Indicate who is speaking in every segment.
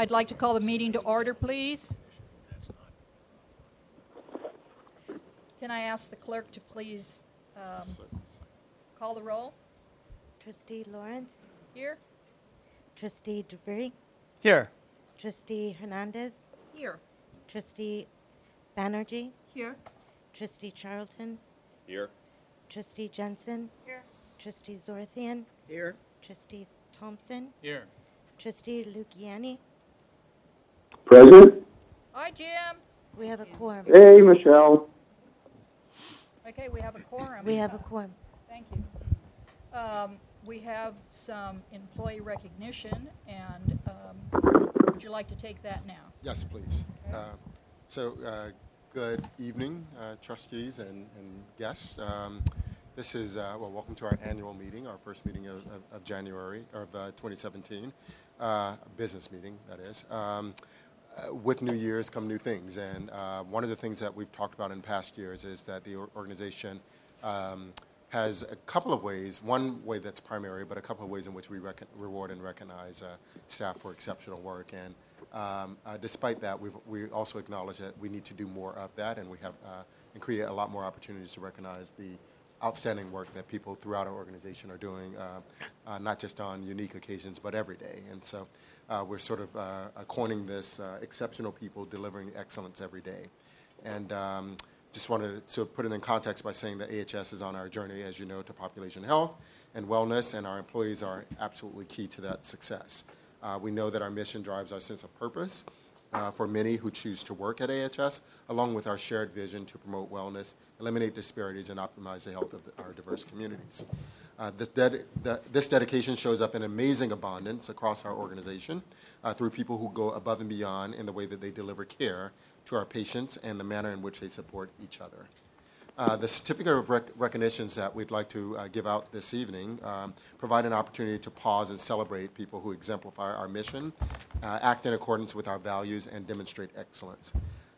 Speaker 1: I'd like to call the meeting to order, please. Can I ask the clerk to please um, call the roll?
Speaker 2: Trustee Lawrence,
Speaker 1: Here?
Speaker 2: Trustee DeVry,
Speaker 3: Here.
Speaker 2: Trustee Hernandez,
Speaker 1: Here.
Speaker 2: Trustee Banerjee,
Speaker 1: Here.
Speaker 2: Trustee Charlton,
Speaker 4: Here.
Speaker 2: Trustee Jensen,
Speaker 1: Here.
Speaker 2: Trustee Zorthian,
Speaker 3: Here.
Speaker 2: Trustee Thompson,
Speaker 3: Here.
Speaker 2: Trustee Lukiani.
Speaker 5: Present.
Speaker 1: Hi, Jim.
Speaker 2: We have a quorum.
Speaker 5: Hey, Michelle.
Speaker 1: Okay, we have a quorum.
Speaker 2: We have a quorum.
Speaker 1: Thank you. Um, We have some employee recognition, and um, would you like to take that now?
Speaker 4: Yes, please.
Speaker 1: Okay.
Speaker 4: Uh, So, uh, good evening, uh, trustees and and guests. Um, This is, uh, well, welcome to our annual meeting, our first meeting of of- of January, of uh, 2017, uh, business meeting, that is. Um, uh, With New Year's come new things, and uh, one of the things that we've talked about in past years is that the organization um, has a couple of ways, one way that's primary, but a couple of ways in which we recon- reward and recognize uh, staff for exceptional work. And um, uh, despite that, we also acknowledge that we need to do more of that, and we have uh, and create a lot more opportunities to recognize the outstanding work that people throughout our organization are doing, not just on unique occasions, but every day. And so uh, we're sort of uh, coining this uh, exceptional people delivering excellence every day. And um, just wanted to put it in context by saying that AHS is on our journey, as you know, to population health and wellness, and our employees are absolutely key to that success. Uh, we know that our mission drives our sense of purpose uh, for many who choose to work at AHS, along with our shared vision to promote wellness, eliminate disparities, and optimize the health of the- our diverse communities. Uh, this, ded- the- this dedication shows up in amazing abundance across our organization uh, through people who go above and beyond in the way that they deliver care to our patients and the manner in which they support each other. Uh, The certificate of rec- recognitions that we'd like to uh, give out this evening um, provide an opportunity to pause and celebrate people who exemplify our mission, uh, act in accordance with our values, and demonstrate excellence.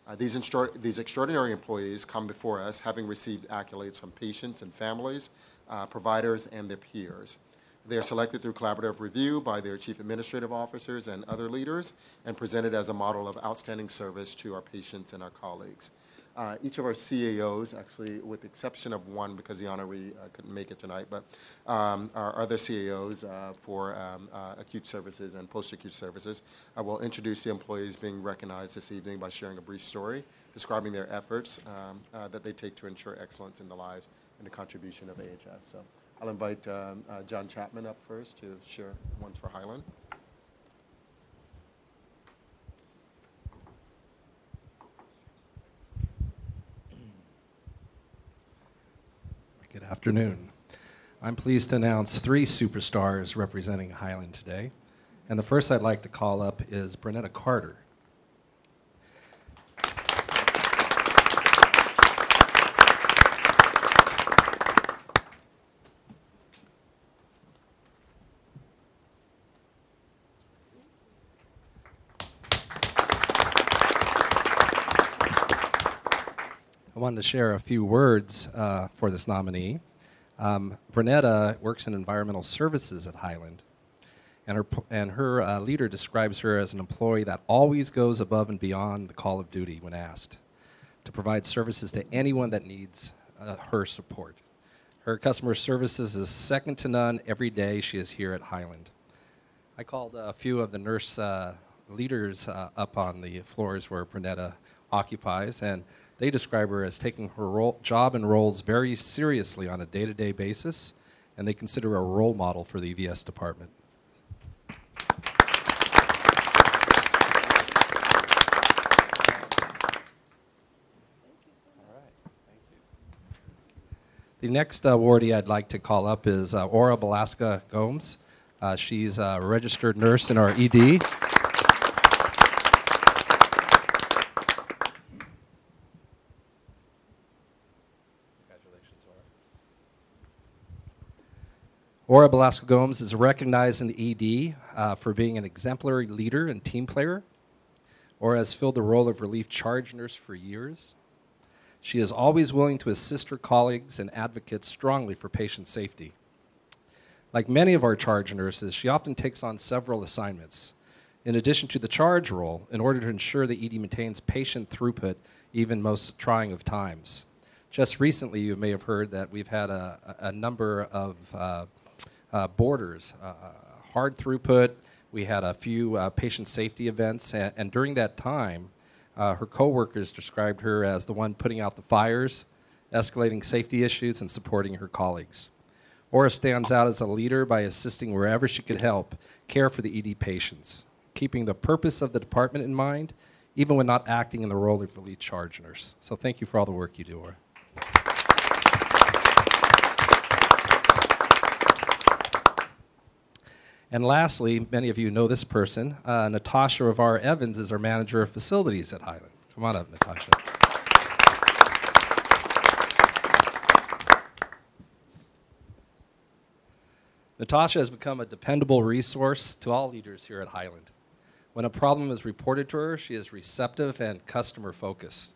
Speaker 4: Uh, These these extraordinary employees come before us having received accolades from patients and families, uh, providers, and their peers. They are selected through collaborative review by their chief administrative officers and other leaders, and presented as a model of outstanding service to our patients and our colleagues. Uh, each of our CAOs, actually, with the exception of one because the honoree uh, couldn't make it tonight, but um, our other CAOs uh, for um, uh, acute services and post-acute services, I will introduce the employees being recognized this evening by sharing a brief story describing their efforts um, uh, that they take to ensure excellence in the lives and the contribution of AHS. So I'll invite um, uh, John Chapman up first to share ones for Highland.
Speaker 6: Good afternoon. I'm pleased to announce three superstars representing Highland today. And the first I'd like to call up is Bernetta Carter. Wanted to share a few words uh, for this nominee. Um, Bernetta works in environmental services at Highland, and her, and her uh, leader describes her as an employee that always goes above and beyond the call of duty when asked to provide services to anyone that needs uh, her support. Her customer services is second to none every day she is here at Highland. I called a few of the nurse uh, leaders uh, up on the floors where Bernetta occupies, and they describe her as taking her role, job and roles very seriously on a day to day basis, and they consider her a role model for the EVS department. The next awardee I'd like to call up is uh, Aura Belasca Gomes. Uh, she's a registered nurse in our ED. Aura Belasco Gomes is recognized in the ED uh, for being an exemplary leader and team player. Aura has filled the role of relief charge nurse for years. She is always willing to assist her colleagues and advocates strongly for patient safety. Like many of our charge nurses, she often takes on several assignments, in addition to the charge role, in order to ensure the ED maintains patient throughput even most trying of times. Just recently, you may have heard that we've had a, a number of uh, uh, boarders, uh, hard throughput. We had a few uh, patient safety events, and, and during that time, uh, her coworkers described her as the one putting out the fires, escalating safety issues, and supporting her colleagues. Aura stands out as a leader by assisting wherever she could help care for the ED patients, keeping the purpose of the department in mind, even when not acting in the role of the lead charge nurse. So thank you for all the work you do, Aura. And lastly, many of you know this person. Uh, Natasha Ravar Evans is our manager of facilities at Highland. Come on up, Natasha. Natasha has become a dependable resource to all leaders here at Highland. When a problem is reported to her, she is receptive and customer focused.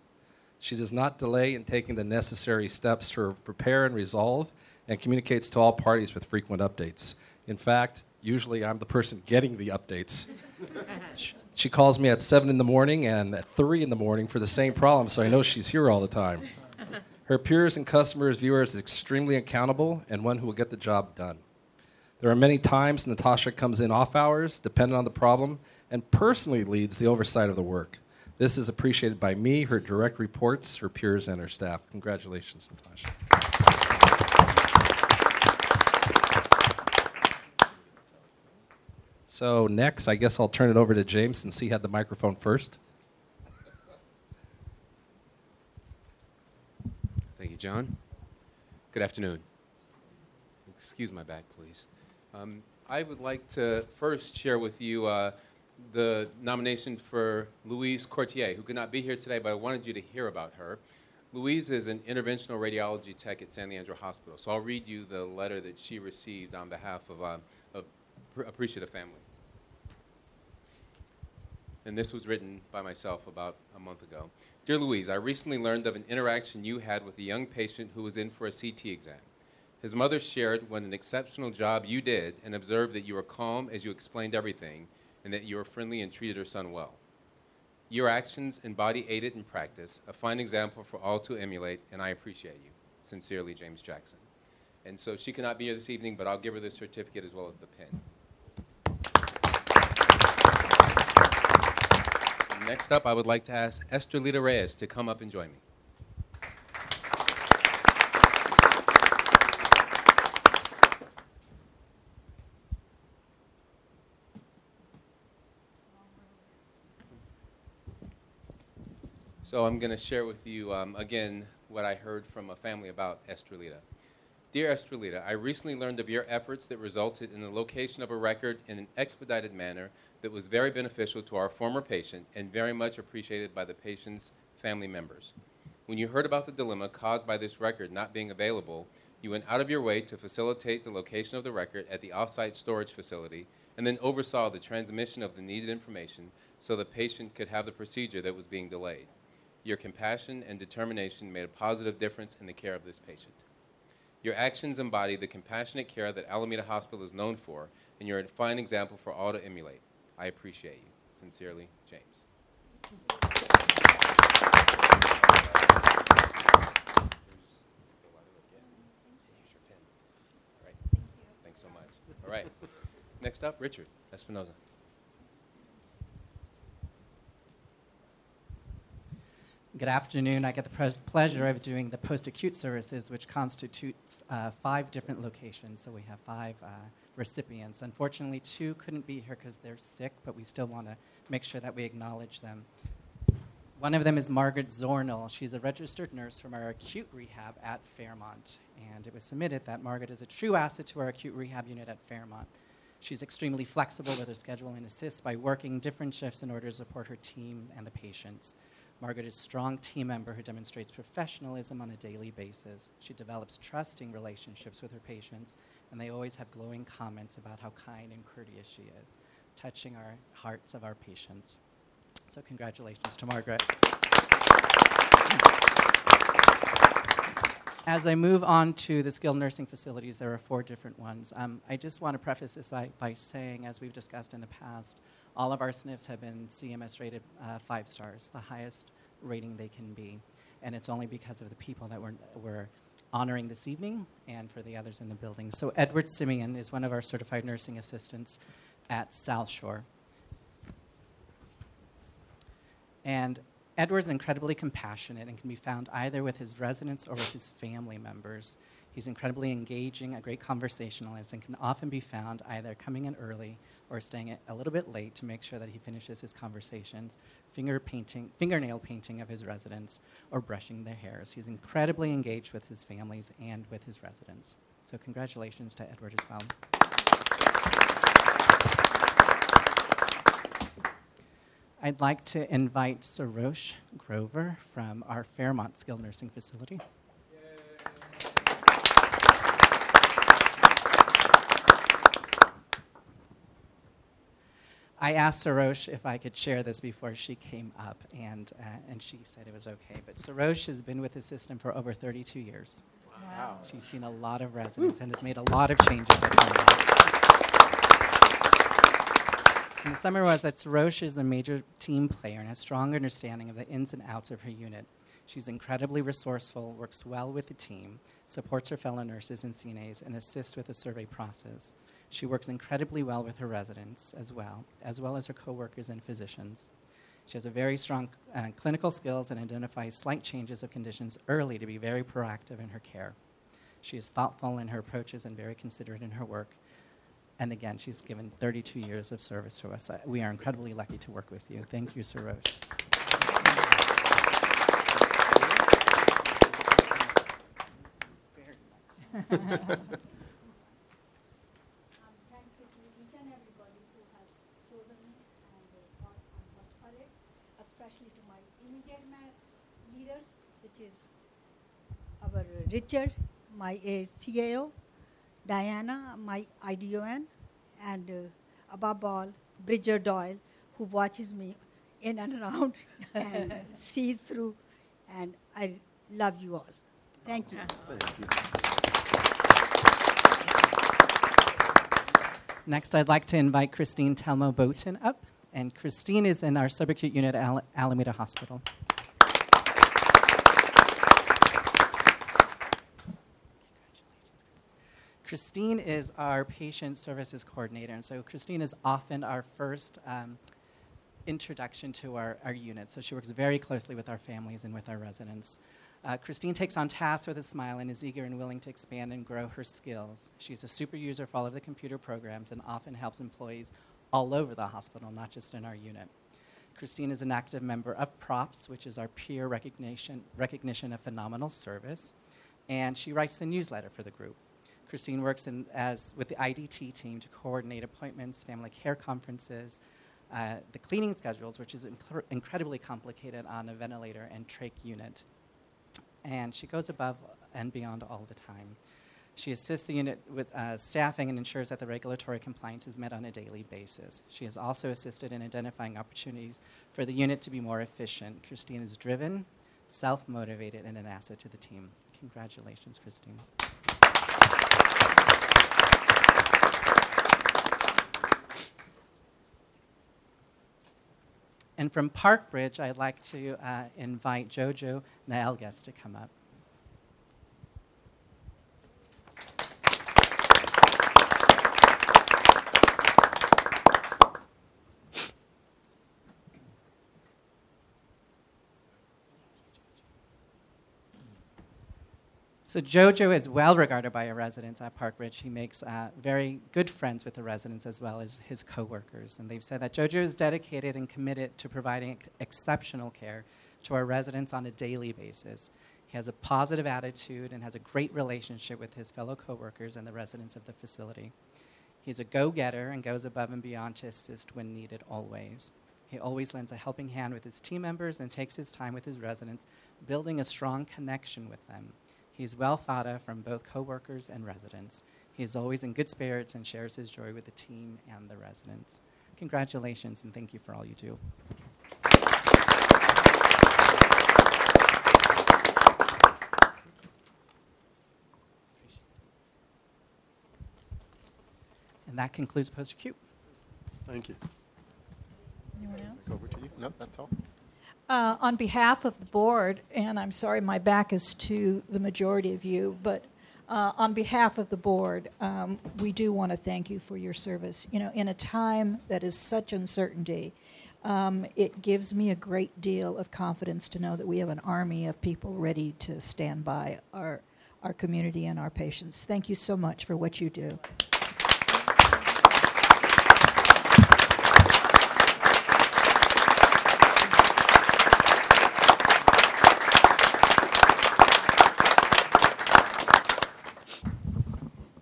Speaker 6: She does not delay in taking the necessary steps to prepare and resolve and communicates to all parties with frequent updates. In fact, usually I'm the person getting the updates. she calls me at 7 in the morning and at 3 in the morning for the same problem, so I know she's here all the time. Her peers and customers view her as extremely accountable and one who will get the job done. There are many times Natasha comes in off hours, depending on the problem, and personally leads the oversight of the work. This is appreciated by me, her direct reports, her peers, and her staff. Congratulations, Natasha. So next, I guess I'll turn it over to James since he had the microphone first.
Speaker 3: Thank you, John. Good afternoon. Excuse my bag, please. Um, I would like to first share with you uh, the nomination for Louise Courtier, who could not be here today, but I wanted you to hear about her. Louise is an interventional radiology tech at San Leandro Hospital, so I'll read you the letter that she received on behalf of, uh, Appreciative Family. And this was written by myself about a month ago. Dear Louise, I recently learned of an interaction you had with a young patient who was in for a CT exam. His mother shared what an exceptional job you did and observed that you were calm as you explained everything and that you were friendly and treated her son well. Your actions embody aided in practice, a fine example for all to emulate, and I appreciate you. Sincerely, James Jackson. And so she cannot be here this evening, but I'll give her the certificate as well as the pin. Next up, I would like to ask Estrelita Reyes to come up and join me. So I'm going to share with you um, again what I heard from a family about Estrelita. Dear Estrelita, I recently learned of your efforts that resulted in the location of a record in an expedited manner that was very beneficial to our former patient and very much appreciated by the patient's family members. When you heard about the dilemma caused by this record not being available, you went out of your way to facilitate the location of the record at the offsite storage facility and then oversaw the transmission of the needed information so the patient could have the procedure that was being delayed. Your compassion and determination made a positive difference in the care of this patient. Your actions embody the compassionate care that Alameda Hospital is known for, and you're a fine example for all to emulate. I appreciate you. Sincerely, James. Thanks so much. All right. Next up, Richard Espinoza.
Speaker 7: Good afternoon. I get the pleasure of doing the post-acute services, which constitutes uh, five different locations. So we have five uh, recipients. Unfortunately, two couldn't be here because they're sick, but we still want to make sure that we acknowledge them. One of them is Margaret Zornel. She's a registered nurse from our acute rehab at Fairmont. And it was submitted that Margaret is a true asset to our acute rehab unit at Fairmont. She's extremely flexible with her schedule and assists by working different shifts in order to support her team and the patients. Margaret is a strong team member who demonstrates professionalism on a daily basis. She develops trusting relationships with her patients, and they always have glowing comments about how kind and courteous she is, touching our hearts of our patients. So, congratulations to Margaret. as I move on to the skilled nursing facilities, there are four different ones. Um, I just want to preface this by, by, saying, as we've discussed in the past, all of our SNFs have been CMS rated uh, five stars, the highest rating they can be. And it's only because of the people that we're, we're honoring this evening and for the others in the building. So, Edward Simeon is one of our certified nursing assistants at South Shore. And Edward's incredibly compassionate and can be found either with his residents or with his family members. He's incredibly engaging, a great conversationalist, and can often be found either coming in early or staying a little bit late to make sure that he finishes his conversations, finger painting, fingernail painting of his residents, or brushing their hairs. He's incredibly engaged with his families and with his residents. So, congratulations to Edward as well. I'd like to invite Sarosh Grover from our Fairmont Skilled Nursing Facility. I asked Sarosh if I could share this before she came up, and, uh, and she said it was okay. But Sarosh has been with the system for over 32 years.
Speaker 4: Wow.
Speaker 7: She's seen a lot of residents and has made a lot of changes at home. And the summary was that Sarosh is a major team player and has strong understanding of the ins and outs of her unit. She's incredibly resourceful, works well with the team, supports her fellow nurses and CNAs, and assists with the survey process. She works incredibly well with her residents as well, as well as her coworkers and physicians. She has a very strong uh, clinical skills and identifies slight changes of conditions early to be very proactive in her care. She is thoughtful in her approaches and very considerate in her work. And again, she's given 32 years of service to us. We are incredibly lucky to work with you. Thank you, Sarosh.
Speaker 8: Um, thank you to each and everybody who has chosen me and uh, thought on what for it, especially to my immediate ma- leaders, which is our uh, Richard, my uh, CAO, Diana, my IDON, and uh, above all, Bridger Doyle, who watches me in and around and sees through, and I love you all. Thank you.
Speaker 4: Thank you.
Speaker 7: Next, I'd like to invite Christine Telmo Boaton up. And Christine is in our subacute unit at Al- Alameda Hospital. Christine is our patient services coordinator. And so, Christine is often our first um, introduction to our, our unit. So, she works very closely with our families and with our residents. Uh, Christine takes on tasks with a smile and is eager and willing to expand and grow her skills. She's a super user for all of the computer programs and often helps employees all over the hospital, not just in our unit. Christine is an active member of PROPS, which is our peer recognition, recognition of phenomenal service, and she writes the newsletter for the group. Christine works in, as, with the IDT team to coordinate appointments, family care conferences, uh, the cleaning schedules, which is incr- incredibly complicated on a ventilator and trach unit. And she goes above and beyond all the time. She assists the unit with uh, staffing and ensures that the regulatory compliance is met on a daily basis. She has also assisted in identifying opportunities for the unit to be more efficient. Christine is driven, self motivated, and an asset to the team. Congratulations, Christine. And from Park Bridge, I'd like to uh, invite Jojo Naelges to come up. So Jojo is well regarded by our residents at Parkbridge. He makes uh, very good friends with the residents as well as his coworkers. And they've said that Jojo is dedicated and committed to providing ex- exceptional care to our residents on a daily basis. He has a positive attitude and has a great relationship with his fellow coworkers and the residents of the facility. He's a go-getter and goes above and beyond to assist when needed always. He always lends a helping hand with his team members and takes his time with his residents, building a strong connection with them. He is well thought of from both coworkers and residents. He is always in good spirits and shares his joy with the team and the residents. Congratulations and thank you for all you do. And that concludes post-acute.
Speaker 4: Thank you.
Speaker 1: Anyone else?
Speaker 4: Over to you. No, that's all.
Speaker 1: Uh, On behalf of the board, and I'm sorry my back is to the majority of you, but uh, on behalf of the board, um, we do want to thank you for your service. You know, in a time that is such uncertainty, um, it gives me a great deal of confidence to know that we have an army of people ready to stand by our, our community and our patients. Thank you so much for what you do.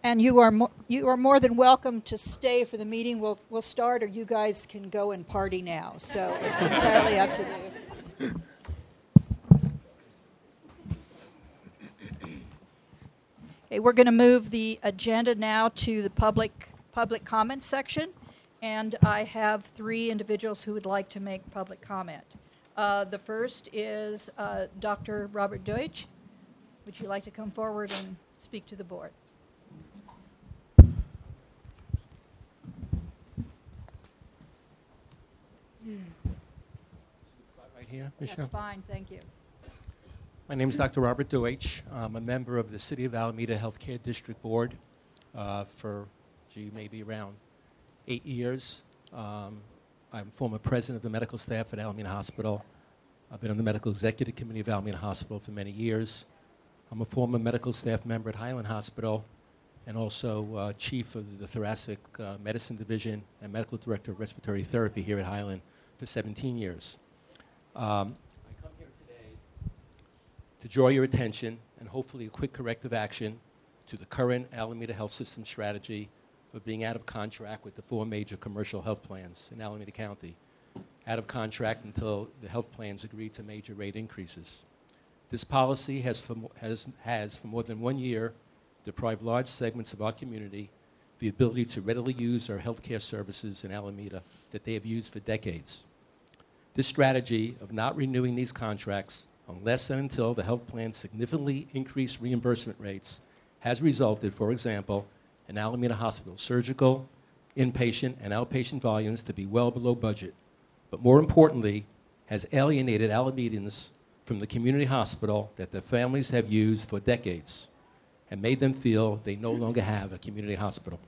Speaker 1: And you are, mo- you are more than welcome to stay for the meeting. We'll, we'll start, or you guys can go and party now. So it's entirely up to you. Okay, we're going to move the agenda now to the public, public comment section. And I have three individuals who would like to make public comment. Uh, the first is uh, Dr. Robert Deutsch. Would you like to come forward and speak to the board?
Speaker 9: Right here,
Speaker 1: That's
Speaker 9: Michelle.
Speaker 1: fine, thank you.
Speaker 9: My name is Dr. Robert Deutsch. I'm a member of the City of Alameda Healthcare District Board uh, for, gee, maybe around eight years. Um, I'm former president of the medical staff at Alameda Hospital. I've been on the medical executive committee of Alameda Hospital for many years. I'm a former medical staff member at Highland Hospital and also uh, chief of the thoracic uh, medicine division and medical director of respiratory therapy here at Highland for 17 years. Um, I come here today to draw your attention and hopefully a quick corrective action to the current Alameda Health System strategy of being out of contract with the four major commercial health plans in Alameda County. Out of contract until the health plans agree to major rate increases. This policy has for, has, has for more than one year deprived large segments of our community the ability to readily use our healthcare services in Alameda that they have used for decades. This strategy of not renewing these contracts unless and until the health plans significantly increase reimbursement rates has resulted, for example, in Alameda Hospital surgical, inpatient, and outpatient volumes to be well below budget. But more importantly, has alienated Alamedans from the community hospital that their families have used for decades and made them feel they no longer have a community hospital.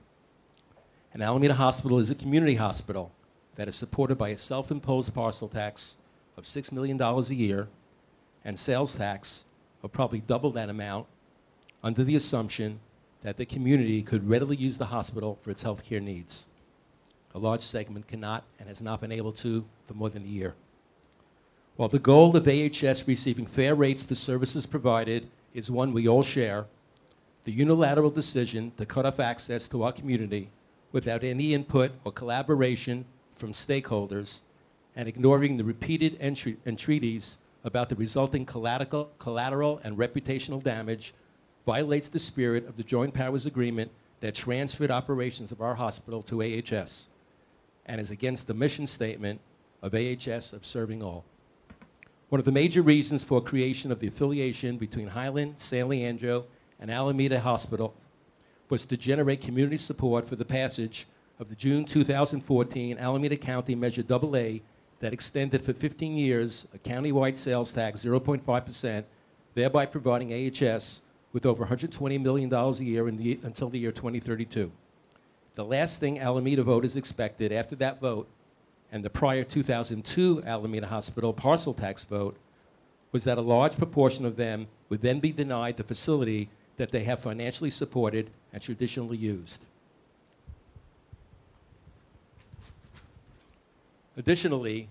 Speaker 9: And Alameda Hospital is a community hospital that is supported by a self imposed parcel tax of $6 million a year and sales tax of probably double that amount under the assumption that the community could readily use the hospital for its health care needs. A large segment cannot and has not been able to for more than a year. While the goal of AHS receiving fair rates for services provided is one we all share, the unilateral decision to cut off access to our community without any input or collaboration from stakeholders and ignoring the repeated entry- entreaties about the resulting collateral, collateral and reputational damage violates the spirit of the Joint Powers Agreement that transferred operations of our hospital to AHS and is against the mission statement of AHS of serving all. One of the major reasons for creation of the affiliation between Highland, San Leandro, and Alameda Hospital was to generate community support for the passage of the June 2014 Alameda County Measure AA that extended for 15 years a countywide sales tax 0.5%, thereby providing AHS with over $120 million a year the, until the year 2032. The last thing Alameda voters expected after that vote and the prior 2002 Alameda Hospital parcel tax vote was that a large proportion of them would then be denied the facility that they have financially supported and traditionally used. Additionally,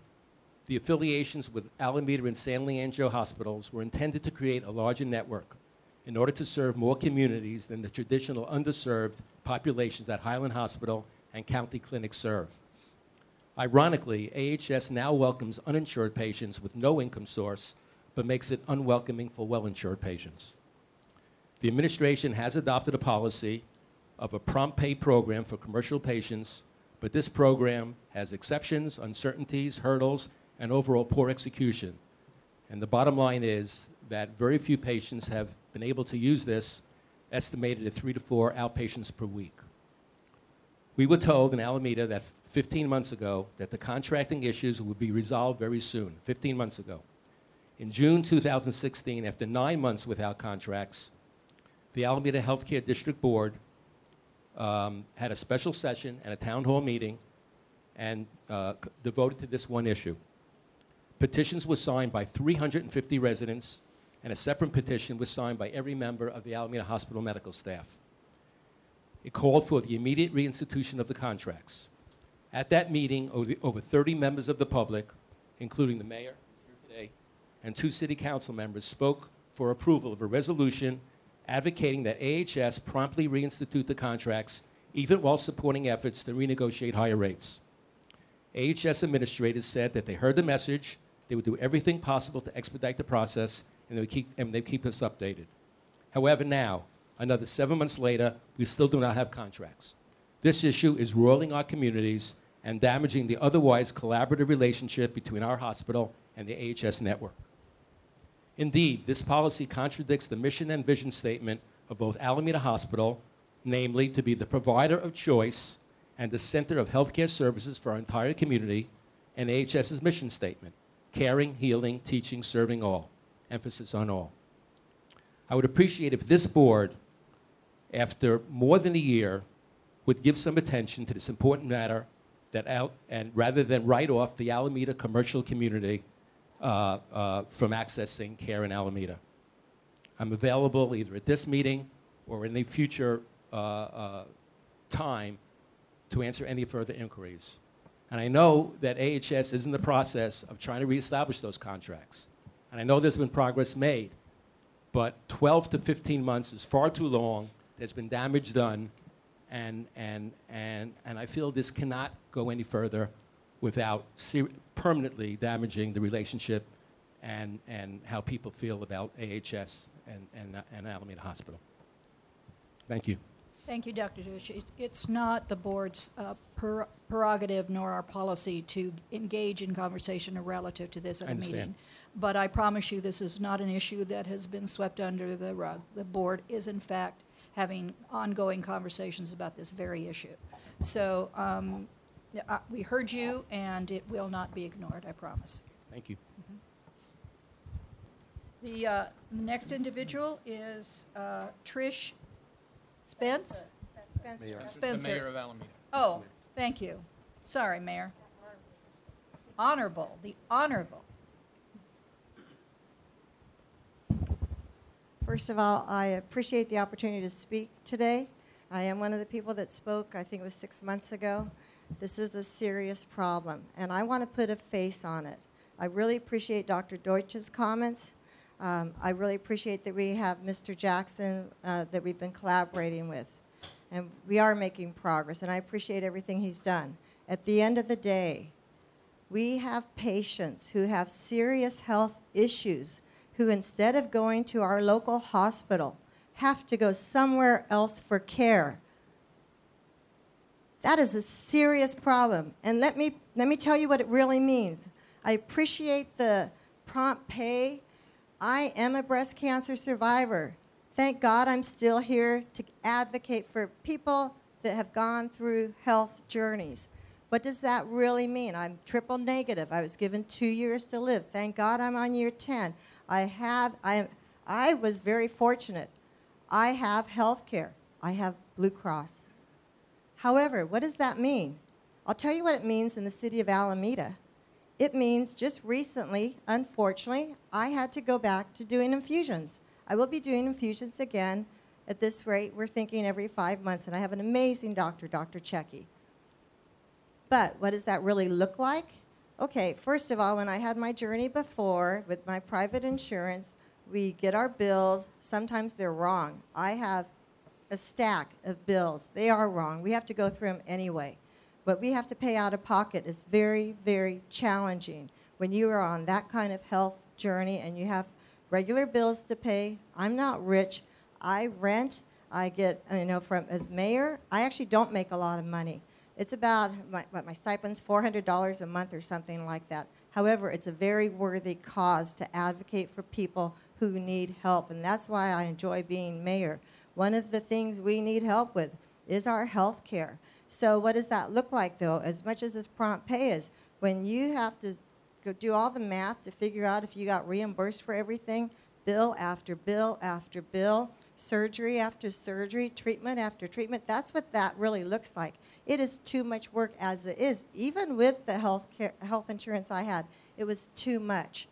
Speaker 9: the affiliations with Alameda and San Leandro hospitals were intended to create a larger network in order to serve more communities than the traditional underserved populations that Highland Hospital and county clinics serve. Ironically, AHS now welcomes uninsured patients with no income source, but makes it unwelcoming for well insured patients. The administration has adopted a policy of a prompt pay program for commercial patients, but this program has exceptions, uncertainties, hurdles, and overall poor execution. And the bottom line is that very few patients have been able to use this, estimated at three to four outpatients per week. We were told in Alameda that 15 months ago that the contracting issues would be resolved very soon, 15 months ago. In June 2016, after nine months without contracts, the Alameda Healthcare District Board um, had a special session and a town hall meeting and uh, devoted to this one issue. Petitions were signed by 350 residents, and a separate petition was signed by every member of the Alameda Hospital medical staff. It called for the immediate reinstitution of the contracts. At that meeting, over, over 30 members of the public, including the mayor here today, and two city council members, spoke for approval of a resolution advocating that AHS promptly reinstitute the contracts, even while supporting efforts to renegotiate higher rates. AHS administrators said that they heard the message, they would do everything possible to expedite the process, and they would keep, and they'd keep us updated. However, now, another seven months later, we still do not have contracts. This issue is roiling our communities and damaging the otherwise collaborative relationship between our hospital and the AHS network. Indeed, this policy contradicts the mission and vision statement of both Alameda Hospital, namely to be the provider of choice and the center of healthcare services for our entire community, and AHS's mission statement caring, healing, teaching, serving all. Emphasis on all. I would appreciate if this board, after more than a year, would give some attention to this important matter that and rather than write off the Alameda commercial community uh, uh, from accessing care in Alameda. I'm available either at this meeting or in a future uh, uh, time to answer any further inquiries. And I know that AHS is in the process of trying to reestablish those contracts. And I know there's been progress made, but 12 to 15 months is far too long. There's been damage done, and, and, and, and I feel this cannot go any further without ser- permanently damaging the relationship and, and how people feel about AHS and, and, and Alameda Hospital. Thank you.
Speaker 1: Thank you, Dr. Dush. It's not the board's uh, per- prerogative nor our policy to engage in conversation relative to this at a
Speaker 9: understand.
Speaker 1: meeting. But I promise you, this is not an issue that has been swept under the rug. The board is, in fact, having ongoing conversations about this very issue. So um, uh, we heard you, and it will not be ignored, I promise.
Speaker 9: Thank you.
Speaker 1: The uh, next individual is uh, Trish Spence?
Speaker 4: Mayor.
Speaker 1: Spencer.
Speaker 10: The mayor of Alameda.
Speaker 1: Oh, thank you. Sorry, Mayor. Honorable, the honorable.
Speaker 11: First of all, I appreciate the opportunity to speak today. I am one of the people that spoke, I think it was six months ago. This is a serious problem, and I want to put a face on it. I really appreciate Dr. Deutsch's comments. Um, I really appreciate that we have Mr. Jackson uh, that we've been collaborating with. And we are making progress, and I appreciate everything he's done. At the end of the day, we have patients who have serious health issues who, instead of going to our local hospital, have to go somewhere else for care. That is a serious problem. And let me, let me tell you what it really means. I appreciate the prompt pay. I am a breast cancer survivor. Thank God I'm still here to advocate for people that have gone through health journeys. What does that really mean? I'm triple negative. I was given two years to live. Thank God I'm on year 10. I have, I, I was very fortunate. I have health care. I have Blue Cross. However, what does that mean? I'll tell you what it means in the city of Alameda. It means just recently, unfortunately, I had to go back to doing infusions. I will be doing infusions again. At this rate, we're thinking every five months, and I have an amazing doctor, Dr. Checky. But what does that really look like? Okay, first of all, when I had my journey before with my private insurance, we get our bills. Sometimes they're wrong. I have a stack of bills. They are wrong. We have to go through them anyway. What we have to pay out of pocket is very, very challenging when you are on that kind of health journey and you have regular bills to pay. I'm not rich. I rent. I get, you know, from as mayor, I actually don't make a lot of money. It's about my, what my stipend's $400 a month or something like that. However, it's a very worthy cause to advocate for people who need help, and that's why I enjoy being mayor. One of the things we need help with is our health care. So what does that look like, though? As much as this prompt pay is, when you have to do all the math to figure out if you got reimbursed for everything, bill after bill after bill, surgery after surgery, treatment after treatment, that's what that really looks like. It is too much work as it is. Even with the health, care, health insurance I had, it was too much.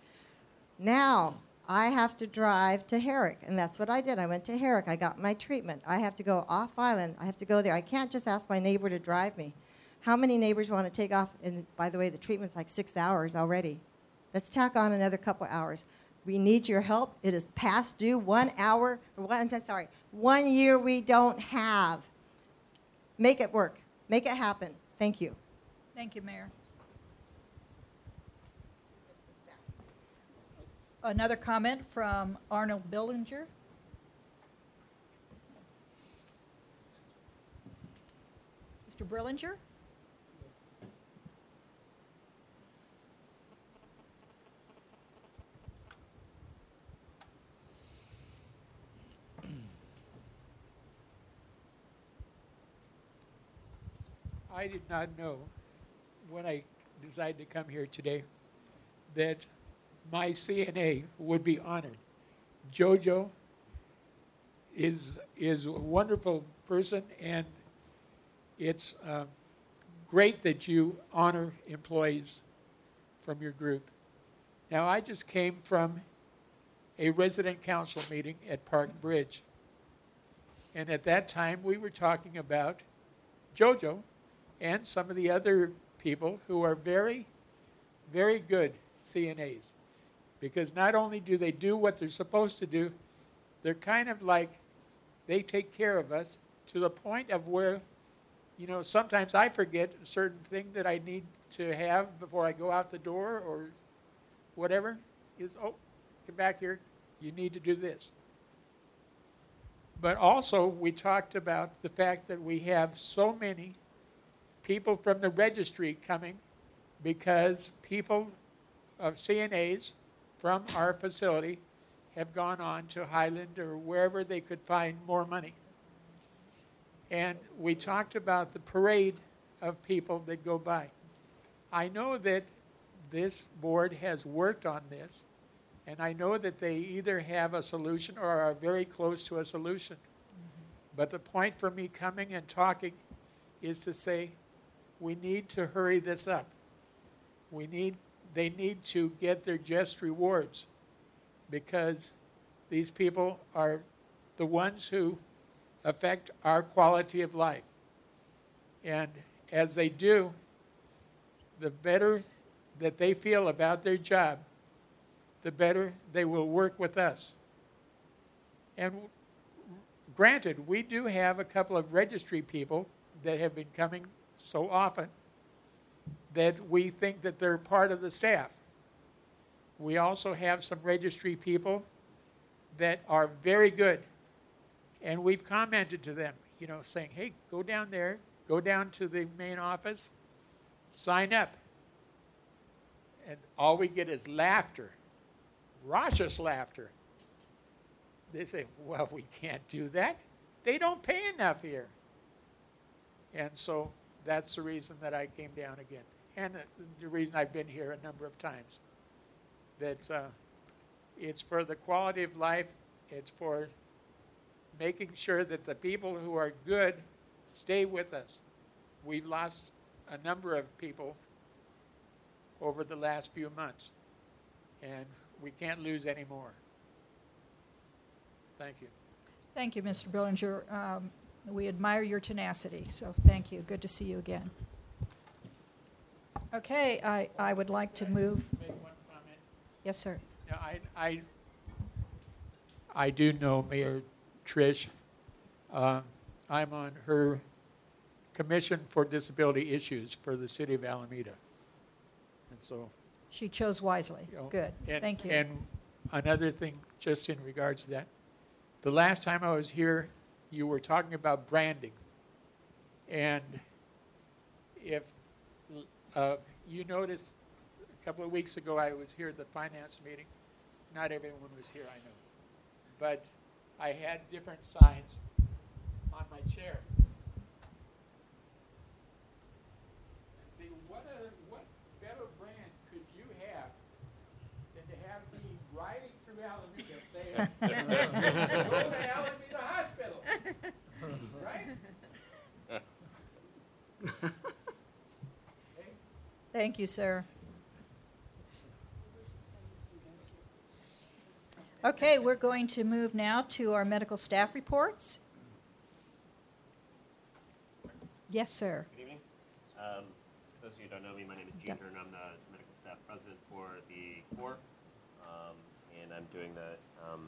Speaker 11: Now, I have to drive to Herrick, and that's what I did. I went to Herrick. I got my treatment. I have to go off island. I have to go there. I can't just ask my neighbor to drive me. How many neighbors want to take off? And by the way, the treatment's like six hours already. Let's tack on another couple hours. We need your help. It is past due. One hour, one, sorry, one year we don't have. Make it work. Make it happen. Thank you.
Speaker 1: Thank you, Mayor. Another comment from Arnold Billinger. Mr. Brillinger?
Speaker 10: I did not know when I decided to come here today that my CNA would be honored. Jojo is is a wonderful person, and it's uh, great that you honor employees from your group. Now, I just came from a resident council meeting at Park Bridge, and at that time we were talking about Jojo and some of the other people who are very, very good CNAs. Because not only do they do what they're supposed to do, they're kind of like they take care of us to the point of where, you know, sometimes I forget a certain thing that I need to have before I go out the door or whatever. Is, oh, come back here, you need to do this. But also, we talked about the fact that we have so many people from the registry coming because people of CNAs from our facility have gone on to Highland or wherever they could find more money. And we talked about the parade of people that go by. I know that this board has worked on this, and I know that they either have a solution or are very close to a solution. Mm-hmm. But the point for me coming and talking is to say we need to hurry this up. We need, they need to get their just rewards because these people are the ones who affect our quality of life. And as they do, the better that they feel about their job, the better they will work with us. And granted, we do have a couple of registry people that have been coming so often that we think that they're part of the staff. We also have some registry people that are very good. And we've commented to them, you know, saying, hey, go down there, go down to the main office, sign up. And all we get is laughter, raucous laughter. They say, well, we can't do that. They don't pay enough here. And so that's the reason that I came down again. And the reason I've been here a number of times. That uh, it's for the quality of life, it's for making sure that the people who are good stay with us. We've lost a number of people over the last few months, and we can't lose any more. Thank you.
Speaker 1: Thank you, Mr. Billinger. Um, we admire your tenacity, so thank you. Good to see you again. Okay, I, I would like to move.
Speaker 10: Make one comment.
Speaker 1: Yes, sir.
Speaker 10: Yeah, I, I, I do know Mayor Trish. Uh, I'm on her Commission for Disability Issues for the City of Alameda. And so.
Speaker 1: She chose wisely.
Speaker 10: you know,
Speaker 1: Good.
Speaker 10: and-
Speaker 1: Thank you.
Speaker 10: And another thing, just in regards to that, the last time I was here, you were talking about branding. And if uh, you noticed a couple of weeks ago I was here at the finance meeting. Not everyone was here, I know. But I had different signs on my chair. And see, what, what better brand could you have than to have me riding through Alameda saying, go to Alameda Hospital, right?
Speaker 1: Thank you, sir. Okay, we're going to move now to our medical staff reports. Yes, sir.
Speaker 12: Good evening. Um, for those of you who don't know me, my name is Gene. Hearn. I'm the medical staff president for the core, um, and I'm doing the, um,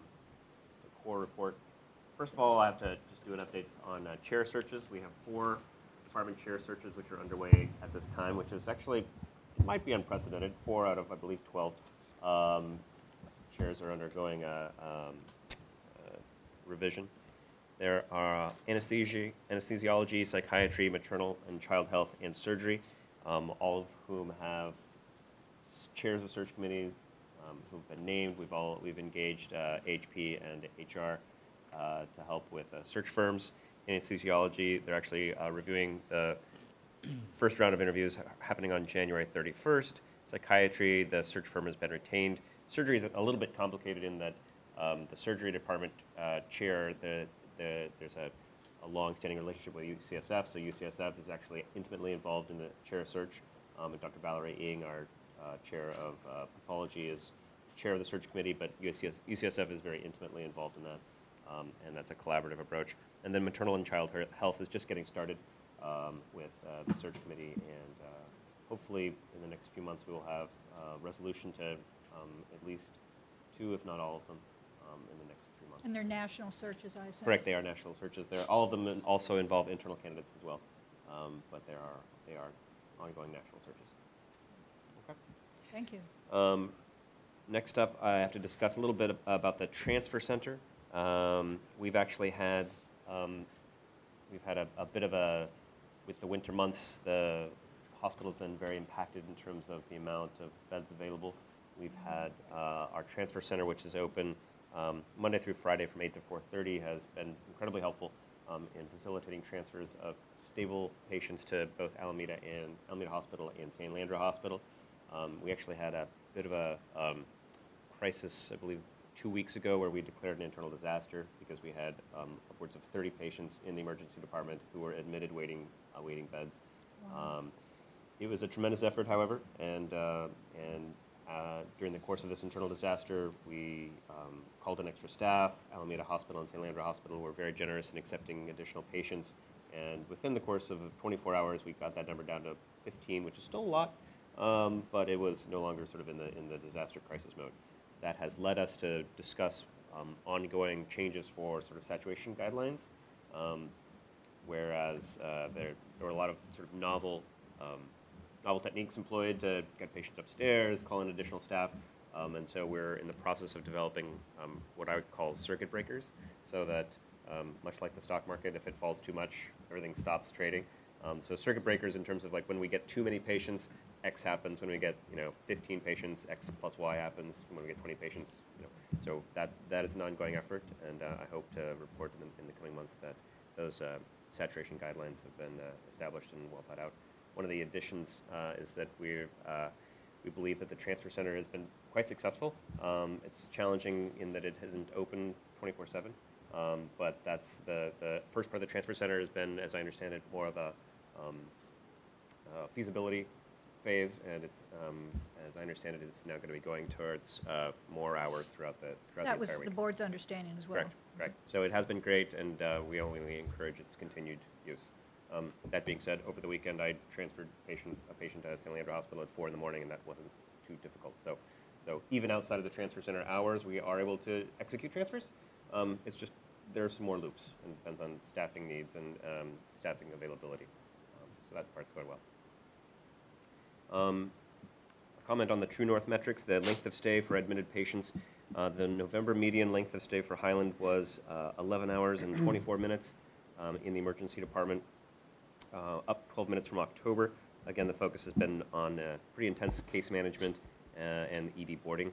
Speaker 12: the core report. First of all, I have to just do an update on uh, chair searches. We have four department chair searches which are underway at this time, which is actually it might be unprecedented. Four out of I believe 12 um, chairs are undergoing a, um, a revision. There are anesthesia, anesthesiology, psychiatry, maternal and child health, and surgery, um, all of whom have chairs of search committees um, who've been named. We've all we've engaged uh, HP and HR uh, to help with uh, search firms. Anesthesiology, they're actually uh, reviewing the first round of interviews ha- happening on January 31st. Psychiatry, the search firm has been retained. Surgery is a little bit complicated in that um, the surgery department uh, chair, the, the, there's a, a long-standing relationship with UCSF, so UCSF is actually intimately involved in the chair search. Um, and Dr. Valerie Ing, our uh, chair of uh, pathology, is chair of the search committee, but UCS, UCSF is very intimately involved in that, um, and that's a collaborative approach. And then maternal and child health is just getting started um, with uh, the search committee, and uh, hopefully in the next few months we will have uh, resolution to um, at least two, if not all of them, um, in the next three months.
Speaker 1: And they're national searches, I said.
Speaker 12: Correct, they are national searches. They're, all of them also involve internal candidates as well, um, but there are, they are ongoing national searches. Okay.
Speaker 1: Thank you.
Speaker 12: Um, next up, I have to discuss a little bit about the transfer center. Um, we've actually had um, we've had a, a bit of a with the winter months. The hospital's been very impacted in terms of the amount of beds available. We've had uh, our transfer center, which is open um, Monday through Friday from 8 to 4:30, has been incredibly helpful um, in facilitating transfers of stable patients to both Alameda and Alameda Hospital and San Leandro Hospital. Um, we actually had a bit of a um, crisis, I believe, two weeks ago where we declared an internal disaster because we had um, upwards of 30 patients in the emergency department who were admitted waiting, uh, waiting beds. Um, it was a tremendous effort, however, and, uh, and uh, during the course of this internal disaster, we um, called in extra staff. Alameda Hospital and San Leandro Hospital were very generous in accepting additional patients. And within the course of 24 hours, we got that number down to 15, which is still a lot, um, but it was no longer sort of in the, in the disaster crisis mode. That has led us to discuss um, ongoing changes for sort of saturation guidelines, um, whereas uh, there, there were a lot of sort of novel um, novel techniques employed to get patients upstairs, call in additional staff, um, and so we're in the process of developing um, what I would call circuit breakers, so that much like the stock market, if it falls too much, everything stops trading. Um, so circuit breakers in terms of like when we get too many patients, X happens. When we get you know 15 patients, X plus Y happens. When we get 20 patients, you know, so that that is an ongoing effort, and uh, I hope to report in, in the coming months that those uh, saturation guidelines have been uh, established and well thought out. One of the additions uh, is that we uh, we believe that the transfer center has been quite successful. Um, it's challenging in that it isn't open 24/7, um, but that's the the first part of the transfer center has been, as I understand it, more of a um, uh, feasibility phase, and it's um, as I understand it, it's now going to be going towards uh, more hours throughout the throughout
Speaker 1: That
Speaker 12: the
Speaker 1: was
Speaker 12: entire
Speaker 1: the board's understanding as well.
Speaker 12: Correct, correct. So it has been great, and uh, we only encourage its continued use. Um, that being said, over the weekend I transferred patient, a patient to San Leandro Hospital at four in the morning, and that wasn't too difficult. So, so even outside of the transfer center hours, we are able to execute transfers. Um, it's just there are some more loops, and depends on staffing needs and um, staffing availability. Um, so that part's going well. Um, comment on the True North metrics, the length of stay for admitted patients. Uh, the November median length of stay for Highland was uh, 11 hours and 24 minutes um, in the emergency department, uh, up 12 minutes from October. Again, the focus has been on uh, pretty intense case management uh, and ED boarding.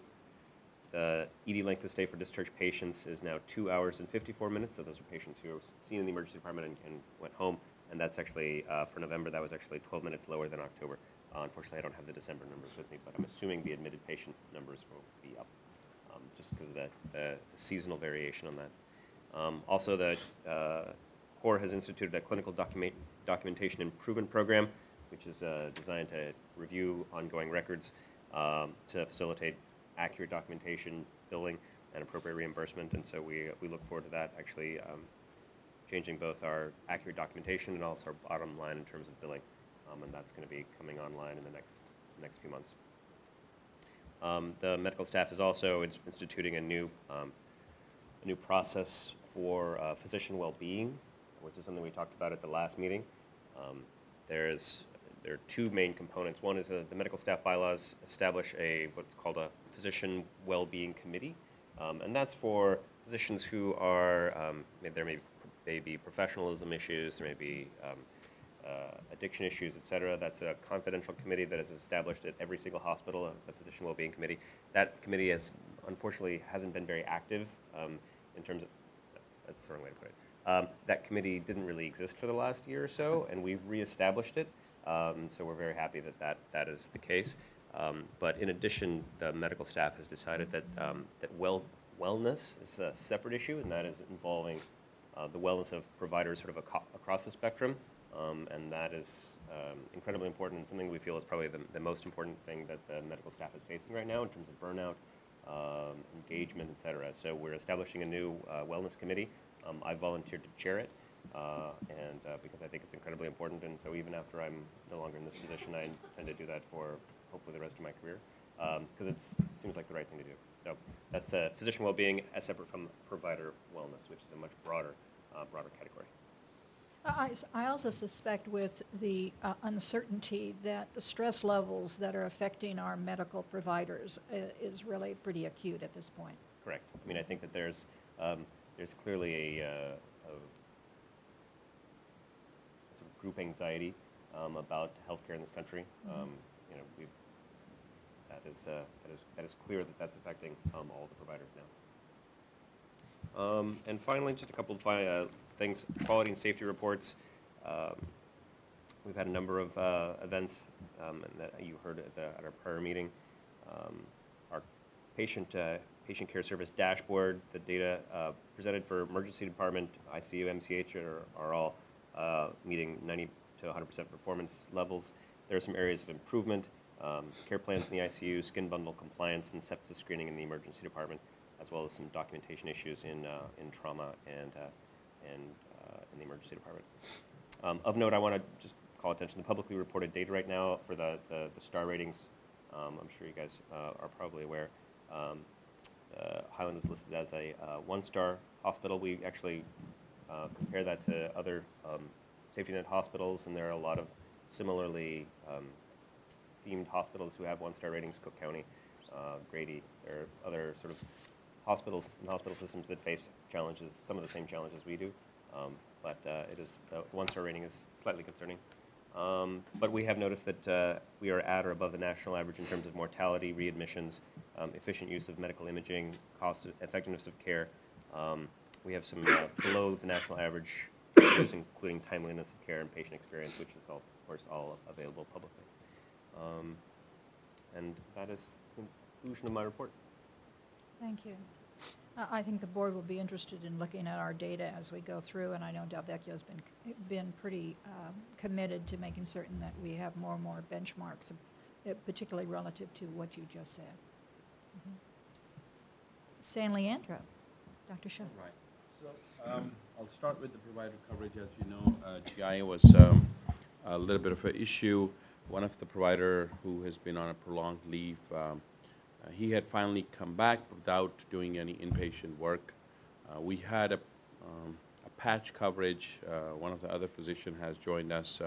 Speaker 12: The ED length of stay for discharged patients is now 2 hours and 54 minutes, so those are patients who were seen in the emergency department and, and went home. And that's actually, uh, for November, that was actually 12 minutes lower than October. Uh, unfortunately, I don't have the December numbers with me, but I'm assuming the admitted patient numbers will be up. um, just because of the, the seasonal variation on that. Um, also, the uh, CORE has instituted a clinical document, documentation improvement program, which is uh, designed to review ongoing records um, to facilitate accurate documentation, billing, and appropriate reimbursement. And so we, we look forward to that actually um, changing both our accurate documentation and also our bottom line in terms of billing. Um, and that's going to be coming online in the next, next few months. Um, the medical staff is also ins- instituting a new, um, a new process for uh, physician well-being, which is something we talked about at the last meeting. There's there are two main components. One is uh, the medical staff bylaws establish a what's called a physician well-being committee, um, and that's for physicians who are um, there may, may be professionalism issues, there may be um, addiction issues, et cetera. That's a confidential committee that is established at every single hospital, uh, the Physician Wellbeing Committee. That committee has unfortunately hasn't been very active um, in terms of, that's the wrong way to put it. Um, that committee didn't really exist for the last year or so, and we've reestablished it. Um, so we're very happy that that, that is the case. Um, but in addition, the medical staff has decided that, um, that well, wellness is a separate issue, and that is involving uh, the wellness of providers sort of across the spectrum. Um, and that is um, incredibly important and something we feel is probably the, the, most important thing that the medical staff is facing right now in terms of burnout, um, engagement, et cetera. So we're establishing a new uh, wellness committee. Um, I volunteered to chair it, uh, and uh, because I think it's incredibly important. And so even after I'm no longer in this position, I intend to do that for hopefully the rest of my career because um, it seems like the right thing to do. So that's uh, physician well-being as separate from provider wellness, which is a much broader, uh, broader category.
Speaker 1: I, I also suspect with the uh, uncertainty that the stress levels that are affecting our medical providers uh, is really pretty acute at this point.
Speaker 12: Correct. I mean, I think that there's um, there's clearly a, uh, a, sort of group anxiety um, about healthcare in this country. Mm-hmm. Um, you know, we that is uh, that is that is clear that that's affecting um, all the providers now. Um, and finally, just a couple of uh, things, quality and safety reports. Um, we've had a number of uh, events um, that you heard at, the, at, our prior meeting. Um, our patient uh, patient care service dashboard, the data uh, presented for emergency department, ICU, MCH are, are all uh, meeting 90 to 100% performance levels. There are some areas of improvement. Um, care plans in the ICU, skin bundle compliance, and sepsis screening in the emergency department, as well as some documentation issues in, uh, in trauma and and uh, in the emergency department. Um, of note, I want to just call attention to the publicly reported data right now for the, the, the star ratings. Um, I'm sure you guys uh, are probably aware. Um, uh, Highland is listed as a uh, one-star hospital. We actually uh, compare that to other um, safety net hospitals, and there are a lot of similarly um, themed hospitals who have one-star ratings. Cook County, uh, Grady, there are other sort of hospitals and hospital systems that face challenges, some of the same challenges we do. Um, but uh, it is the one-star rating is slightly concerning. Um, but we have noticed that uh, we are at or above the national average in terms of mortality, readmissions, um, efficient use of medical imaging, cost effectiveness of care. Um, we have some uh, below the national average, including timeliness of care and patient experience, which is all, of course all available publicly. Um, and that is the conclusion of my report.
Speaker 1: Thank you. I think the board will be interested in looking at our data as we go through, and I know Delvecchio's been been pretty um, committed to making certain that we have more and more benchmarks, uh, particularly relative to what you just said. Mm-hmm. San Leandro, Dr. Shaw.
Speaker 13: Right. So um, I'll start with the provider coverage. As you know, uh, GI was um, a little bit of an issue. One of the provider who has been on a prolonged leave um, uh, he had finally come back without doing any inpatient work. Uh, we had a, um, a patch coverage. Uh, one of the other physicians has joined us,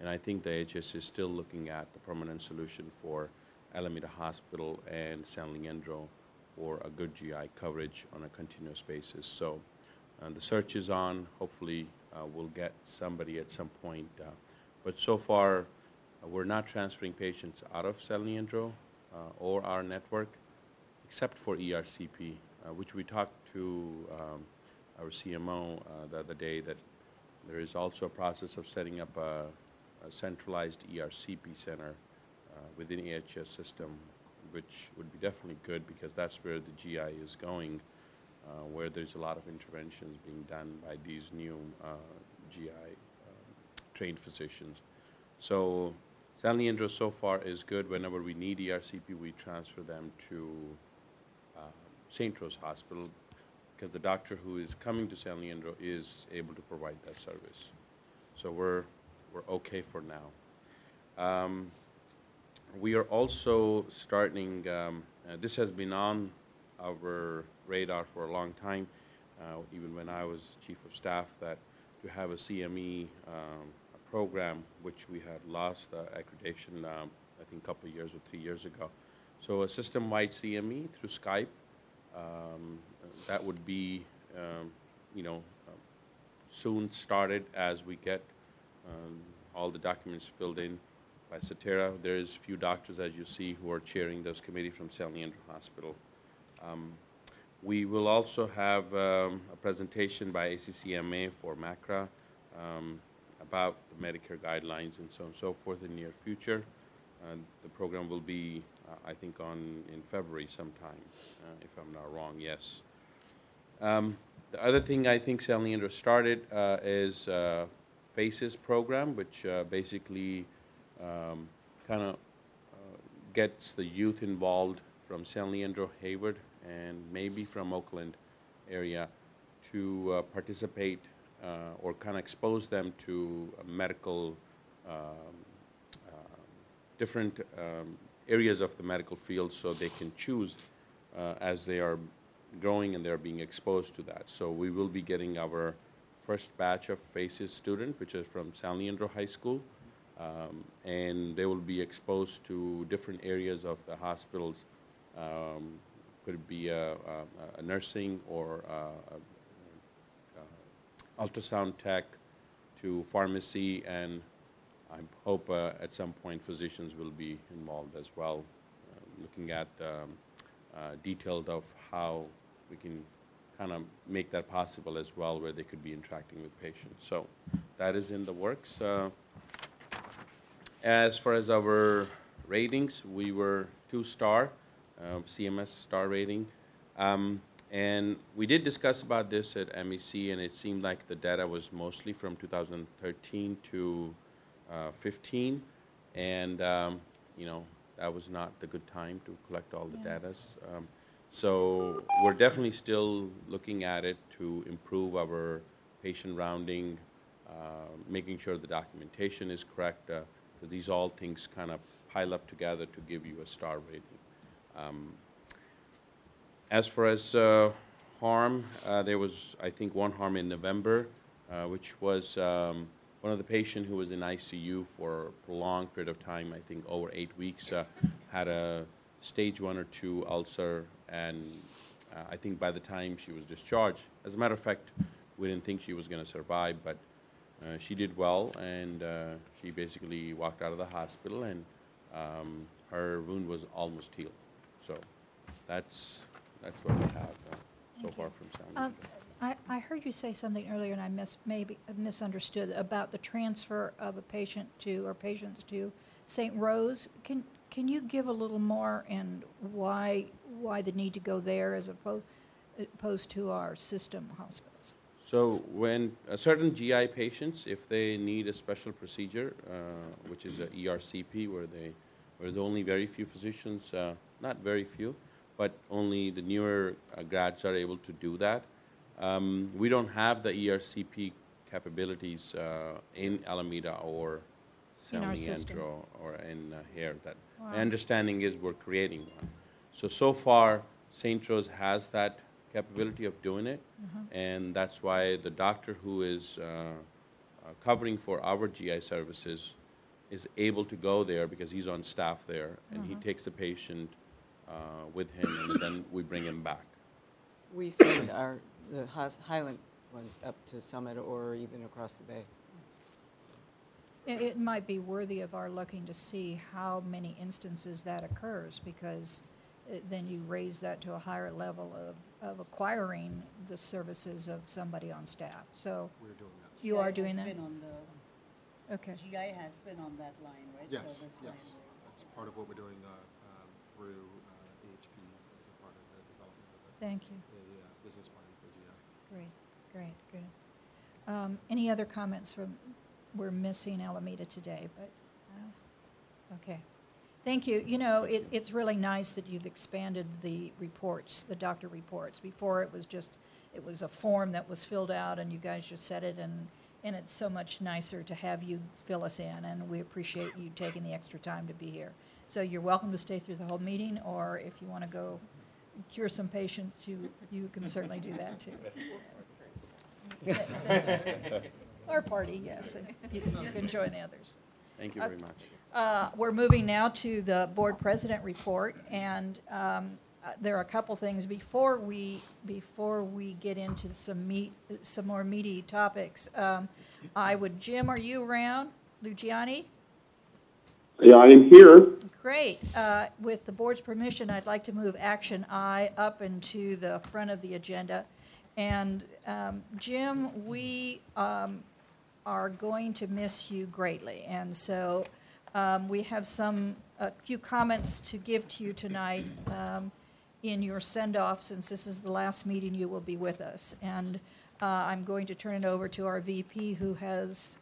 Speaker 13: and I think the HS is still looking at the permanent solution for Alameda Hospital and San Leandro for a good GI coverage on a continuous basis. So uh, the search is on. Hopefully, uh, we'll get somebody at some point. Uh, but so far, we're not transferring patients out of San Leandro. Uh, or our network, except for ERCP, uh, which we talked to um, our CMO uh, the other day that there is also a process of setting up a, a centralized ERCP center within AHS system which would be definitely good because that's where the GI is going, uh, where there's a lot of interventions being done by these new uh, GI um, trained physicians. So San Leandro so far is good. Whenever we need ERCP, we transfer them to uh, St. Rose Hospital because the doctor who is coming to San Leandro is able to provide that service. So we're, we're okay for now. Um, we are also starting, um, uh, this has been on our radar for a long time, uh, even when I was chief of staff, that to have a CME um, program, which we had lost uh, accreditation, um, I think a couple of years or three years ago. So a system-wide CME through Skype, um, that would be, um, you know, uh, soon started as we get um, all the documents filled in by Satera. There's few doctors, as you see, who are chairing those committee from San Leandro Hospital. Um, we will also have um, a presentation by ACCMA for MACRA um, about the Medicare guidelines and so on and so forth in the near future. Uh, the program will be, uh, I think, on in February sometime, uh, if I'm not wrong. Yes. Um, the other thing I think San Leandro started uh, is uh, FACES program, which uh, basically um, kind of gets the youth involved from San Leandro, Hayward, and maybe from Oakland area to uh, participate uh, or kind of expose them to medical, um, uh, different um, areas of the medical field so they can choose uh, as they are growing and they're being exposed to that. So we will be getting our first batch of FACES student, which is from San Leandro High School. Um, and they will be exposed to different areas of the hospitals. Um, could it be a, a, a nursing or a, ultrasound tech to pharmacy, and I hope uh, at some point physicians will be involved as well, uh, looking at um, uh, of how we can kind of make that possible as well, where they could be interacting with patients. So that is in the works. Uh, as far as our ratings, we were two star, uh, CMS star rating. Um, and we did discuss about this at MEC, and it seemed like the data was mostly from 2013 to uh, 15. And, um, you know, that was not the good time to collect all the yeah. data. Um, so we're definitely still looking at it to improve our patient rounding, uh, making sure the documentation is correct. Uh, these all things kind of pile up together to give you a star rating. Um, as far as uh, harm, uh, there was, I think, one harm in November, uh, which was um, one of the patient who was in ICU for a prolonged period of time, I think over eight weeks, uh, had a stage one or two ulcer, and uh, I think by the time she was discharged, as a matter of fact, we didn't think she was going to survive, but uh, she did well, and she basically walked out of the hospital, and um, her wound was almost healed. So that's that's what we have uh, so far from Sound.
Speaker 1: Um, I, I heard you say something earlier, and I mis- maybe misunderstood about the transfer of a patient to or patients to St. Rose. Can can you give a little more and why why the need to go there as opposed opposed to our system hospitals?
Speaker 13: So when uh, certain GI patients, if they need a special procedure, uh, which is a ERCP, where they, where the only very few physicians, uh, not very few, but only the newer uh, grads are able to do that. Um, we don't have the ERCP capabilities uh, in Alameda or San Leandro or in uh, here. That wow. my understanding is we're creating one. So so far, St. Rose has that capability of doing it, mm-hmm. and that's why the doctor who is uh, uh, covering for our GI services is able to go there because he's on staff there, and he mm-hmm. takes the patient uh, with him, and then we bring him back.
Speaker 14: We send our the Highland ones up to Summit or even across the bay.
Speaker 1: It, it might be worthy of our looking to see how many instances that occurs because it, then you raise that to a higher level of, of acquiring the services of somebody on staff. So
Speaker 4: we're doing that.
Speaker 1: You
Speaker 15: GI
Speaker 1: are doing
Speaker 15: has
Speaker 1: that.
Speaker 15: Been on the
Speaker 1: okay.
Speaker 15: GI has been on that line, right?
Speaker 4: Yes, yes. That's part of what we're doing. Uh, um, through uh, AHP as a part of the development of a,
Speaker 1: Thank you.
Speaker 4: a uh, business plan for GI.
Speaker 1: Great, great, good. Um, Any other comments from, we're missing Alameda today, but, uh, okay. Thank you. You know, it, it's really nice that you've expanded the reports, the doctor reports. Before, it was just, it was a form that was filled out, and you guys just said it, and, and it's so much nicer to have you fill us in, and we appreciate you taking the extra time to be here. So you're welcome to stay through the whole meeting, or if you want to go cure some patients, you, you can certainly do that, too. Our party, yes, and you you can join the others.
Speaker 13: Thank you very much.
Speaker 1: Uh, We're moving now to the board president report, and um, uh, there are a couple things before we, before we get into some meat, some more meaty topics. Um, I would, Jim, are you around? Luciani?
Speaker 5: Yeah, I am here.
Speaker 1: Great. Uh, With the board's permission, I'd like to move action I up into the front of the agenda. And um, Jim, we um, are going to miss you greatly. And so um, we have some, a few comments to give to you tonight um, in your send-off, since this is the last meeting you will be with us. And uh, I'm going to turn it over to our VP, who has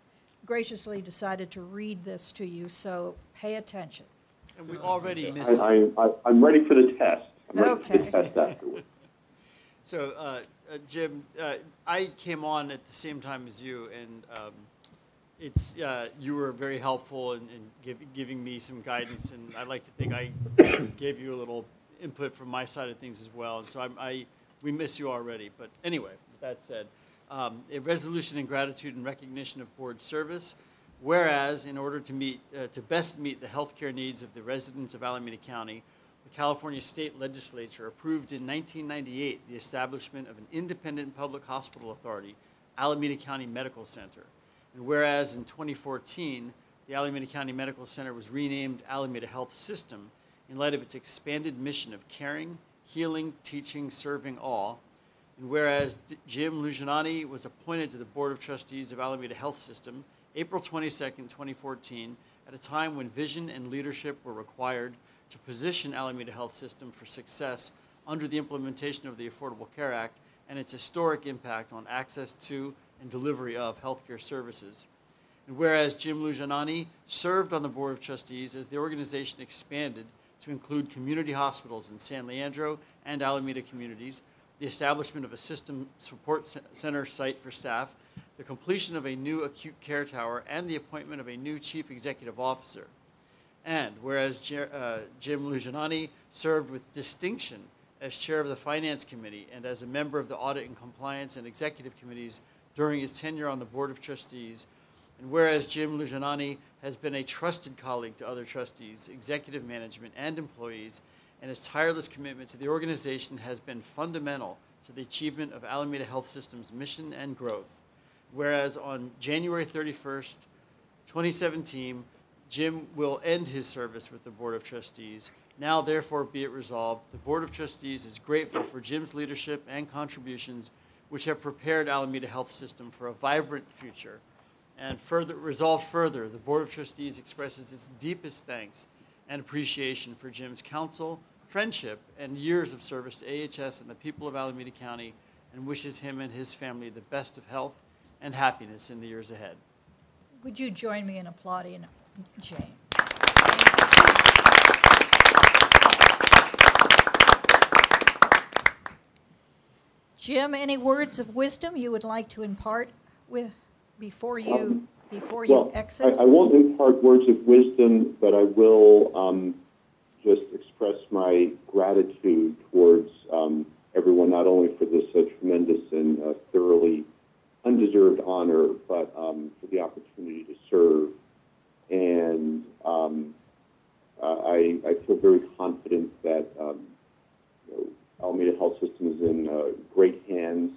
Speaker 1: graciously decided to read this to you, so pay attention.
Speaker 15: And we already missed.
Speaker 5: I, I, I- I'm ready for the test. I'm ready for
Speaker 1: Okay.
Speaker 5: the test afterwards.
Speaker 15: So, uh, uh, Jim, uh, I came on at the same time as you, and um, it's uh, you were very helpful in, in give, giving me some guidance, and I like to think I gave you a little input from my side of things as well. And so I'm, I we miss you already. But anyway, with that said, um, a resolution in gratitude and recognition of board service. Whereas, in order to meet uh, to best meet the healthcare needs of the residents of Alameda County, the California State Legislature approved in 1998 the establishment of an independent public hospital authority, Alameda County Medical Center. And whereas in 2014, the Alameda County Medical Center was renamed Alameda Health System in light of its expanded mission of caring, healing, teaching, serving all. And whereas D- Jim Luciani was appointed to the Board of Trustees of Alameda Health System April 22, 2014, at a time when vision and leadership were required to position Alameda Health System for success under the implementation of the Affordable Care Act and its historic impact on access to and delivery of healthcare services. And whereas Jim Luciani served on the Board of Trustees as the organization expanded to include community hospitals in San Leandro and Alameda communities, the establishment of a system support center site for staff, the completion of a new acute care tower, and the appointment of a new chief executive officer. And whereas uh, Jim Luciani served with distinction as chair of the Finance Committee and as a member of the Audit and Compliance and Executive Committees during his tenure on the Board of Trustees, and whereas Jim Luciani has been a trusted colleague to other trustees, executive management, and employees, and his tireless commitment to the organization has been fundamental to the achievement of Alameda Health System's mission and growth. Whereas on January 31st, 2017, Jim will end his service with the Board of Trustees. Now, therefore, be it resolved, the Board of Trustees is grateful for Jim's leadership and contributions, which have prepared Alameda Health System for a vibrant future. And further, resolved further, the Board of Trustees expresses its deepest thanks and appreciation for Jim's counsel, friendship, and years of service to AHS and the people of Alameda County, and wishes him and his family the best of health and happiness in the years ahead.
Speaker 1: Would you join me in applauding Jane? Jim, any words of wisdom you would like to impart with before you before you
Speaker 5: Well,
Speaker 1: exit?
Speaker 5: I, I won't impart words of wisdom, but I will um, just express my gratitude towards um, everyone, not only for this uh, tremendous and uh, thoroughly undeserved honor, but um, for the opportunity to serve. And um, I, I feel very confident that um, you know, Alameda Health System is in uh, great hands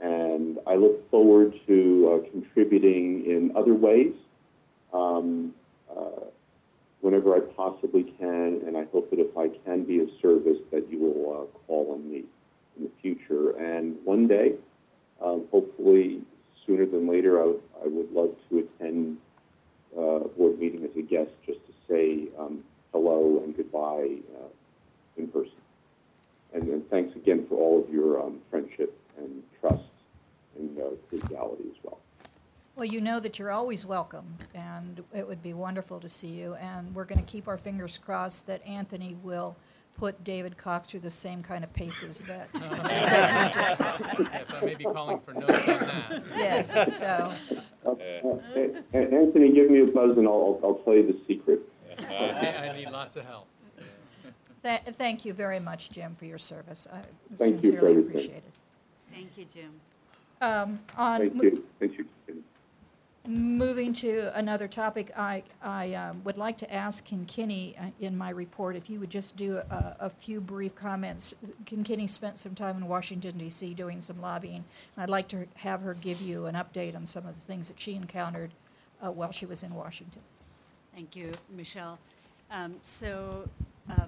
Speaker 5: and I look forward to uh, contributing in other ways um, uh, whenever I possibly can, and I hope that if I can be of service, that you will uh, call on me in the future. And one day, um, hopefully sooner than later, I would, love to attend uh, a board meeting as a guest just to say um, hello and goodbye uh, in person. And, thanks again for all of your um, friendship and trust and uh, as well.
Speaker 1: Well, you know that you're always welcome, and it would be wonderful to see you. And we're going to keep our fingers crossed that Anthony will put David Cox through the same kind of paces that.
Speaker 16: Yes, I may be calling for notes on that.
Speaker 1: Yes, so.
Speaker 5: Uh, A- A- Anthony, give me a buzz and I'll, I'll tell you the secret.
Speaker 16: I I need lots of help.
Speaker 1: Th- thank you very much, Jim, for your service. I
Speaker 5: Thank
Speaker 1: sincerely appreciate it.
Speaker 17: Thank you, Jim.
Speaker 1: Um, on
Speaker 5: Thank you. Thank you.
Speaker 1: Moving to another topic, I, I um, would like to ask Kinkini uh, in my report if you would just do a, a few brief comments. Kinkini spent some time in Washington, D.C. doing some lobbying, and I'd like to have her give you an update on some of the things that she encountered uh, while she was in Washington.
Speaker 17: Thank you, Michelle. Um, so, uh,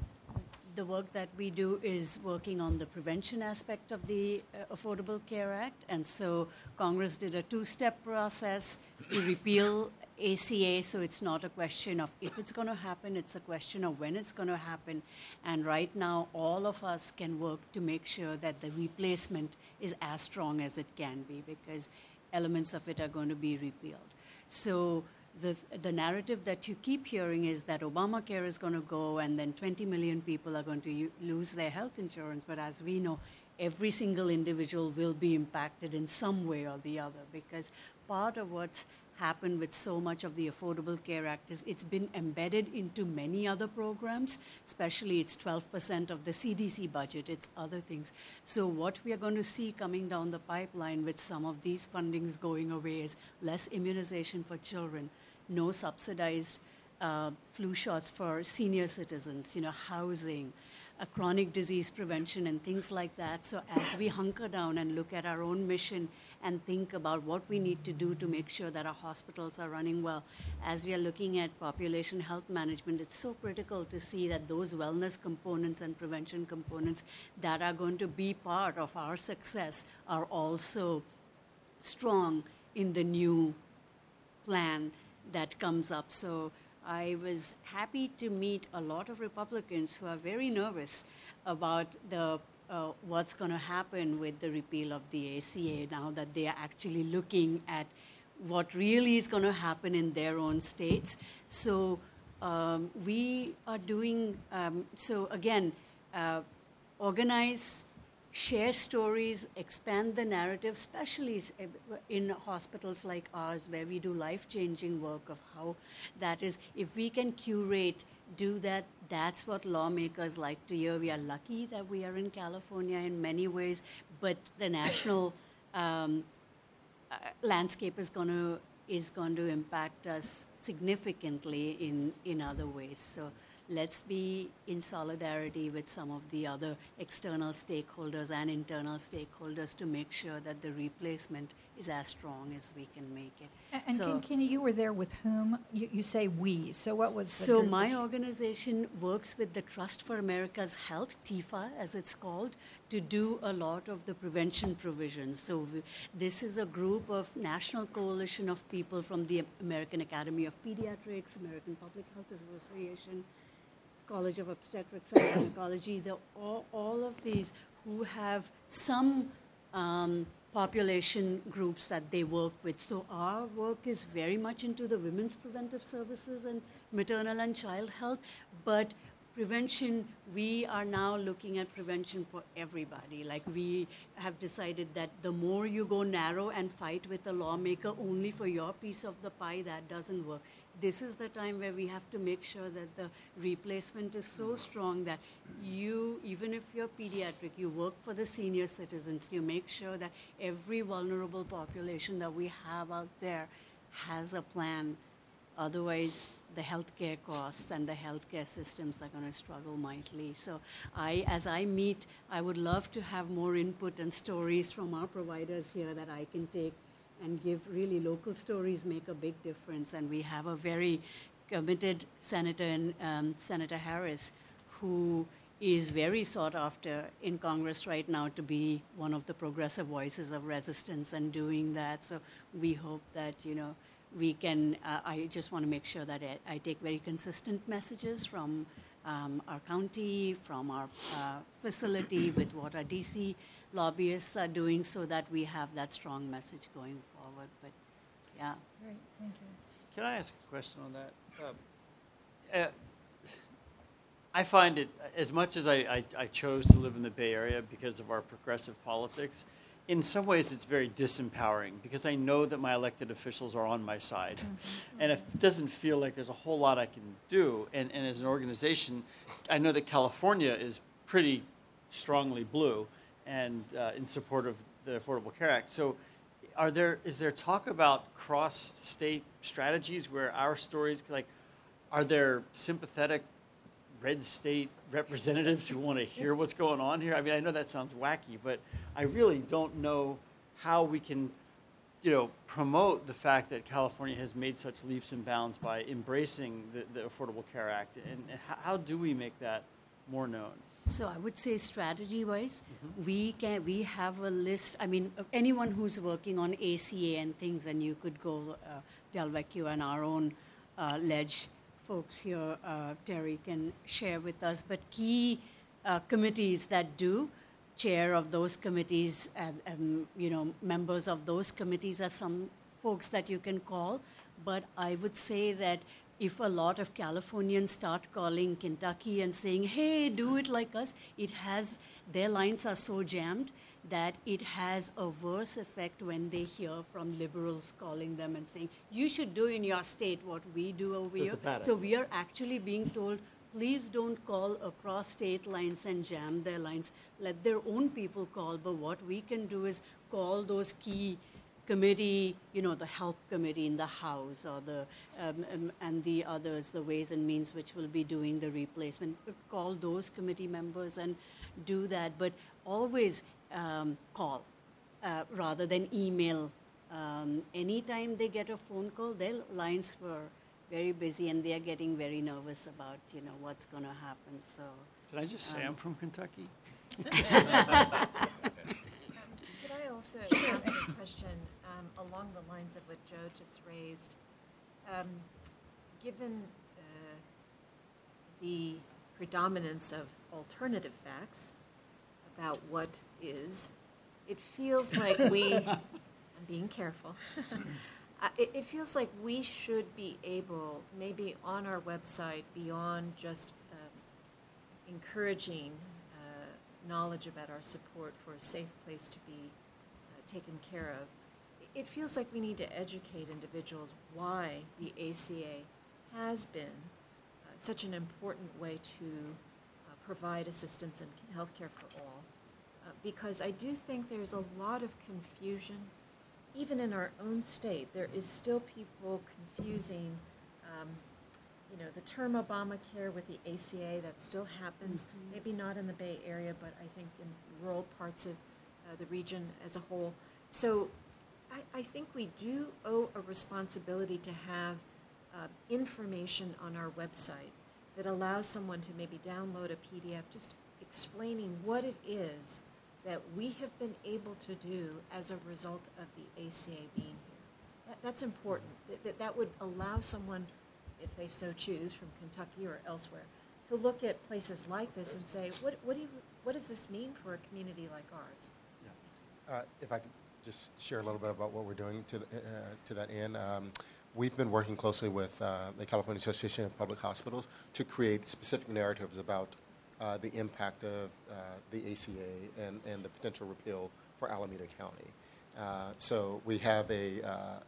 Speaker 17: the work that we do is working on the prevention aspect of the uh, Affordable Care Act. And so, Congress did a two step process to repeal ACA. So, it's not a question of if it's going to happen, it's a question of when it's going to happen. And right now, all of us can work to make sure that the replacement is as strong as it can be because elements of it are going to be repealed. So, the, the narrative that you keep hearing is that Obamacare is going to go and then 20 million people are going to u- lose their health insurance. But as we know, every single individual will be impacted in some way or the other because part of what's happened with so much of the Affordable Care Act is it's been embedded into many other programs, especially it's 12% of the CDC budget, it's other things. So, what we are going to see coming down the pipeline with some of these fundings going away is less immunization for children, no subsidized uh, flu shots for senior citizens, you know, housing, uh, chronic disease prevention, and things like that. So, as we hunker down and look at our own mission and think about what we need to do to make sure that our hospitals are running well, as we are looking at population health management, it's so critical to see that those wellness components and prevention components that are going to be part of our success are also strong in the new plan that comes up. So I was happy to meet a lot of Republicans who are very nervous about the uh, what's going to happen with the repeal of the ACA now that they are actually looking at what really is going to happen in their own states. So um, we are doing um, so again. Uh, organize share stories, expand the narrative, especially eh, in hospitals like ours where we do life changing work of how that is. If we can curate, do that, that's what lawmakers like to hear. We are lucky that we are in California in many ways, but the national um, uh, landscape is going to is going to impact us significantly in in other ways. So let's be in solidarity with some of the other external stakeholders and internal stakeholders to make sure that the replacement is as strong as we can make it.
Speaker 1: And
Speaker 17: So-
Speaker 1: Kinkini, you were there with whom? You, you say we. So what was the
Speaker 17: So my organization works with the Trust for America's Health, TIFA as it's called, to do a lot of the prevention provisions. So we- this is a group of national coalition of people from the American Academy of Pediatrics, American Public Health Association, College of Obstetrics and Gynecology, the, all, all of these who have some um, population groups that they work with. So our work is very much into the women's preventive services and maternal and child health, but prevention, we are now looking at prevention for everybody. Like we have decided that the more you go narrow and fight with a lawmaker only for your piece of the pie, that doesn't work this is the time where we have to make sure that the replacement is so strong that you, even if you're pediatric, you work for the senior citizens, you make sure that every vulnerable population that we have out there has a plan. Otherwise, the healthcare costs and the healthcare systems are going to struggle mightily. So, I, as I meet, I would love to have more input and stories from our providers here that I can take and give really local stories make a big difference. And we have a very committed senator, um, Senator Harris, who is very sought after in Congress right now to be one of the progressive voices of resistance and doing that. So we hope that you know we can. Uh, I just want to make sure that I, I take very consistent messages from um, our county, from our uh, facility, with what our DC lobbyists are doing, so that we have that strong message going forward. But yeah.
Speaker 1: Great, thank you.
Speaker 15: Can I ask a question on that? Um, uh, I find it, as much as I, I, I chose to live in the Bay Area because of our progressive politics, in some ways it's very disempowering because I know that my elected officials are on my side. And it doesn't feel like there's a whole lot I can do, and, and as an organization, I know that California is pretty strongly blue and uh, in support of the Affordable Care Act. So are there, is there talk about cross-state strategies where our stories, like, are there sympathetic red state representatives who want to hear what's going on here? I mean, I know that sounds wacky, but I really don't know how we can, you know, promote the fact that California has made such leaps and bounds by embracing the, the Affordable Care Act, and, and how do we make that more known?
Speaker 17: So I would say strategy-wise, we can we have a list. I mean, anyone who's working on ACA and things, and you could go uh, Delvecchio and our own uh, ledge folks here, uh, Terry can share with us. But key uh, committees that do, chair of those committees, and, and you know members of those committees are some folks that you can call. But I would say that if a lot of Californians start calling Kentucky and saying, hey, do it like us, it has, their lines are so jammed that it has a worse effect when they hear from liberals calling them and saying, you should do in your state what we do over
Speaker 15: There's
Speaker 17: here. So we are actually being told, please don't call across state lines and jam their lines. Let their own people call, but what we can do is call those key committee, you know, the health committee in the House or the, um, um, and the others, the Ways and Means, which will be doing the replacement, call those committee members and do that. But always um, call uh, rather than email. Um, anytime they get a phone call, their lines were very busy and they are getting very nervous about, you know, what's going to happen. So.
Speaker 15: Can I just say
Speaker 17: um,
Speaker 15: I'm from Kentucky?
Speaker 18: Also ask a question um, along the lines of what Joe just raised? Um, Given uh, the predominance of alternative facts about what is, it feels like we, I'm being careful, Uh, it, it feels like we should be able, maybe on our website, beyond just um, encouraging uh, knowledge about our support for a safe place to be taken care of, it feels like we need to educate individuals why the ACA has been uh, such an important way to uh, provide assistance and health care for all. Uh, because I do think there's a lot of confusion, even in our own state. There is still people confusing, um, you know, the term Obamacare with the ACA. That still happens.
Speaker 17: Mhm.
Speaker 18: Maybe not in the Bay Area, but I think in rural parts of uh, the region as a whole. So I, I think we do owe a responsibility to have uh, information on our website that allows someone to maybe download a PDF just explaining what it is that we have been able to do as a result of the ACA being here. That, that's important. That, that, would allow someone, if they so choose, from Kentucky or elsewhere, to look at places like this and say, what, what, do you, what does this mean for a community like ours?
Speaker 4: Uh, If I could just share a little bit about what we're doing to, the- uh, to that end. Um, We've been working closely with uh, the California Association of Public Hospitals to create specific narratives about uh, the impact of uh, the ACA and, and the potential repeal for Alameda County. Uh, So we have a,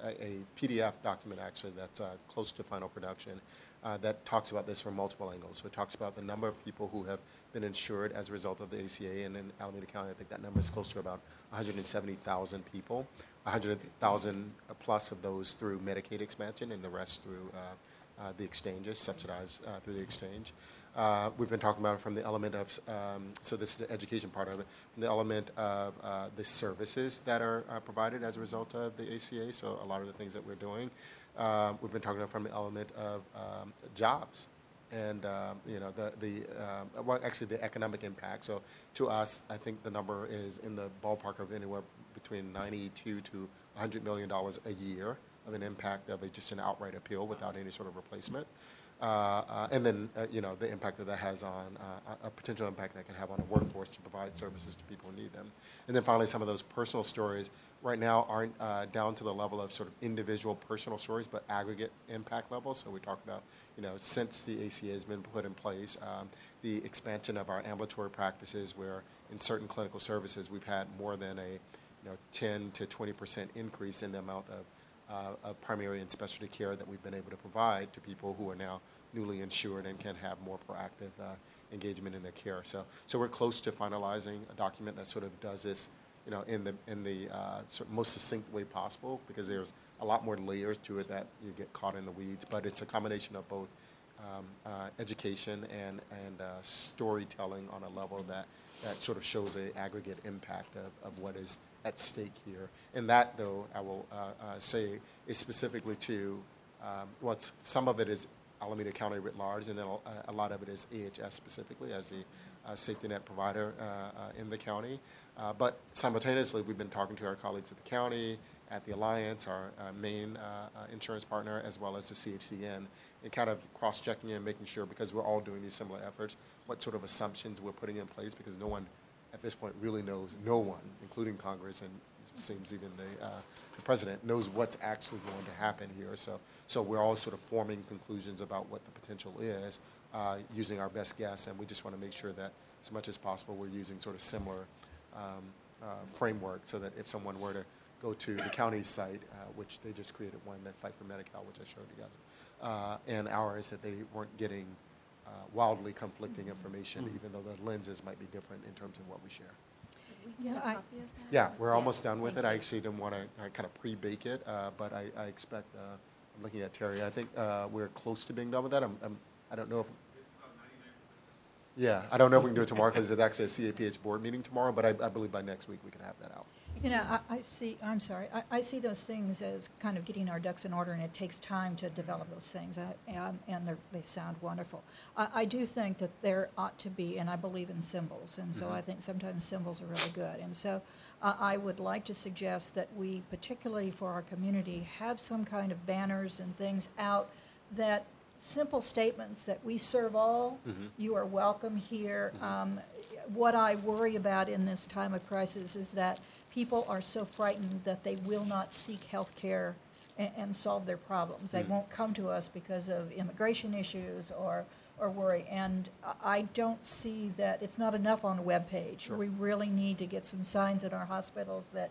Speaker 4: a PDF document actually that's close to final production uh, that talks about this from multiple angles. So it talks about the number of people who have been insured as a result of the ACA, and in Alameda County, I think that number is close to about 170,000 people. 100,000 plus of those through Medicaid expansion, and the rest through uh, uh, the exchanges, subsidized uh, through the exchange. Uh, we've been talking about from the element of, um, so this is the education part of it, the element of uh, the services that are uh, provided as a result of the ACA, so a lot of the things that we're doing. Uh, we've been talking about from the element of um, jobs and um, you know the the uh, well actually the economic impact. So to us, I think the number is in the ballpark of anywhere between 92 to 100 million dollars a year of an impact of a, just an outright appeal without any sort of replacement. uh, uh, and then uh, you know the impact that that has on uh, a potential impact that can have on a workforce to provide services to people who need them. And then finally, some of those personal stories right now aren't uh, down to the level of sort of individual personal stories, but aggregate impact level. So we talked about you know since the ACA has been put in place, um, the expansion of our ambulatory practices, where in certain clinical services we've had more than a you know 10 to 20 percent increase in the amount of uh, of primary and specialty care that we've been able to provide to people who are now newly insured and can have more proactive uh, engagement in their care. So, so we're close to finalizing a document that sort of does this, you know, in the in the uh, sort of most succinct way possible because there's a lot more layers to it that you get caught in the weeds. But it's a combination of both um, uh, education and and uh, storytelling on a level that that sort of shows a aggregate impact of, of what is at stake here. And that, though, I will uh, uh, say, is specifically to um, what's some of it is Alameda County writ large, and then a, a lot of it is AHS specifically as the uh, safety net provider in the county. Uh, but simultaneously, we've been talking to our colleagues at the county, at the Alliance, our main insurance partner, as well as the CHCN, and kind of cross-checking and making sure, because we're all doing these similar efforts, what sort of assumptions we're putting in place, because no one at this point really knows, no one, including Congress and seems even the, uh, the president, knows what's actually going to happen here. So, so we're all sort of forming conclusions about what the potential is uh, using our best guess, and we just want to make sure that as much as possible we're using sort of similar um, uh, framework so that if someone were to go to the county site, uh, which they just created one, that Fight for Medi-Cal, which I showed you guys, uh, and ours, that they weren't getting uh, wildly conflicting information,
Speaker 1: Mm.
Speaker 4: even though the lenses might be different in terms of what we share.
Speaker 1: Yeah, I-
Speaker 4: Yeah, we're almost done with it. I actually didn't want to kind of pre-bake it, uh, but I, I expect, uh, I'm looking at Terry, I think uh, we're close to being done with that. I'm, I'm, I don't know if, yeah, I don't know if we can do it tomorrow because it's actually a CAPH board meeting tomorrow, but I, I believe by next week we can have that out.
Speaker 1: You know, I, I see, I'm sorry, I, I see those things as kind of getting our ducks in order, and it takes time to develop those things, I- and, and they're, they sound wonderful. I, I do think that there ought to be, and I believe in symbols, and so. I think sometimes symbols are really good. And so uh, I would like to suggest that we, particularly for our community, have some kind of banners and things out that, simple statements that we serve all,
Speaker 19: Mhm.
Speaker 1: you are welcome here. Um, what I worry about in this time of crisis is that people are so frightened that they will not seek health care and, and solve their problems. They
Speaker 19: Mm.
Speaker 1: won't come to us because of immigration issues or, or worry. And I- don't see that, it's not enough on a webpage.
Speaker 19: Sure.
Speaker 1: We really need to get some signs in our hospitals that,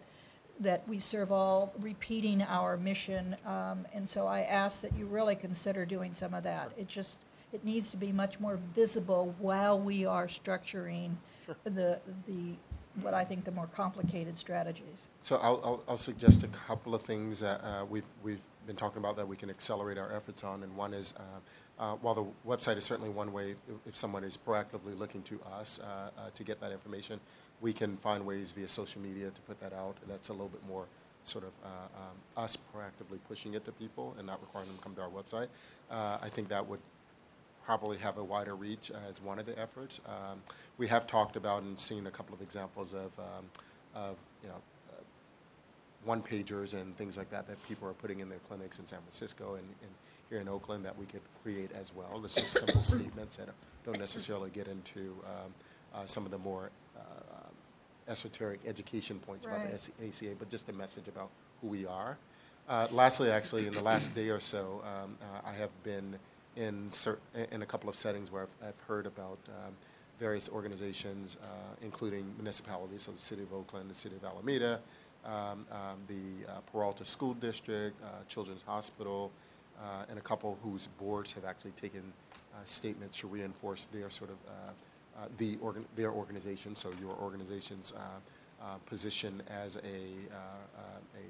Speaker 1: that we serve all, repeating our mission. Um, and so I ask that you really consider doing some of that. It just, it needs to be much more visible while we are structuring the, the, what I think the more complicated strategies.
Speaker 4: So I'll, I'll, I'll suggest a couple of things that uh, we've, we've been talking about that we can accelerate our efforts on. And one is, uh, uh, while the website is certainly one way, if, if someone is proactively looking to us uh, uh, to get that information, we can find ways via social media to put that out. That's a little bit more sort of uh, um, us proactively pushing it to people and not requiring them to come to our website. Uh, I think that would probably have a wider reach as one of the efforts. Um, we have talked about and seen a couple of examples of, um, of you know, uh, one pagers and things like that that people are putting in their clinics in San Francisco and, and here in Oakland that we could create as well. It's just simple statements that don't necessarily get into um, uh, some of the more esoteric education points about
Speaker 19: Right.
Speaker 4: the ACA, but just a message about who we are. Uh, lastly, actually, in the last day or so, um, uh, I have been in cer- in a couple of settings where I've, I've heard about um, various organizations, uh, including municipalities, so the city of Oakland, the city of Alameda, um, um, the uh, Peralta School District, uh, Children's Hospital, uh, and a couple whose boards have actually taken uh, statements to reinforce their sort of uh, uh, the organ- their organization, so your organization's uh, uh, position as a, uh, uh, a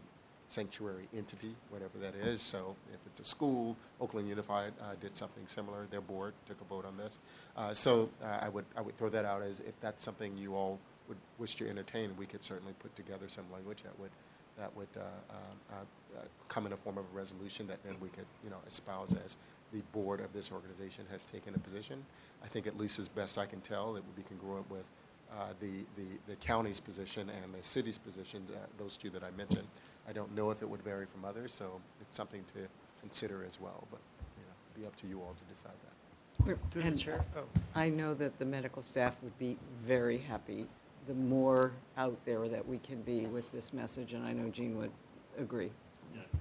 Speaker 4: sanctuary entity, whatever that is. So if it's a school, Oakland Unified uh, did something similar. Their board took a vote on this. Uh, so uh, I would I would throw that out as if that's something you all would wish to entertain, we could certainly put together some language that would that would uh, uh, uh, come in a form of a resolution that then we could you know espouse as the board of this organization has taken a position. I think at least as best I can tell, it would be congruent with uh, the, the, the county's position and the city's position, uh, those two that I mentioned. I don't know if it would vary from others, so it's something to consider as well. But you know. be up to you all to decide that.
Speaker 15: Through the
Speaker 14: and
Speaker 15: chair. Oh.
Speaker 14: I know that the medical staff would be very happy, the more out there that we can be with this message, and I know Jean would agree.
Speaker 12: Yeah, I've gotten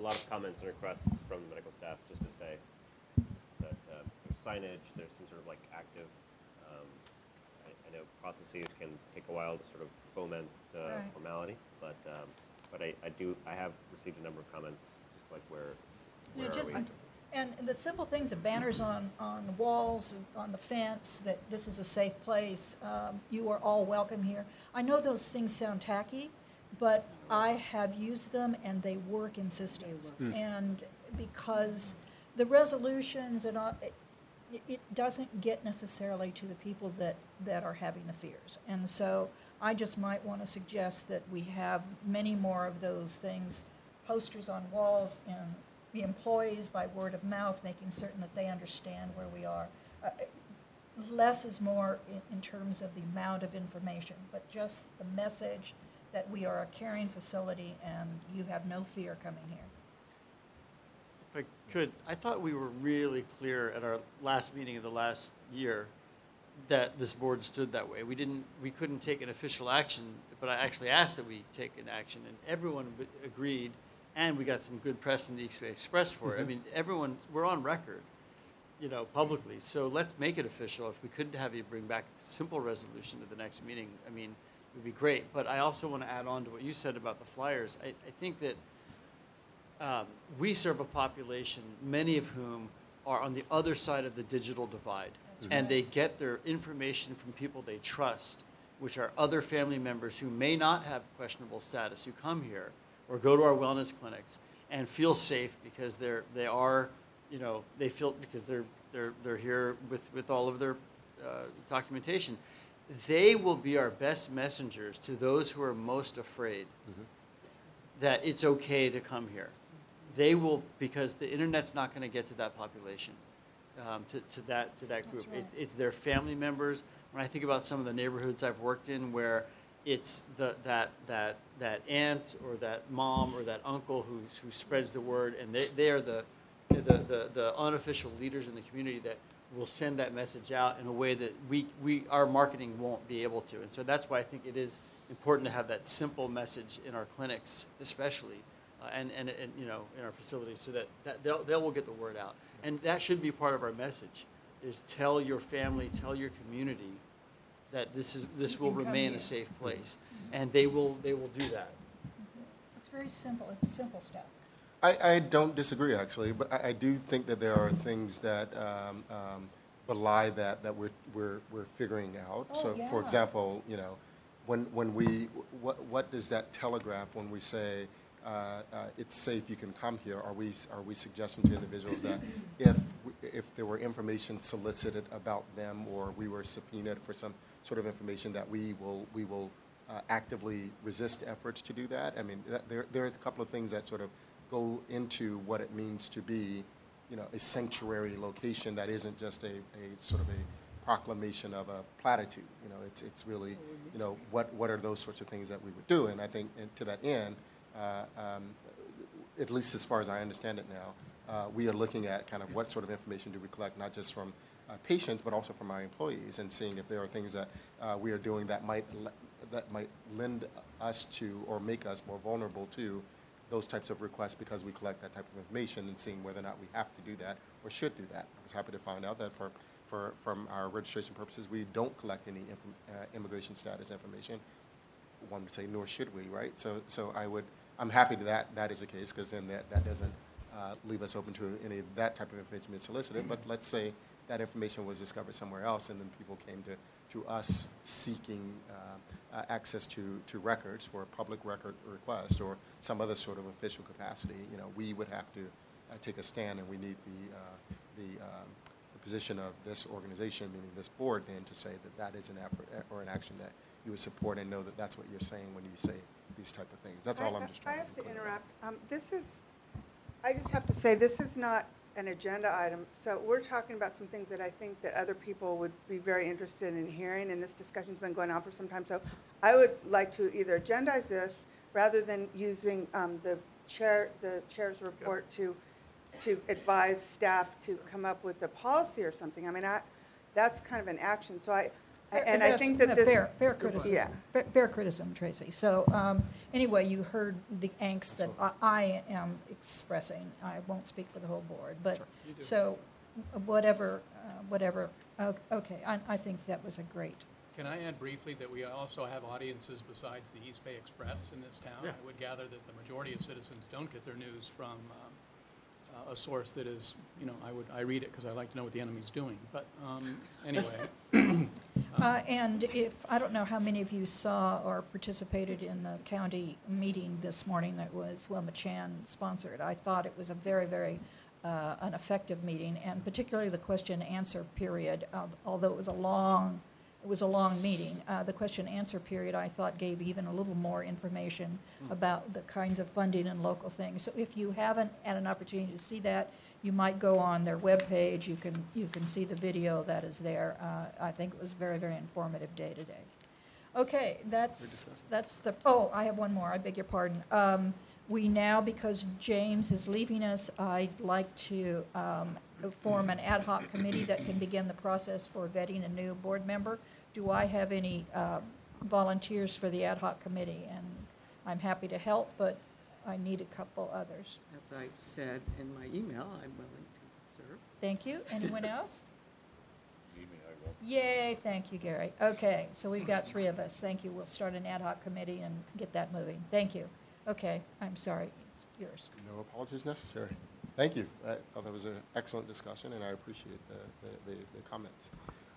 Speaker 12: a lot, of comments and requests from the medical staff just to say that uh, there's signage, there's some sort of like active, um, I, I know processes can take a while to sort of foment the
Speaker 1: Right.
Speaker 12: formality, but, um, but I, I do, I have received a number of comments, just like where, where
Speaker 1: know,
Speaker 12: are
Speaker 1: just,
Speaker 12: we?
Speaker 1: and the simple things, the banners on, on the walls, on the fence, that this is a safe place, um, you are all welcome here. I know those things sound tacky, but I have used them and they work in systems.
Speaker 19: Mm.
Speaker 1: And because the resolutions and all, it, it doesn't get necessarily to the people that, that are having the fears. And so I just might want to suggest that we have many more of those things, posters on walls and the employees by word of mouth, making certain that they understand where we are. Uh, Less is more in, in terms of the amount of information, but just the message that we are a caring facility and you have no fear coming here.
Speaker 15: If I could, I thought we were really clear at our last meeting of the last year that this board stood that way. We didn't, we couldn't take an official action, but I actually asked that we take an action, and everyone b- agreed, and we got some good press in the East Bay Express for it. I
Speaker 19: Mhm.
Speaker 15: mean, everyone, we're on record, you know, publicly, so let's make it official. If we could have you bring back a simple resolution to the next meeting, I mean, it would be great. But I also want to add on to what you said about the flyers. I, I think that um, we serve a population, many of whom are on the other side of the digital divide. And they get their information from people they trust, which are other family members who may not have questionable status, who come here or go to our wellness clinics and feel safe because they're, they are, you know, they feel because they're, they're, they're here with, with all of their uh, documentation. They will be our best messengers to those who are most afraid that it's okay to come here. They will, because the internet's not going to get to that population, um, to, to that to that group.
Speaker 19: right.
Speaker 15: It's, it's their family members. When I think about some of the neighborhoods I've worked in, where it's the that that that aunt or that mom or that uncle who who spreads the word, and they, they are the the, the the unofficial leaders in the community that will send that message out in a way that we, we our marketing won't be able to. And so that's why I think it is important to have that simple message in our clinics, especially, uh, and, and, and you know in our facilities, so that, that they'll, they will get the word out. And that should be part of our message: is tell your family, tell your community that this is this will remain a safe place, and they will they will do that.
Speaker 1: It's very simple, it's simple stuff.
Speaker 4: I, I don't disagree, actually, but I, I do think that there are things that um, um, belie that that we're, we're, we're figuring out.
Speaker 1: Oh,
Speaker 4: so,
Speaker 1: yeah.
Speaker 4: for example, you know, when, when we, what, what does that telegraph when we say uh, uh, it's safe, you can come here? Are we, are we suggesting to individuals that if, if there were information solicited about them or we were subpoenaed for some sort of information that we will, we will uh, actively resist efforts to do that? I mean, that, there, there are a couple of things that sort of go into what it means to be, you know, a sanctuary location that isn't just a, a sort of a proclamation of a platitude. You know, it's, it's really, you know, what, what are those sorts of things that we would do? And I think and to that end, uh, um, at least as far as I understand it now, uh, we are looking at kind of what sort of information do we collect, not just from uh, patients, but also from our employees, and seeing if there are things that uh, we are doing that might le- that might lend us to or make us more vulnerable to those types of requests because we collect that type of information and seeing whether or not we have to do that or should do that. I was happy to find out that for, for from our registration purposes, we don't collect any uh, immigration status information. One would say, nor should we, right? So, so I would, I'm happy that that is the case because then that, that doesn't uh, leave us open to any of that type of information being solicited. But let's say that information was discovered somewhere else and then people came to, to us seeking uh, uh, access to, to records for a public record request or some other sort of official capacity, you know, we would have to uh, take a stand and we need the, uh, the, um, the position of this organization, meaning this board, then to say that that is an effort uh, or an action that you would support and know that that's what you're saying when you say these type of things. That's all
Speaker 19: I-
Speaker 4: I'm just trying to
Speaker 19: have
Speaker 4: be
Speaker 19: to interrupt. Um, This is, I just have to say, this is not an agenda item. So we're talking about some things that I think that other people would be very interested in hearing, and this discussion's been going on for some time. So I would like to either agendize this, rather than using um, the chair, the chair's report to to advise staff to come up with a policy or something. I mean, I, that's kind of an action, so I, and I think that
Speaker 1: a
Speaker 19: this.
Speaker 1: Fair, fair criticism.
Speaker 19: Yeah.
Speaker 1: Fa- Fair criticism, Tracy. So, um, anyway, you heard the angst that I, I am expressing. I won't speak for the whole board, but,
Speaker 16: You
Speaker 1: so, whatever, uh, whatever, O- okay, I, I think that was a great,
Speaker 16: Can I add briefly that we also have audiences besides the East Bay Express in this town?
Speaker 9: Yeah.
Speaker 16: I would gather that the majority of citizens don't get their news from um, uh, a source that is, you know, I would, I read it because I like to know what the enemy's doing. But um, anyway.
Speaker 1: Uh, And if, I don't know how many of you saw or participated in the county meeting this morning that was Wilma Chan sponsored. I thought it was a very, very, uh, an effective meeting, and particularly the question-answer period, uh, although it was a long, it was a long meeting. uh, The question-answer period, I thought, gave even a little more information about the kinds of funding and local things. So if you haven't had an opportunity to see that, you might go on their webpage, you can, you can see the video that is there. Uh, I think it was a very, very informative day today. Okay, that's, that's the, oh, I have one more, I beg your pardon. Um, We now, because James is leaving us, I'd like to um, form an ad hoc committee that can begin the process for vetting a new board member. Do I have any uh, volunteers for the ad hoc committee? And I'm happy to help, but I need a couple others.
Speaker 14: As I said in my email, I'm willing to serve.
Speaker 1: Thank you. Anyone else? Yay, thank you, Gary. Okay, so we've got three of us. Thank you. We'll start an ad hoc committee and get that moving. Thank you. Okay, I'm sorry, it's yours.
Speaker 4: No apologies necessary. Thank you. I thought that was an excellent discussion, and I appreciate the, the, the, the comments.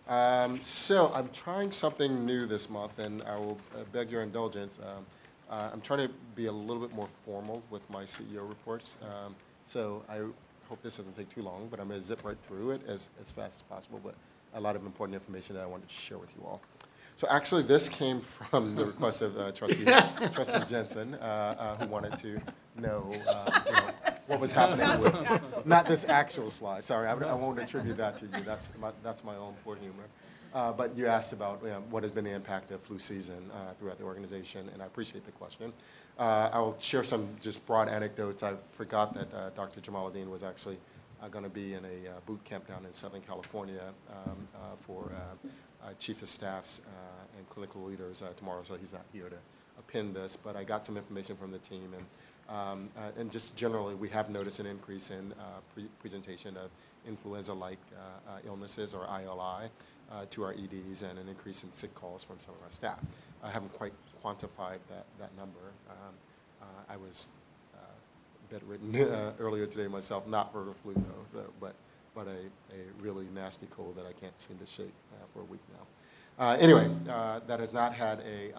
Speaker 4: Um, so I'm trying something new this month, and I will uh, beg your indulgence. Um, uh, I'm trying to be a little bit more formal with my CEO reports. Um, so I hope this doesn't take too long, but I'm going to zip right through it as, as fast as possible. But a lot of important information that I wanted to share with you all. So actually, this came from the request of uh, Trustee, Trustee Jensen, uh, uh, who wanted to know, uh, you know what was happening with, not this actual slide. Sorry, I, I won't attribute that to you. That's my, that's my own poor humor. Uh, but you asked about you know, what has been the impact of flu season uh, throughout the organization, and I appreciate the question. Uh, I will share some just broad anecdotes. I forgot that uh, Dr. Jamaluddin was actually uh, going to be in a uh, boot camp down in Southern California um, for chief of staffs and clinical leaders tomorrow, so he's not here to append this. But I got some information from the team, and um, just generally, we have noticed an increase in pre- presentation of influenza-like illnesses or ILI uh, to our EDs, and an increase in sick calls from some of our staff. I haven't quite quantified that that number. Um, uh, I was uh, bedridden uh, earlier today myself, not for the flu though, so, but but a, a really nasty cold that I can't seem to shake uh, for a week now. Uh, anyway, that has not had a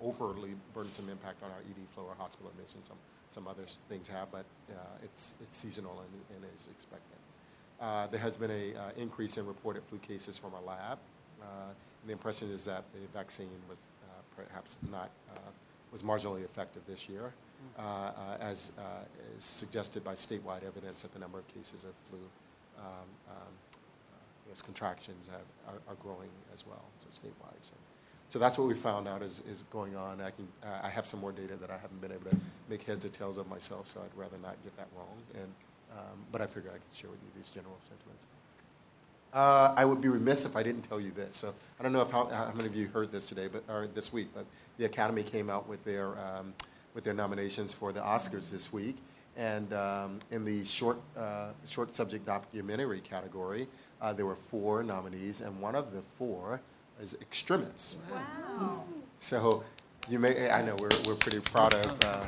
Speaker 4: overly burdensome impact on our ED flow or hospital admissions. Some some other things have, but it's it's seasonal and, and is expected. Uh, there has been a uh, increase in reported flu cases from our lab. Uh, and the impression is that the vaccine was uh, perhaps not uh, was marginally effective this year, uh, uh, as uh, is suggested by statewide evidence that the number of cases of flu um, um, uh, as contractions have, are, are growing as well, so statewide. So, so that's what we found out is, is going on. I can uh, I have some more data that I haven't been able to make heads or tails of myself, so I'd rather not get that wrong. And um, but I figured I could share with you these general sentiments. Uh, I would be remiss if I didn't tell you this. So I don't know if how, how many of you heard this today, but or this week, but the Academy came out with their um, with their nominations for the Oscars this week, and um, in the short uh, short subject documentary category, uh, there were four nominees, and one of the four is Extremis.
Speaker 1: Wow.
Speaker 4: So you may, I know we're, we're pretty proud of uh,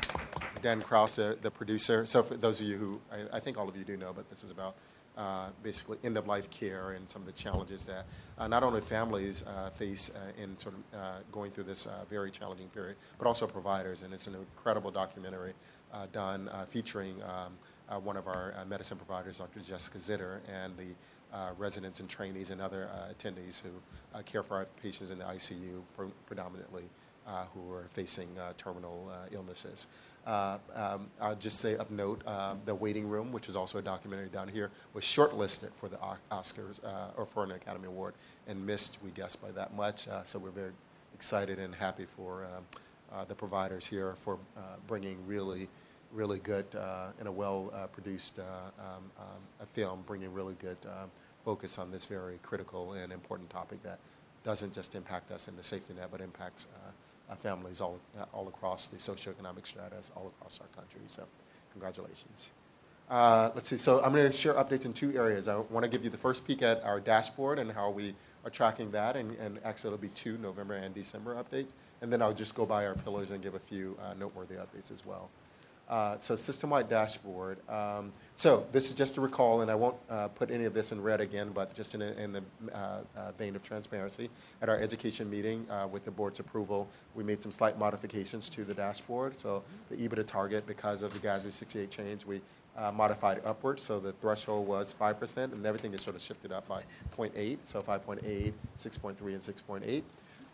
Speaker 4: Dan Krauss, the, the producer. So for those of you who, I, I think all of you do know, but this is about uh, basically end-of-life care and some of the challenges that uh, not only families uh, face uh, in sort of uh, going through this very challenging period, but also providers. And it's an incredible documentary done featuring um, one of our medicine providers, Dr. Jessica Zitter, and the uh, residents and trainees and other uh, attendees who uh, care for our patients in the ICU pre- predominantly who are facing uh, terminal uh, illnesses. Uh, um, I'll just say of note, uh, The Waiting Room, which is also a documentary down here, was shortlisted for the Oscars uh, or for an Academy Award and missed, we guess, by that much. Uh, so we're very excited and happy for um, uh, the providers here for uh, bringing really really good uh, and a well-produced uh, um, um, a film, bringing really good focus on this very critical and important topic that doesn't just impact us in the safety net, but impacts uh, uh, families all, all across the socioeconomic stratas, all across our country. So congratulations. Uh, let's see, so I'm going to share updates in two areas. I want to give you the first peek at our dashboard and how we are tracking that, and, and actually it'll be two November and December updates. And then I'll just go by our pillars and give a few uh, noteworthy updates as well. Uh, so system-wide dashboard. Um, so this is just to recall, and I won't uh, put any of this in red again, but just in, a, in the uh, uh vein of transparency, at our education meeting uh, with the board's approval, we made some slight modifications to the dashboard. So the EBITDA target, because of the GASB 68 change, we uh, modified upwards. So the threshold was 5%, and everything is sort of shifted up by 0.8. So 5.8, 6.3, and 6.8.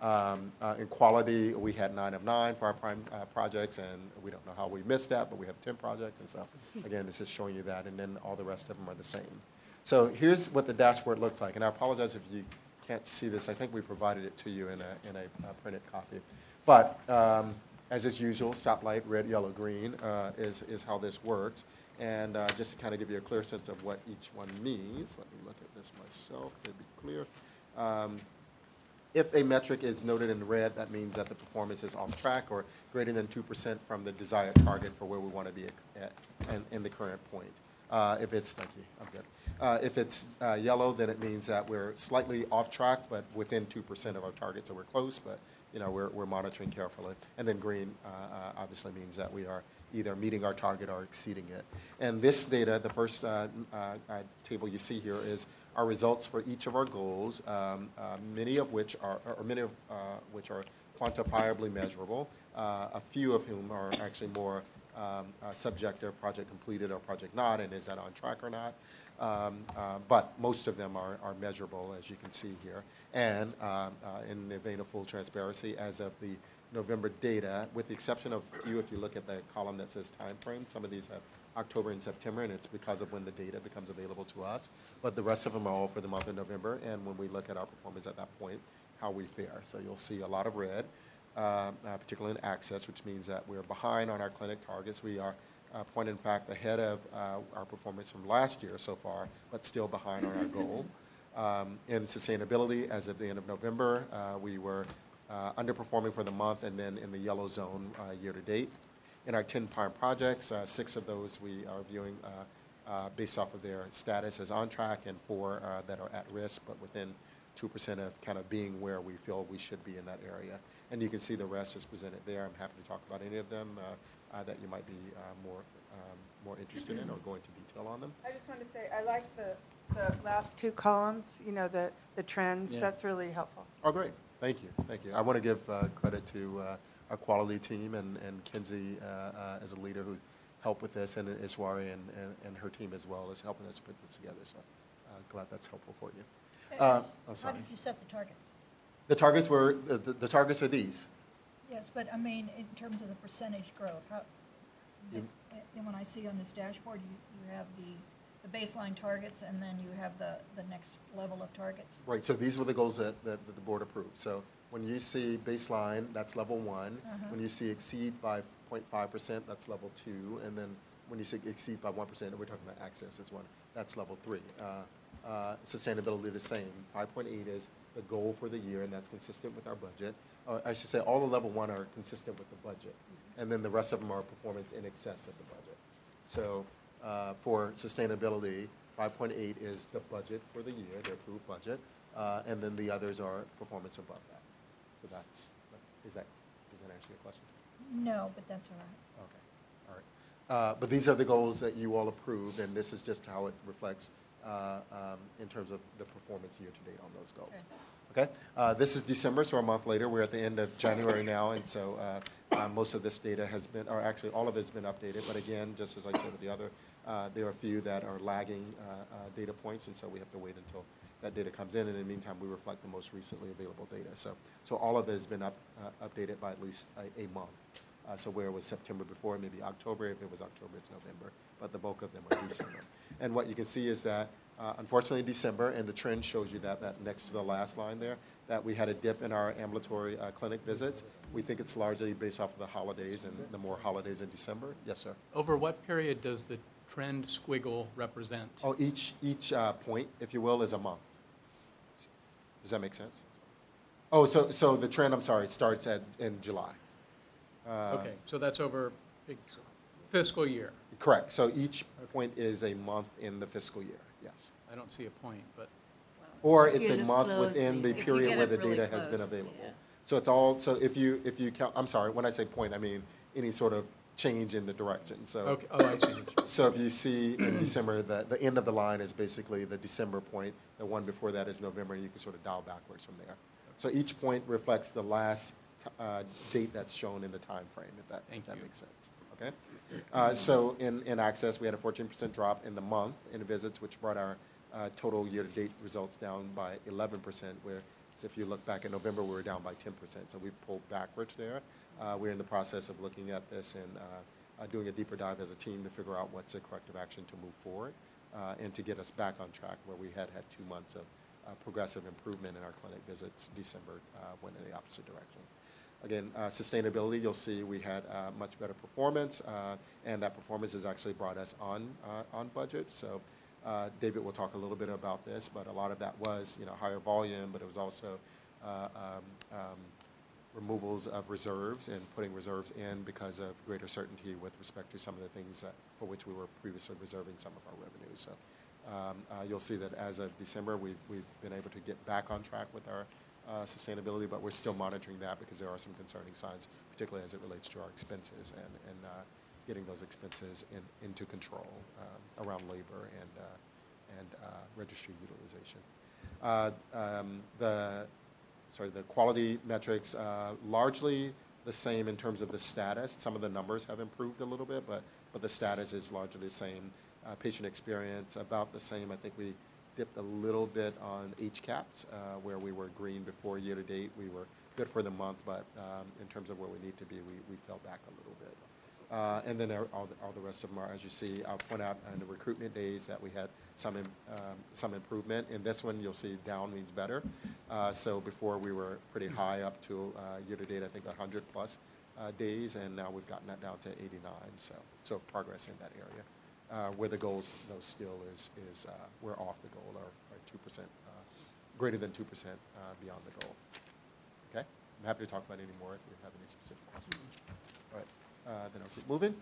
Speaker 4: Um, uh, in quality, we had nine of nine for our prime uh, projects, and we don't know how we missed that, but we have 10 projects. And so, again, this is showing you that, and then all the rest of them are the same. So here's what the dashboard looks like. And I apologize if you can't see this. I think we provided it to you in a, in a uh, printed copy. But um, as is usual, stoplight, red, yellow, green uh, is, is how this works. And uh, just to kind of give you a clear sense of what each one means, let me look at this myself to be clear. Um, if a metric is noted in red, that means that the performance is off track or greater than 2% from the desired target for where we want to be at, in, in the current point. Uh, if it's, thank you, I'm good. Uh, if it's uh, yellow, then it means that we're slightly off track, but within 2% of our target, so we're close, but you know, we're, we're monitoring carefully. And then green uh, uh, obviously means that we are either meeting our target or exceeding it. And this data, the first uh, table you see here is our results for each of our goals, um, uh, many of which are, or many of uh, which are quantifiably measurable, uh, a few of whom are actually more um, uh, subjective, project completed or project not, and is that on track or not. Um, uh, but most of them are, are measurable, as you can see here. And um, uh, in the vein of full transparency, as of the November data, with the exception of a few, if you look at the column that says time frame, some of these have October and September, and it's because of when the data becomes available to us. But the rest of them are all for the month of November, and when we look at our performance at that point, how we fare. So you'll see a lot of red, uh, uh, particularly in access, which means that we're behind on our clinic targets. We are, uh, point in fact, ahead of uh, our performance from last year so far, but still behind on our goal. Um, in sustainability, as of the end of November, uh, we were uh, underperforming for the month and then in the yellow zone year to date. In our 10 prime projects, uh, six of those we are viewing uh, uh, based off of their status as on track and four that are at risk, but within 2% of kind of being where we feel we should be in that area. And you can see the rest is presented there. I'm happy to talk about any of them uh, uh, that you might be uh, more, um, more interested in or go into detail on them.
Speaker 19: I just want to say, I like the, the last two columns, you know, the, the trends.
Speaker 4: Yeah.
Speaker 19: That's really helpful.
Speaker 4: Oh, great. Thank you. Thank you. I want to give credit to our quality team and, and Kinsey uh, uh, as a leader who helped with this, and Ishwari and, and, and, her team as well is helping us put this together. So uh, glad that's helpful for you.
Speaker 1: Uh, oh, How did you set the targets?
Speaker 4: The targets were the, the, the, targets are these.
Speaker 1: Yes, but I mean in terms of the percentage growth. How, you, and when I see on this dashboard, you, you have the the baseline targets, and then you have the, the next level of targets.
Speaker 4: Right, so these were the goals that, that, that the board approved. So when you see baseline, that's level one.
Speaker 1: Uh-huh.
Speaker 4: When you see exceed by 0.5%, that's level two. And then when you see exceed by 1%, and we're talking about access as one, that's level three. Uh, uh, sustainability, the same. 5.8 is the goal for the year, and that's consistent with our budget. Or I should say, all the level one are consistent with the budget. And then the rest of them are performance in excess of the budget. So uh, for sustainability, 5.8 is the budget for the year, the approved budget. Uh, and then the others are performance above that. So that's, is that, does that answer your question?
Speaker 1: No, but that's all right.
Speaker 4: Okay, all right. Uh, But these are the goals that you all approved, and this is just how it reflects uh, um, in terms of the performance year-to-date on those goals. Okay? Uh, This is December, so a month later. We're at the end of January now, and so uh, uh, most of this data has been, or actually, all of it's been updated. But again, just as I said with the other, uh, there are a few that are lagging uh, uh, data points, and so we have to wait until that data comes in, and in the meantime, we reflect the most recently available data. So, so all of it has been up, uh, updated by at least a, a month. Uh, so where it was September before, maybe October. If it was October, it's November. But the bulk of them are December. And what you can see is that, uh, unfortunately, December, and the trend shows you that, that next to the last line there, that we had a dip in our ambulatory uh, clinic visits. We think it's largely based off of the holidays and the more holidays in December. Yes, sir.
Speaker 16: Over what period does the trend squiggle represent?
Speaker 4: Oh, each, each uh, point, if you will, is a month. Does that make sense? Oh, so, so the trend, I'm sorry, starts at, in July. Uh,
Speaker 16: Okay, so that's over a fiscal year.
Speaker 4: Correct. So each point is a month in the fiscal year, yes.
Speaker 16: I don't see a point, but.
Speaker 4: Or
Speaker 16: If
Speaker 4: it's
Speaker 16: you
Speaker 4: a month
Speaker 16: closely,
Speaker 4: within the
Speaker 16: if you
Speaker 4: period
Speaker 16: get
Speaker 4: where
Speaker 16: it
Speaker 4: the
Speaker 16: really
Speaker 4: data has been
Speaker 16: close,
Speaker 4: available.
Speaker 16: yeah.
Speaker 4: So it's all, so if you, if you count, I'm sorry, when I say point, I mean any sort of change in the direction, so.
Speaker 16: Okay, oh, I see what you mean.
Speaker 4: So if you see in December, the, the end of the line is basically the December point, the one before that is November, and you can sort of dial backwards from there. So each point reflects the last t- uh, date that's shown in the time frame. if that, if that makes sense, okay? Uh, So in, in Access, we had a 14% drop in the month in visits, which brought our uh, total year-to-date results down by 11%, where if you look back in November, we were down by 10%, so we pulled backwards there. Uh, We're in the process of looking at this and uh, doing a deeper dive as a team to figure out what's the corrective action to move forward uh, and to get us back on track where we had had two months of uh, progressive improvement in our clinic visits. December uh, went in the opposite direction. Again, sustainability, you'll see we had much better performance, and that performance has actually brought us on, on budget. So David will talk a little bit about this, but a lot of that was, you know, higher volume, but it was also uh, um, um, removals of reserves and putting reserves in because of greater certainty with respect to some of the things that, for which we were previously reserving some of our revenues. So um, uh, you'll see that as of December, we've, we've been able to get back on track with our uh, sustainability, but we're still monitoring that because there are some concerning signs, particularly as it relates to our expenses and, and uh, getting those expenses in, into control um, around labor and, uh, and uh, registry utilization. Uh, um, the sorry, the quality metrics uh, largely the same in terms of the status. Some of the numbers have improved a little bit, but, but the status is largely the same. Uh, patient experience, about the same. I think we dipped a little bit on HCAHPS, uh, where we were green before year to date. We were good for the month, but um, in terms of where we need to be, we, we fell back a little bit. Uh, and then there- all the, all the rest of them are, as you see, I'll point out on the recruitment days that we had some, um, some improvement. In this one, you'll see down means better. Uh, so before we were pretty high up to uh, year-to-date, I think 100 plus uh, days, and now we've gotten that down to 89. So, so progress in that area. Uh, where the goals, though, still is, is uh, we're off the goal, or, or 2%, uh, greater than 2% uh, beyond the goal. Okay? I'm happy to talk about any more if you have any specific questions. All right, uh, then I'll keep moving.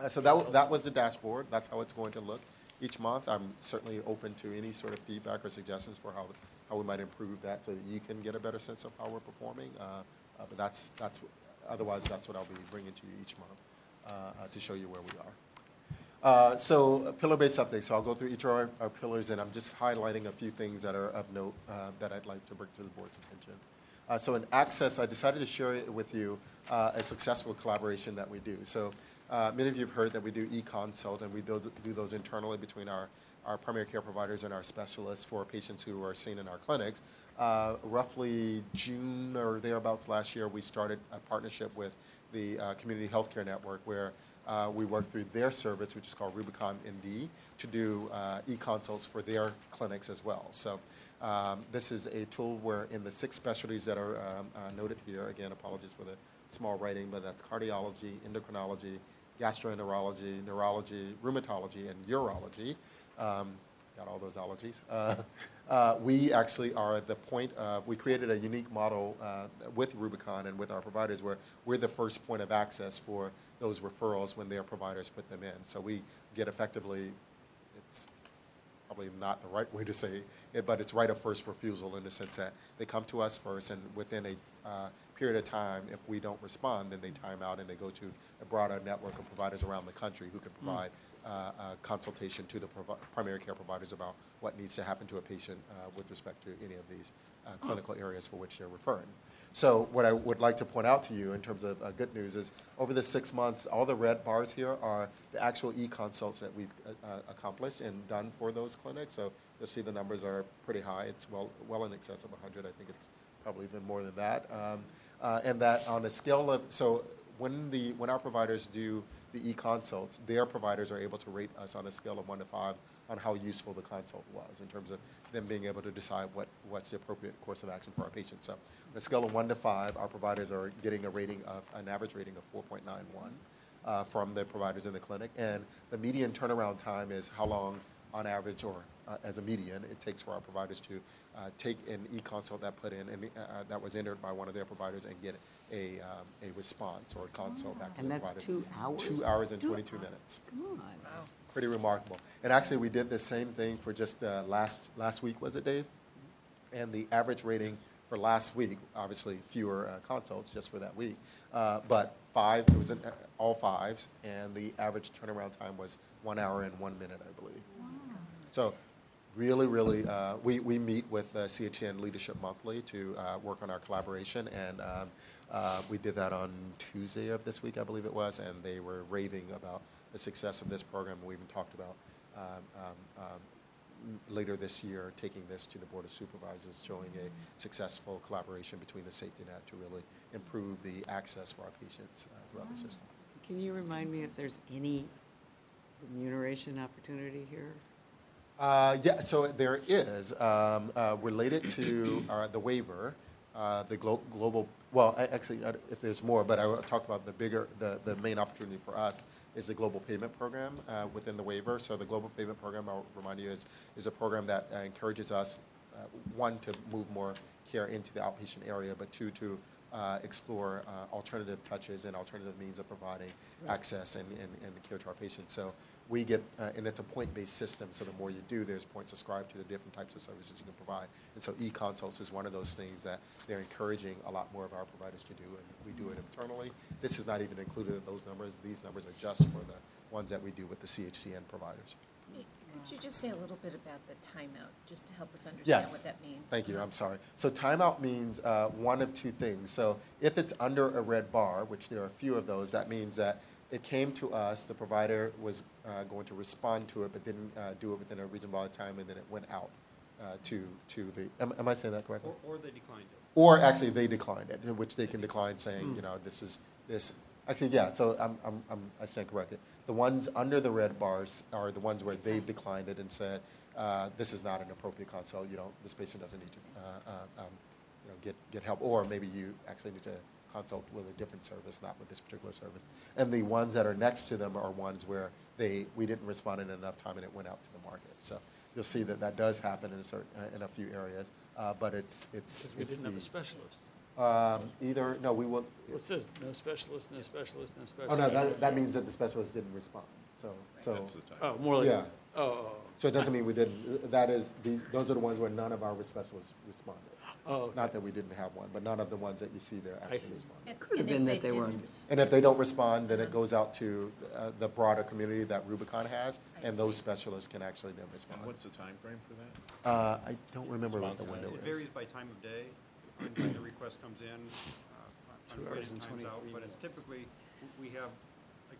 Speaker 4: Uh, so that, that was the dashboard. That's how it's going to look each month. I'm certainly open to any sort of feedback or suggestions for how, how we might improve that so that you can get a better sense of how we're performing. Uh, uh, but that's, that's, otherwise, that's what I'll be bringing to you each month uh, uh, to show you where we are. So pillar-based updates. So I'll go through each of our, our pillars, and I'm just highlighting a few things that are of note that I'd like to bring to the board's attention. Uh, so in Access, I decided to share it with you uh, a successful collaboration that we do. So uh, many of you have heard that we do e-consult, and we do, those internally between our, our primary care providers and our specialists for patients who are seen in our clinics. Uh, roughly June or thereabouts last year, we started a partnership with the uh, Community Healthcare Network where we work through their service, which is called Rubicon MD, to do e-consults for their clinics as well. So um, this is a tool where in the six specialties that are um, uh, noted here, again, apologies for the small writing, but that's cardiology, endocrinology, gastroenterology, neurology, rheumatology, and urology. Um, got all those allergies. Uh, uh, we actually are at the point of, we created a unique model uh, with Rubicon and with our providers where we're the first point of access for those referrals when their providers put them in. So we get effectively, probably not the right way to say it, but it's right of first refusal in the sense that they come to us first and within a uh, period of time, if we don't respond, then they time out and they go to a broader network of providers around the country who can provide uh, uh, consultation to the provi- primary care providers about what needs to happen to a patient uh, with respect to any of these uh, clinical areas for which they're referring. So what I would like to point out to you in terms of uh, good news is over the six months, all the red bars here are the actual e-consults that we've uh, uh, accomplished and done for those clinics. So you'll see the numbers are pretty high. It's well, well in excess of 100. I think it's probably even more than that. Um, uh, and that on a scale of, so when the when our providers do the e-consults, their providers are able to rate us on a scale of one to five on how useful the consult was in terms of them being able to decide what, what's the appropriate course of action for our patients. So, on a scale of one to five, our providers are getting a rating of an average rating of 4.91 uh, from the providers in the clinic, and the median turnaround time is how long, on average, or uh, as a median, it takes for our providers to uh, take an e-consult that put in and uh, that was entered by one of their providers and get a, um, a response or a consult back from
Speaker 14: And
Speaker 4: the
Speaker 14: that's two hours?
Speaker 4: Two hours and
Speaker 14: Two
Speaker 4: 22
Speaker 14: hours.
Speaker 4: minutes.
Speaker 14: Come on.
Speaker 4: Pretty remarkable. And actually, we did the same thing for just uh, last last week, was it, Dave? And the average rating for last week, obviously fewer uh, consults just for that week, uh, but five, it was in, uh, all fives, and the average turnaround time was one hour and one minute, I believe. So really, really, uh, we, we meet with uh, CHN Leadership Monthly to uh, work on our collaboration, and um, uh, we did that on Tuesday of this week, I believe it was, and they were raving about the success of this program. We even talked about um, um, um, later this year taking this to the Board of Supervisors, showing a successful collaboration between the safety net to really improve the access for our patients uh, throughout the system.
Speaker 14: Can you remind me if there's any remuneration opportunity here?
Speaker 4: Uh, yeah, so there is, um, uh, related to uh, the waiver, uh, the glo- global, well, a- actually, uh, if there's more, but I will talk about the bigger, the, the main opportunity for us is the global payment program uh, within the waiver. So the global payment program, I'll remind you, is, is a program that uh, encourages us, uh, one, to move more care into the outpatient area, but two, to uh, explore uh, alternative touches and alternative means of providing
Speaker 14: Right.
Speaker 4: access and, and, and care to our patients. So we get, uh, and it's a point-based system, so the more you do, there's points ascribed to the different types of services you can provide. And so e-consults is one of those things that they're encouraging a lot more of our providers to do, and we do it internally. This is not even included in those numbers. These numbers are just for the ones that we do with the CHCN providers.
Speaker 18: Could you just say a little bit about the timeout, just to help us understand
Speaker 4: Yes.
Speaker 18: what that means?
Speaker 4: Thank you, I'm sorry. So timeout means uh, one of two things. So if it's under a red bar, which there are a few of those, that means that it came to us, the provider was uh, going to respond to it, but didn't uh, do it within a reasonable amount of time, and then it went out uh, to, to the, am, am I saying that correctly?
Speaker 20: Or, or they declined it.
Speaker 4: Or actually, they declined it, which they can decline saying,
Speaker 20: Hmm.
Speaker 4: you know, this is, this, actually, yeah, so I'm, I'm, I'm, I stand corrected. The ones under the red bars are the ones where they've declined it and said, uh, this is not an appropriate consult, you don't, this patient doesn't need to, uh, uh, um, you know, get, get help, or maybe you actually need to consult with a different service, not with this particular service. And the ones that are next to them are ones where they, we didn't respond in enough time and it went out to the market. So you'll see that that does happen in a certain, uh, in a few areas, uh, but it's, it's,
Speaker 20: Because we
Speaker 4: it's
Speaker 20: didn't have a specialist.
Speaker 4: Um, either, no, we will,
Speaker 20: Well, it says no specialist, no specialist, no specialist.
Speaker 4: oh, no, that, that means that the specialist didn't respond, so, so.
Speaker 20: That's the time. Oh, more like-
Speaker 4: Yeah.
Speaker 20: oh, oh, oh.
Speaker 4: So it doesn't mean we didn't, that is, these, those are the ones where none of our specialists responded.
Speaker 20: Oh, okay.
Speaker 4: Not that we didn't have one, but none of the ones that you see there
Speaker 20: I
Speaker 4: actually
Speaker 20: see.
Speaker 4: responded.
Speaker 18: And-
Speaker 14: Could have been that they were
Speaker 18: didn't-
Speaker 4: And if they don't respond, then it goes out to uh, the broader community that Rubicon has,
Speaker 18: I
Speaker 4: and those
Speaker 18: see.
Speaker 4: specialists can actually then respond.
Speaker 13: What's the time frame for that?
Speaker 4: Uh, I don't remember what the
Speaker 13: Response
Speaker 4: window
Speaker 20: It
Speaker 4: is.
Speaker 20: varies by time of day, on when the request comes in, uh, on
Speaker 15: Two
Speaker 20: when
Speaker 15: hours
Speaker 20: it
Speaker 15: and
Speaker 20: times out. But it's typically, we have, like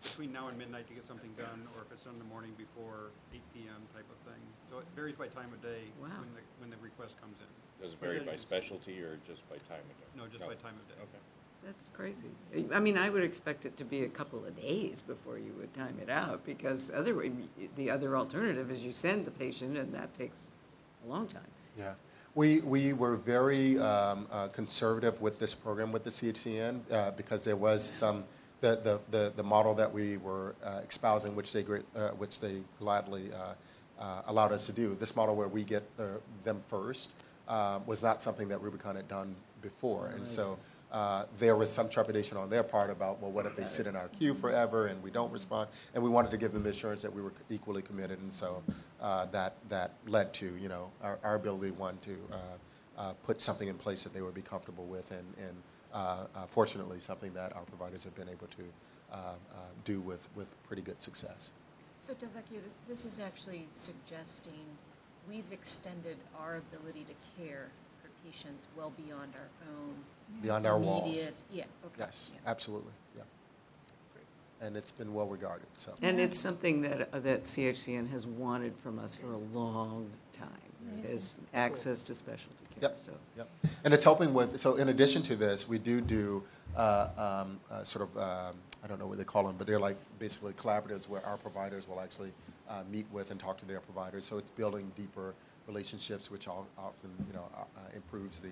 Speaker 20: between now and midnight to get something done, or if it's in the morning before eight PM type of thing. So it varies by time of day
Speaker 14: Wow.
Speaker 20: when the, when the request comes in.
Speaker 13: Does it vary by specialty or just by time of day?
Speaker 20: No, just by time of day.
Speaker 13: Okay.
Speaker 14: That's crazy. I mean, I would expect it to be a couple of days before you would time it out, because otherwise, the other alternative is you send the patient, and that takes a long time.
Speaker 4: Yeah. We, we were very um, uh, conservative with this program with the CHCN uh, because there was some, the, the, the, the model that we were uh, espousing, which they, uh, which they gladly uh, uh, allowed us to do. This model where we get the, them first uh, was not something that Rubicon had done before. And so uh, there was some trepidation on their part about, well, what if they sit in our queue forever and we don't respond? And we wanted to give them assurance that we were equally committed, and so uh, that that led to you know our, our ability one to uh, uh, put something in place that they would be comfortable with, and and fortunately something that our providers have been able to uh, uh, do with with pretty good success.
Speaker 18: So Delvecchio, th- this is actually suggesting we've extended our ability to care for patients well beyond our own.
Speaker 4: Beyond our walls.
Speaker 18: immediate- Yeah, okay.
Speaker 4: Yes,
Speaker 18: yeah.
Speaker 4: absolutely, yeah. And it's been well regarded. So.
Speaker 14: And it's something that, uh, that CHCN has wanted from us for a long time,
Speaker 18: Amazing.
Speaker 14: is access to specialty
Speaker 4: Yep.
Speaker 14: so.
Speaker 4: Yep. And it's helping with, so in addition to this, we do do uh, um, uh, sort of, um, I don't know what they call them, but they're like basically collaboratives where our providers will actually uh, meet with and talk to their providers. So it's building deeper relationships, which all, often, you know, uh, uh, improves the,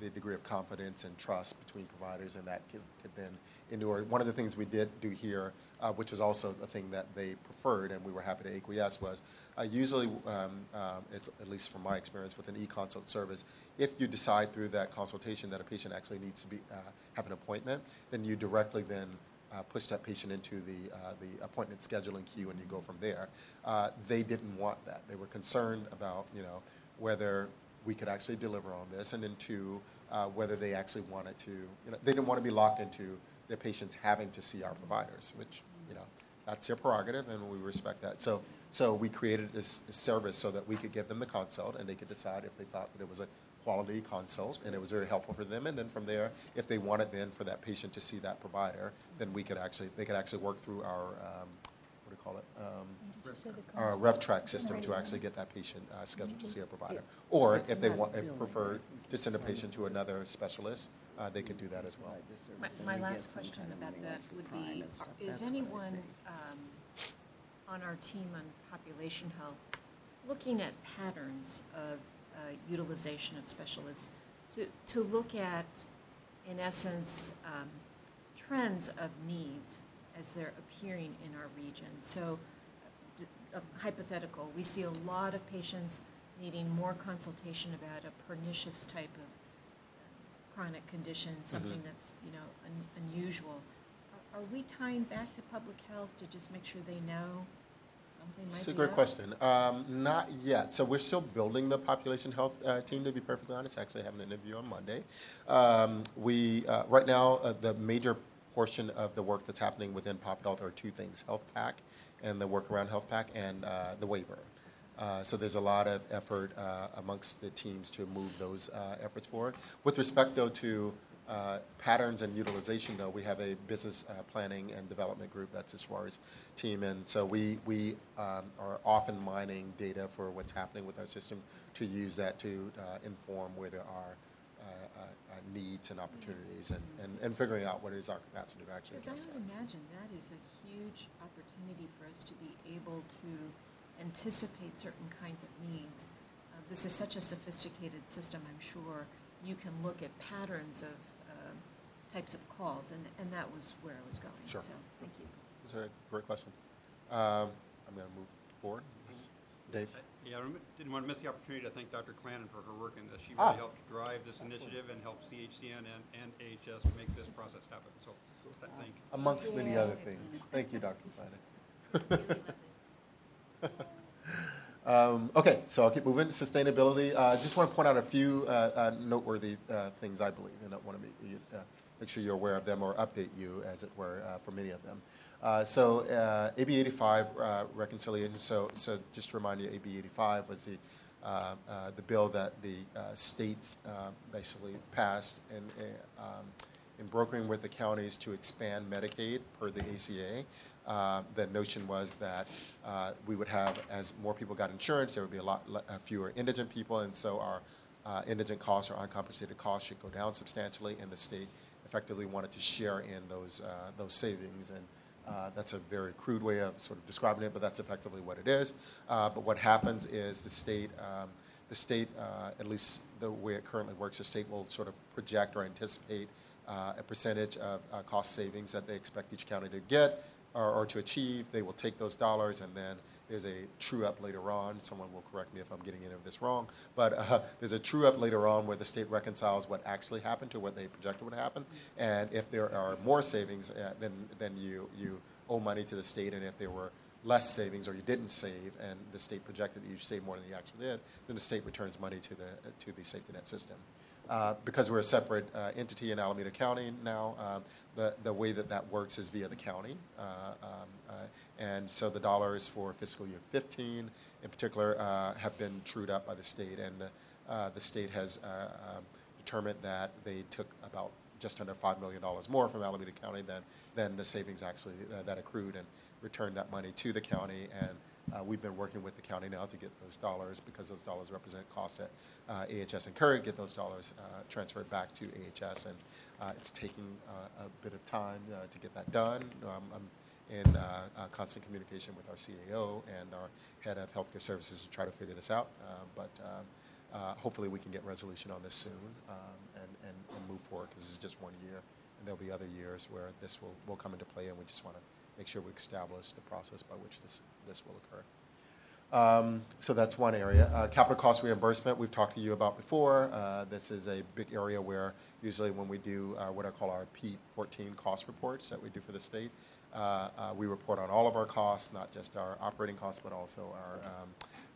Speaker 4: the degree of confidence and trust between providers, and that could, could then endure. One of the things we did do here, uh, which was also a thing that they preferred, and we were happy to acquiesce, was uh, usually, um, it's, at least from my experience with an e-consult service, if you decide through that consultation that a patient actually needs to be, uh, have an appointment, then you directly then uh, push that patient into the, uh, the appointment scheduling queue and you go from there. Uh, they didn't want that. They were concerned about, you know, whether we could actually deliver on this, and then two, uh, whether they actually wanted to, you know, they didn't want to be locked into their patients having to see our providers, which, that's their prerogative, and we respect that. So, so we created this service so that we could give them the consult, and they could decide if they thought that it was a quality consult, and it was very helpful for them. And then from there, if they wanted then for that patient to see that provider, then we could actually, they could actually work through our, um, what do you call it? Um, our RevTrak system to actually get that patient uh, scheduled to see a provider. Or if they want, if prefer to send a patient to another specialist, uh, they could do that as well.
Speaker 18: My, my last question about that would be, is anyone um, on our team on population health looking at patterns of uh, utilization of specialists to, to look at, in essence, um, trends of needs as they're appearing in our region? So, uh, hypothetical, we see a lot of patients needing more consultation about a pernicious type of chronic condition, something
Speaker 4: Mhm.
Speaker 18: that's, you know, un- unusual. Are- Are we tying back to public health to just make sure they know something might be
Speaker 4: It's a great
Speaker 18: up?
Speaker 4: question. Um, not yet. So we're still building the population health uh, team, to be perfectly honest. Actually, having an interview on Monday. Um, we uh, right now uh, the major portion of the work that's happening within Pop Health are two things: Health Pack and the work around HealthPAC and uh, the waiver. Uh, so there's a lot of effort uh, amongst the teams to move those uh, efforts forward. With respect, though, to uh, patterns and utilization, though, we have a business uh, planning and development group that's Ishwar's team, and so we we um, are often mining data for what's happening with our system to use that to uh, inform where there are uh, uh, uh, needs and opportunities, and, and, and figuring out what is our capacity to actually
Speaker 18: Because I would imagine that is a huge opportunity for us to be able to anticipate certain kinds of needs. Uh, this is such a sophisticated system, I'm sure. You can look at patterns of uh, types of calls, and, and that was where I was going.
Speaker 4: Sure.
Speaker 18: So, thank you.
Speaker 4: It's a great question. Um, I'm going to move forward. Yes. Dave?
Speaker 20: Yeah, I didn't want to miss the opportunity to thank Dr. Clannon for her work in this. She
Speaker 4: Ah.
Speaker 20: really helped drive this initiative and help CHCN and, and AHS make this process happen. So, th- thank you.
Speaker 4: Amongst many other things. Thank you, Dr. Flannery. Um, okay, so I'll keep moving. Sustainability. I uh, just want to point out a few uh, uh, noteworthy uh, things I believe, and I want to make, uh, make sure you're aware of them or update you, as it were, uh, for many of them. Uh, so uh, AB 85 uh, reconciliation. So, so just to remind you, AB 85 was the uh, uh, the bill that the uh, states uh, basically passed in, uh, um, in brokering with the counties to expand Medicaid per the ACA. Uh, the notion was that uh, we would have, as more people got insurance, there would be a lot le- uh, fewer indigent people, and so our uh, indigent costs or uncompensated costs should go down substantially, and the state effectively wanted to share in those, uh, those savings. And that's a very crude way of sort of describing it, but that's effectively what it is. But what happens is the state, um, the state, at least the way it currently works, the state will sort of project or anticipate a percentage of cost savings that they expect each county to get or, or to achieve. They will take those dollars and then there's a true up later on. Someone will correct me if I'm getting any of this wrong, but uh, there's a true up later on where the state reconciles what actually happened to what they projected would happen. And if there are more savings, uh, then then you you owe money to the state. And if there were less savings or you didn't save, and the state projected that you saved more than you actually did, then the state returns money to the to the safety net system. Uh, because we're a separate uh, entity in Alameda County now, um, the, the way that that works is via the county. Uh, um, uh, and so the dollars for fiscal year 15 in particular uh, have been trued up by the state. And uh, the state has uh, um, determined that they took about just under $5 million more from Alameda County than, than the savings actually uh, that accrued and returned that money to the county. And uh, we've been working with the county now to get those dollars, because those dollars represent cost that uh, AHS incurred, get those dollars uh, transferred back to AHS. And uh, it's taking uh, a bit of time uh, to get that done. Um, I'm in constant communication with our CAO and our head of healthcare services to try to figure this out. But hopefully we can get resolution on this soon um, and, and, and move forward because this is just one year. And there'll be other years where this will, will come into play and we just want to make sure we establish the process by which this, this will occur. Um, so that's one area. Uh, capital cost reimbursement, we've talked to you about before. Uh, this is a big area where usually when we do uh, what I call our P14 cost reports that we do for the state, uh, uh, we report on all of our costs, not just our operating costs, but also our, um,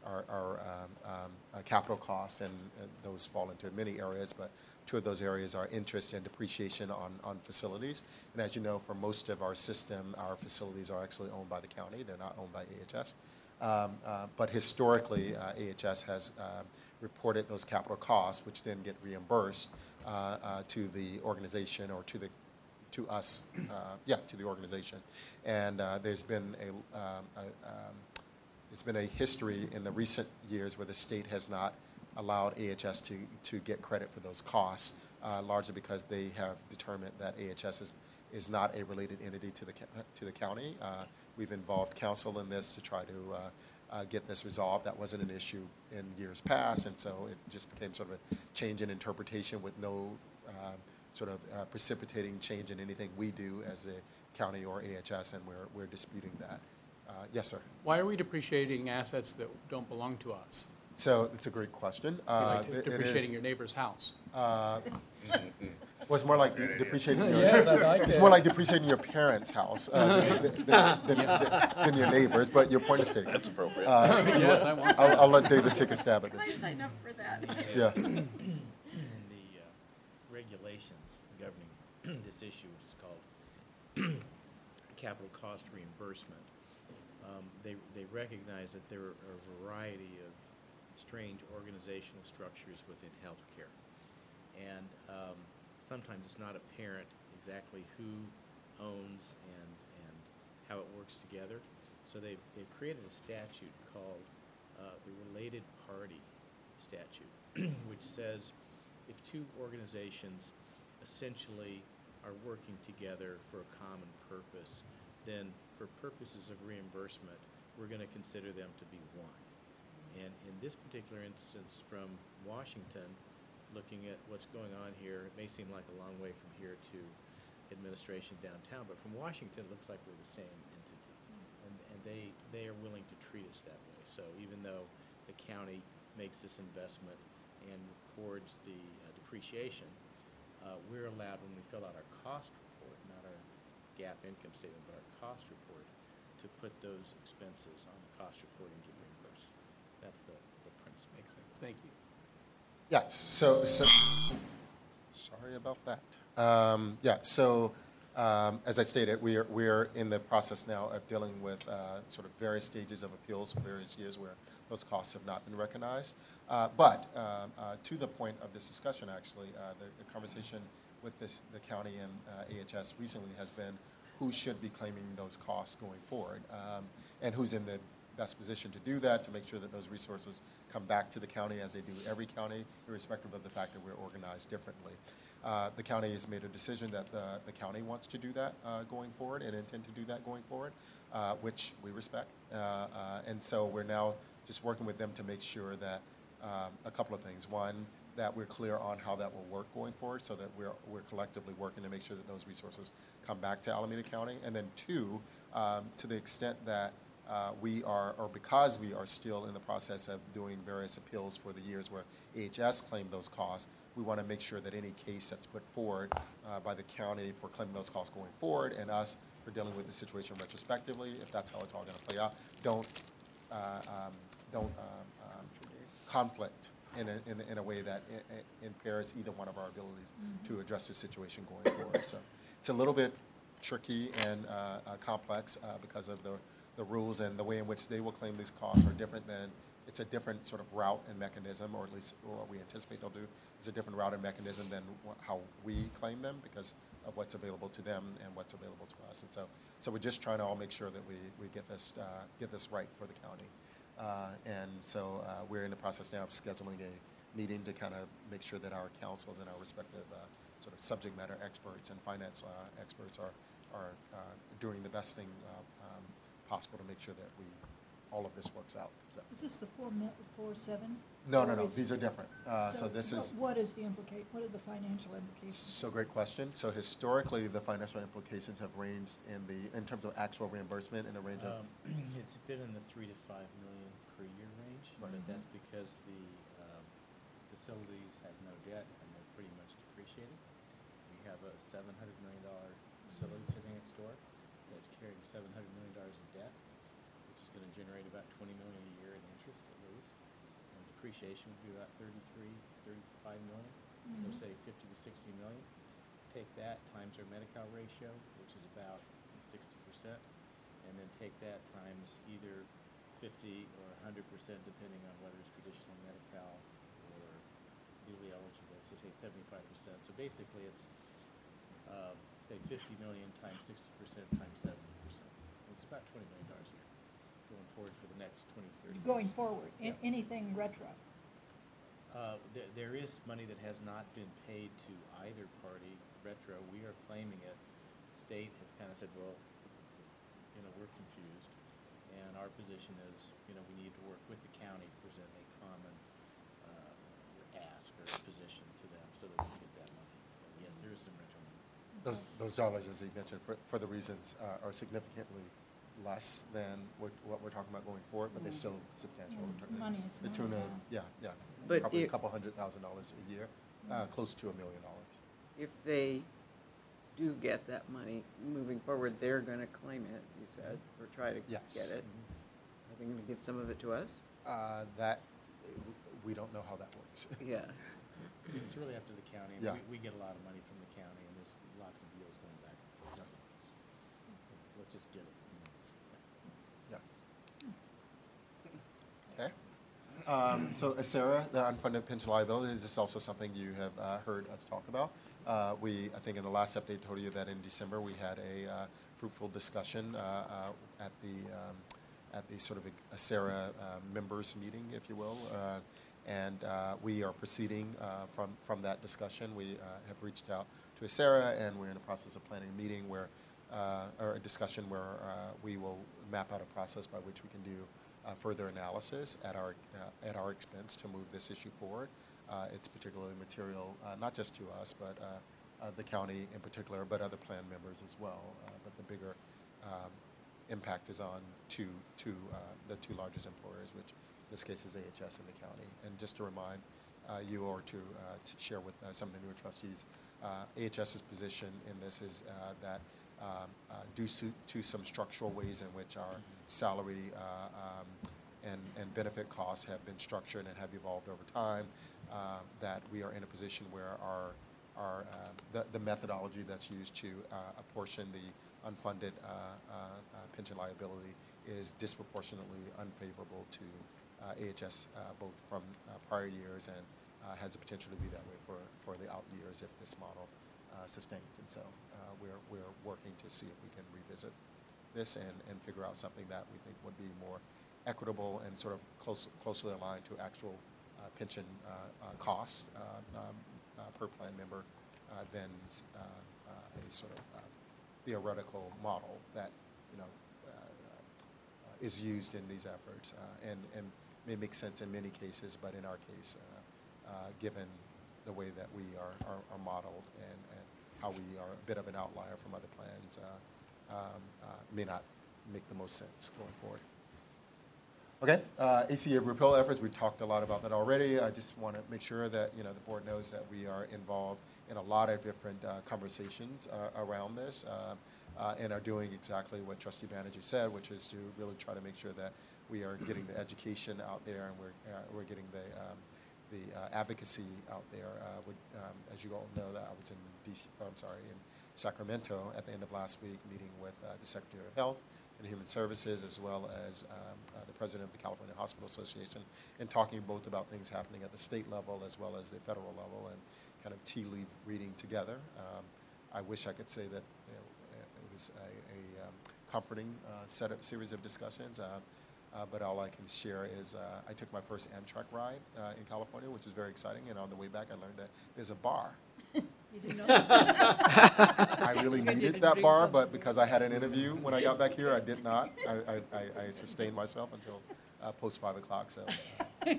Speaker 4: our, our um, um, uh, capital costs, and, and those fall into many areas, but two of those areas are interest and depreciation on, on facilities. And as you know, for most of our system, our facilities are actually owned by the county. They're not owned by AHS. Um, uh, but historically, uh, AHS has uh, reported those capital costs, which then get reimbursed uh, uh, to the organization or to the to us, uh, yeah, to the organization. And there's been a, um, a um, there's been a history in the recent years where the state has not allowed AHS to to get credit for those costs, uh, largely because they have determined that AHS is is not a related entity to the to the county. Uh, we've involved counsel in this to try to uh, uh, get this resolved. That wasn't an issue in years past, and so it just became sort of a change in interpretation with no uh, sort of uh, precipitating change in anything we do as a county or AHS, and we're we're disputing that. Yes, sir.
Speaker 16: Why are we depreciating assets that don't belong to us?
Speaker 4: So it's a great question.
Speaker 16: Be
Speaker 4: Uh,
Speaker 16: like
Speaker 4: it- it
Speaker 16: depreciating
Speaker 4: is-
Speaker 16: your neighbor's house.
Speaker 4: Uh, well, it's more like de- depreciating your.
Speaker 16: Yes, I like
Speaker 4: it's
Speaker 16: it.
Speaker 4: more like depreciating your parents' house uh, than, than, than, than- than your neighbors. But your point is taken. That's
Speaker 13: appropriate.
Speaker 16: Yes, I want
Speaker 4: I'll. I'll let David take a stab at this.
Speaker 14: I sign up for that.
Speaker 4: Yeah.
Speaker 21: in the uh, regulations governing this issue, which is called capital cost reimbursement, um, they, they recognize that there are a variety of strange organizational structures within healthcare. And um, sometimes it's not apparent exactly who owns and, and how it works together. So they've, they've created a statute called uh, the Related Party Statute, which says if two organizations essentially are working together for a common purpose, then for purposes of reimbursement, we're going to consider them to be one. And in this particular instance from Washington, looking at what's going on here, it may seem like a long way from here to administration downtown, but from Washington, it looks like we're the same entity. And, and they, they are willing to treat us that way. So even though the county makes this investment and records the uh, depreciation, uh, we're allowed, when we fill out our cost report, not our GAAP income statement, but our cost report, to put those expenses on the cost report and. That's the, the premise. Makes sense.
Speaker 16: Thank you.
Speaker 4: Yes. So, so sorry about that. Um, yeah. So, um, as I stated, we are we are in the process now of dealing with uh, sort of various stages of appeals for various years where those costs have not been recognized. Uh, but um, uh, to the point of this discussion, actually, uh, the, the conversation with this, the county and uh, AHS recently has been who should be claiming those costs going forward, um, and who's in the best position to do that, to make sure that those resources come back to the county as they do every county, irrespective of the fact that we're organized differently. Uh, the county has made a decision that the, the county wants to do that uh, going forward and intend to do that going forward, uh, which we respect. Uh, uh, and so we're now just working with them to make sure that um, a couple of things. One, that we're clear on how that will work going forward so that we're, we're collectively working to make sure that those resources come back to Alameda County. And then two, um, to the extent that uh, we are, or because we are still in the process of doing various appeals for the years where AHS claimed those costs, we want to make sure that any case that's put forward uh, by the county for claiming those costs going forward and us for dealing with the situation retrospectively, if that's how it's all going to play out, don't, uh, um, don't um, um, conflict in a, in, a- in a way that i- impairs either one of our abilities to address the situation going forward. So it's a little bit tricky and uh, uh, complex uh, because of the, the rules and the way in which they will claim these costs are different than it's a different sort of route and mechanism, or at least what we anticipate they'll do. It's a different route and mechanism than wh- how we claim them because of what's available to them and what's available to us. And so, so we're just trying to all make sure that we, we get this uh, get this right for the county. Uh, and so uh, we're in the process now of scheduling a meeting to kind of make sure that our counsels and our respective uh, sort of subject matter experts and finance uh, experts are are uh, doing the best thing possible to make sure that we all of this works out. So.
Speaker 1: Is this the four, mi- four, seven?
Speaker 4: No, no, no. These are different. Uh, so this
Speaker 1: what-
Speaker 4: is
Speaker 1: What is the implicate, what are the financial implications?
Speaker 4: so great question. So historically, the financial implications have ranged in the in terms of actual reimbursement in the range of.
Speaker 21: Um, It's been in the three to five million per year range, but
Speaker 4: Right.
Speaker 21: that's because the um, facilities have no debt and they're pretty much depreciated. We have a seven hundred million dollar facility sitting next door that's carrying seven hundred million dollars in debt, which is gonna generate about twenty million a year in interest at least. And depreciation would be about thirty-three, thirty-five million, so
Speaker 1: Mhm.
Speaker 21: say fifty to sixty million. Take that times our Medi-Cal ratio, which is about sixty percent, and then take that times either fifty or hundred percent, depending on whether it's traditional Medi-Cal or newly eligible, so say seventy-five percent. So basically, it's, uh, say fifty million times sixty percent times seventy percent. It's about twenty million dollars a year going forward for the next 20, 30 years.
Speaker 1: Going forward, a-
Speaker 21: Yeah.
Speaker 1: anything retro?
Speaker 21: Uh, there, there is money that has not been paid to either party retro. We are claiming it. State has kind of said, well, you know, we're confused. And our position is, you know, we need to work with the county to present a common, uh, ask or position to them so that we can get that money. But yes, there is some retro money.
Speaker 4: Those, those dollars, as he mentioned, for, for the reasons uh, are significantly less than what, what we're talking about going forward, but they're
Speaker 1: Mm.
Speaker 4: still substantial.
Speaker 1: Mm,
Speaker 4: We're talking
Speaker 1: money is
Speaker 4: The
Speaker 1: money,
Speaker 4: tune of, yeah, yeah,
Speaker 14: But
Speaker 4: probably a
Speaker 14: it-
Speaker 4: couple hundred thousand dollars a year, uh,
Speaker 1: Mm.
Speaker 4: close to a million dollars.
Speaker 14: If they do get that money, moving forward, they're gonna claim it, you said, or try to
Speaker 4: Yes.
Speaker 14: get it.
Speaker 4: Mhm.
Speaker 14: Are they gonna give some of it to us?
Speaker 4: Uh, that, we don't know how that works.
Speaker 14: Yeah.
Speaker 21: It's really up to the county. and
Speaker 4: Yeah.
Speaker 21: We, we get a lot of money from the county and there's lots of deals going back and forth. Let's just get it.
Speaker 4: Yeah. Okay. Um, So uh, ACERA, the unfunded pension liability, is this also something you have uh, heard us talk about? Uh, We, I think in the last update, told you that in December, we had a uh, fruitful discussion uh, uh, at the, um, at the sort of a ACERA members meeting, if you will. And we are proceeding from, from that discussion. We have reached out to ACERA, and we're in the process of planning a meeting where, or a discussion where we will map out a process by which we can do further analysis at our, uh, at our expense to move this issue forward. Uh, It's particularly material, uh, not just to us, but uh, uh, the county in particular, but other plan members as well. Uh, But the bigger um, impact is on two, two, uh, the two largest employers, which in this case is AHS and the county. And just to remind uh, you or to, uh, to share with uh, some of the newer trustees, uh, AHS's position in this is uh, that um, uh, due to, some structural ways in which our salary uh, um, and, and benefit costs have been structured and have evolved over time, uh, that we are in a position where our, our, uh, the, the methodology that's used to uh, apportion the unfunded uh, uh, pension liability is disproportionately unfavorable to AHS, both from prior years and has the potential to be that way for, for the out years if this model sustains. And so uh, we're, we're working to see if we can revisit this and, and figure out something that we think would be more equitable and sort of close, closely aligned to actual uh, pension uh, uh, costs uh, um, uh, per plan member uh, than uh, uh, a sort of uh, theoretical model that, you know, uh, uh, is used in these efforts uh, and, and may make sense in many cases, but in our case, uh, uh, given the way that we are, are, are modeled and how we are a bit of an outlier from other plans, uh, um, uh, may not make the most sense going forward. Okay, uh, ACA repeal efforts, we talked a lot about that already. I just want to make sure that, you know, the board knows that we are involved in a lot of different uh, conversations uh, around this uh, uh, and are doing exactly what Trustee Banerjee said, which is to really try to make sure that we are getting the education out there and we're, uh, we're getting the, um, the uh, advocacy out there. Uh, would, um, as you all know, that I was in DC, I'm sorry, in Sacramento at the end of last week, meeting with uh, the Secretary of Health and Human Services, as well as um, uh, the president of the California Hospital Association, and talking both about things happening at the state level as well as the federal level, and kind of tea leaf reading together. Um, I wish I could say that it was a, a um, comforting uh, set of series of discussions. Uh, but all I can share is uh, I took my first Amtrak ride uh, in California, which was very exciting. And on the way back, I learned that there's a bar.
Speaker 18: Know?
Speaker 4: I really needed that bar, but because I had an interview when I got back here, I did not. I, I, I, I sustained myself until uh, post five o'clock, so uh, I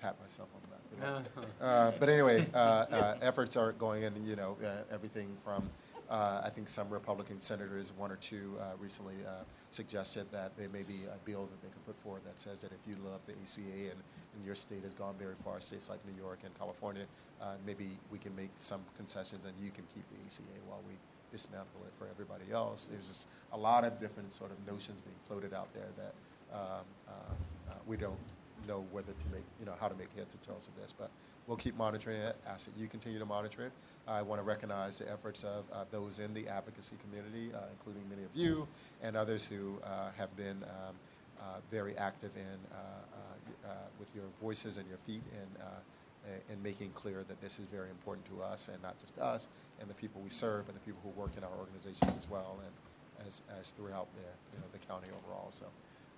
Speaker 4: pat myself on the back. Uh, but anyway, uh, uh, efforts are going in. You know, uh, everything from uh, I think some Republican senators, one or two, uh, recently uh, suggested that there may be a bill that they could put forward that says that if you love the ACA and, and your state has gone very far, states like New York and California, uh, maybe we can make some concessions and you can keep the ACA while we dismantle it for everybody else. There's just a lot of different sort of notions being floated out there that um, uh, uh, we don't know whether to make, you know, how to make heads or tails of this. But we'll keep monitoring it. Ask that you continue to monitor it. I want to recognize the efforts of, of those in the advocacy community, uh, including many of you and others who uh, have been um, uh, very active in uh, uh, uh, with your voices and your feet in, uh, in making clear that this is very important to us and not just us and the people we serve and the people who work in our organizations as well and as, as throughout the, you know, the county overall. So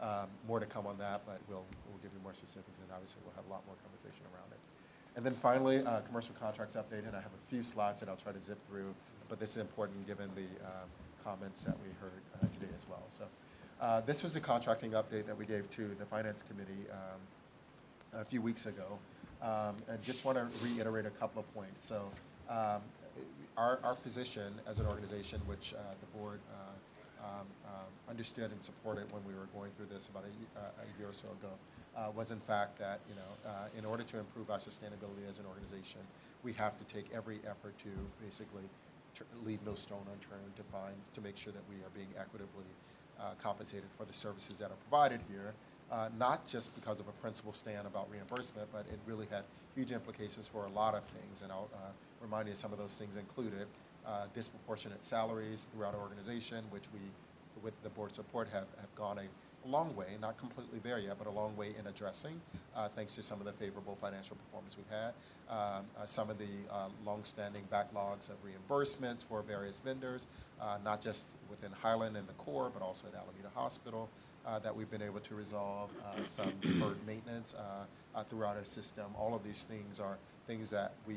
Speaker 4: um, more to come on that, but we'll, we'll give you more specifics and obviously we'll have a lot more conversation around it. And then finally, uh, commercial contracts update, and I have a few slides that I'll try to zip through, but this is important given the um, comments that we heard uh, today as well. So uh, this was the contracting update that we gave to the Finance Committee um, a few weeks ago. Um, and just want to reiterate a couple of points. So um, our, our position as an organization, which uh, the board uh, um, um, understood and supported when we were going through this about a, uh, a year or so ago, uh, was in fact that you know uh, in order to improve our sustainability as an organization, we have to take every effort to basically tr- leave no stone unturned to find to make sure that we are being equitably uh, compensated for the services that are provided here. Uh, not just because of a principle stand about reimbursement, but it really had huge implications for a lot of things. And I'll uh, remind you some of those things included uh, disproportionate salaries throughout our organization, which we, with the board support, have, have gone a long way, not completely there yet, but a long way in addressing, uh, thanks to some of the favorable financial performance we've had. Um, uh, some of the uh, longstanding backlogs of reimbursements for various vendors, uh, not just within Highland and the core, but also at Alameda Hospital, uh, that we've been able to resolve. Uh, some deferred maintenance throughout our system. All of these things are things that we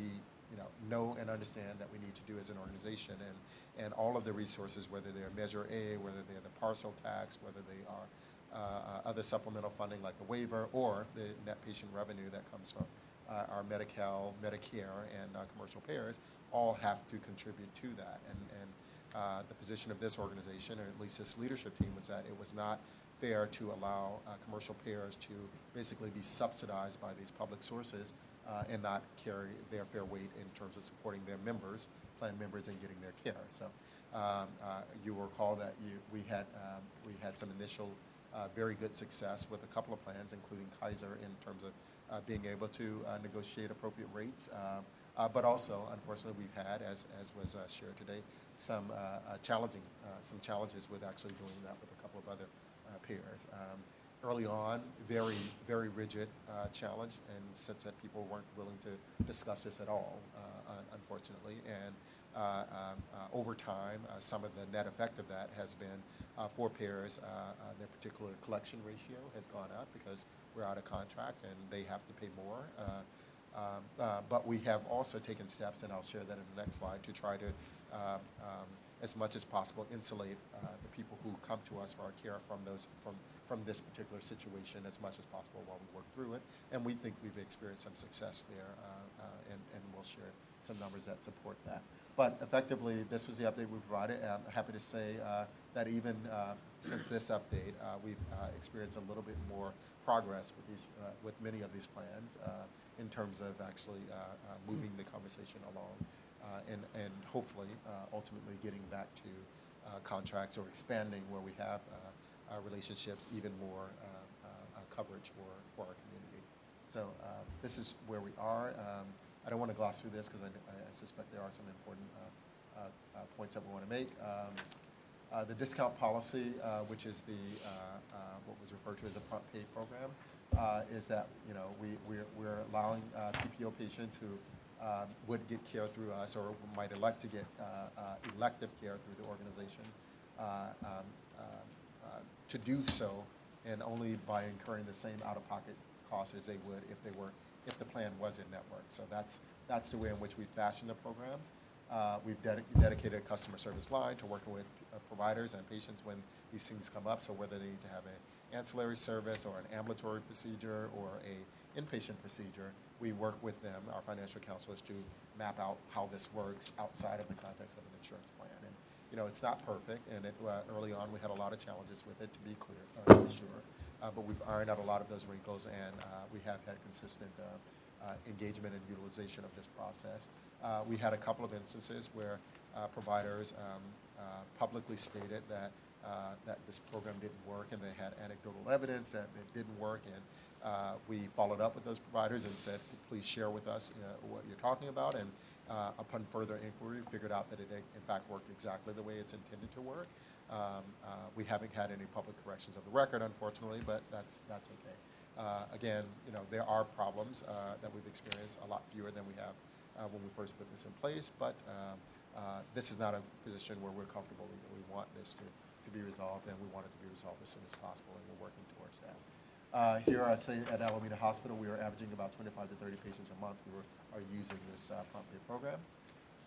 Speaker 4: you know, know and understand that we need to do as an organization. And, and all of the resources, whether they're Measure A, whether they're the parcel tax, whether they are uh, other supplemental funding like the waiver or the net patient revenue that comes from uh, our Medi-Cal, Medicare, and uh, commercial payers, all have to contribute to that. And, and uh, the position of this organization, or at least this leadership team, was that it was not fair to allow uh, commercial payers to basically be subsidized by these public sources uh, and not carry their fair weight in terms of supporting their members, plan members, and getting their care. So um, uh, you recall that you, we had um, we had some initial uh, very good success with a couple of plans, including Kaiser, in terms of uh, being able to uh, negotiate appropriate rates. Um, uh, but also, unfortunately, we've had, as, as was uh, shared today, some challenging, some challenges with actually doing that with a couple of other peers. Um, early on, very, very rigid challenge, and since that people weren't willing to discuss this at all, unfortunately. And over time, uh, some of the net effect of that has been uh, for payers, uh, uh, their particular collection ratio has gone up because we're out of contract and they have to pay more. Uh, um, uh, but we have also taken steps, and I'll share that in the next slide, to try to, um, um, as much as possible, insulate uh, the people who come to us for our care from those from from this particular situation as much as possible while we work through it. And we think we've experienced some success there, uh, uh, and, and we'll share some numbers that support that. But effectively, this was the update we provided. I'm happy to say uh, that even uh, since this update, uh, we've uh, experienced a little bit more progress with these, uh, with many of these plans uh, in terms of actually moving the conversation along and, and hopefully ultimately getting back to contracts or expanding where we have relationships, even more coverage for, for our community. So this is where we are. Um, I don't want to gloss through this because I, I suspect there are some important uh, uh, uh, points that we want to make. Um, Uh, The discount policy, uh, which is the, what was referred to as a prompt pay program, is that, you know, we, we're, we're allowing PPO patients who um, would get care through us or might elect to get elective care through the organization um, to do so and only by incurring the same out-of-pocket costs as they would if they were, if the plan was in network. So that's, that's the way in which we fashion the program. Uh, We've dedi- dedicated a customer service line to working with uh, providers and patients when these things come up. So whether they need to have an ancillary service or an ambulatory procedure or a inpatient procedure, we work with them, our financial counselors, to map out how this works outside of the context of an insurance plan. And, you know, it's not perfect, and it, uh, early on, we had a lot of challenges with it, to be clear, uh, sure. Uh, But we've ironed out a lot of those wrinkles, and uh, we have had consistent uh, engagement and utilization of this process. We had a couple of instances where providers um, publicly stated that, that this program didn't work, and they had anecdotal evidence that it didn't work, and uh, we followed up with those providers and said, please share with us uh, what you're talking about, and uh, upon further inquiry, figured out that it in fact worked exactly the way it's intended to work. Um, uh, We haven't had any public corrections of the record, unfortunately, but that's, that's okay. Uh, Again, you know, there are problems uh, that we've experienced, a lot fewer than we have uh, when we first put this in place, but um, uh, this is not a position where we're comfortable either. We want this to, to be resolved, and we want it to be resolved as soon as possible, and we're working towards that. Uh, Here, I'd say at Alameda Hospital, we are averaging about 25 to 30 patients a month who are, using this prompt pay program.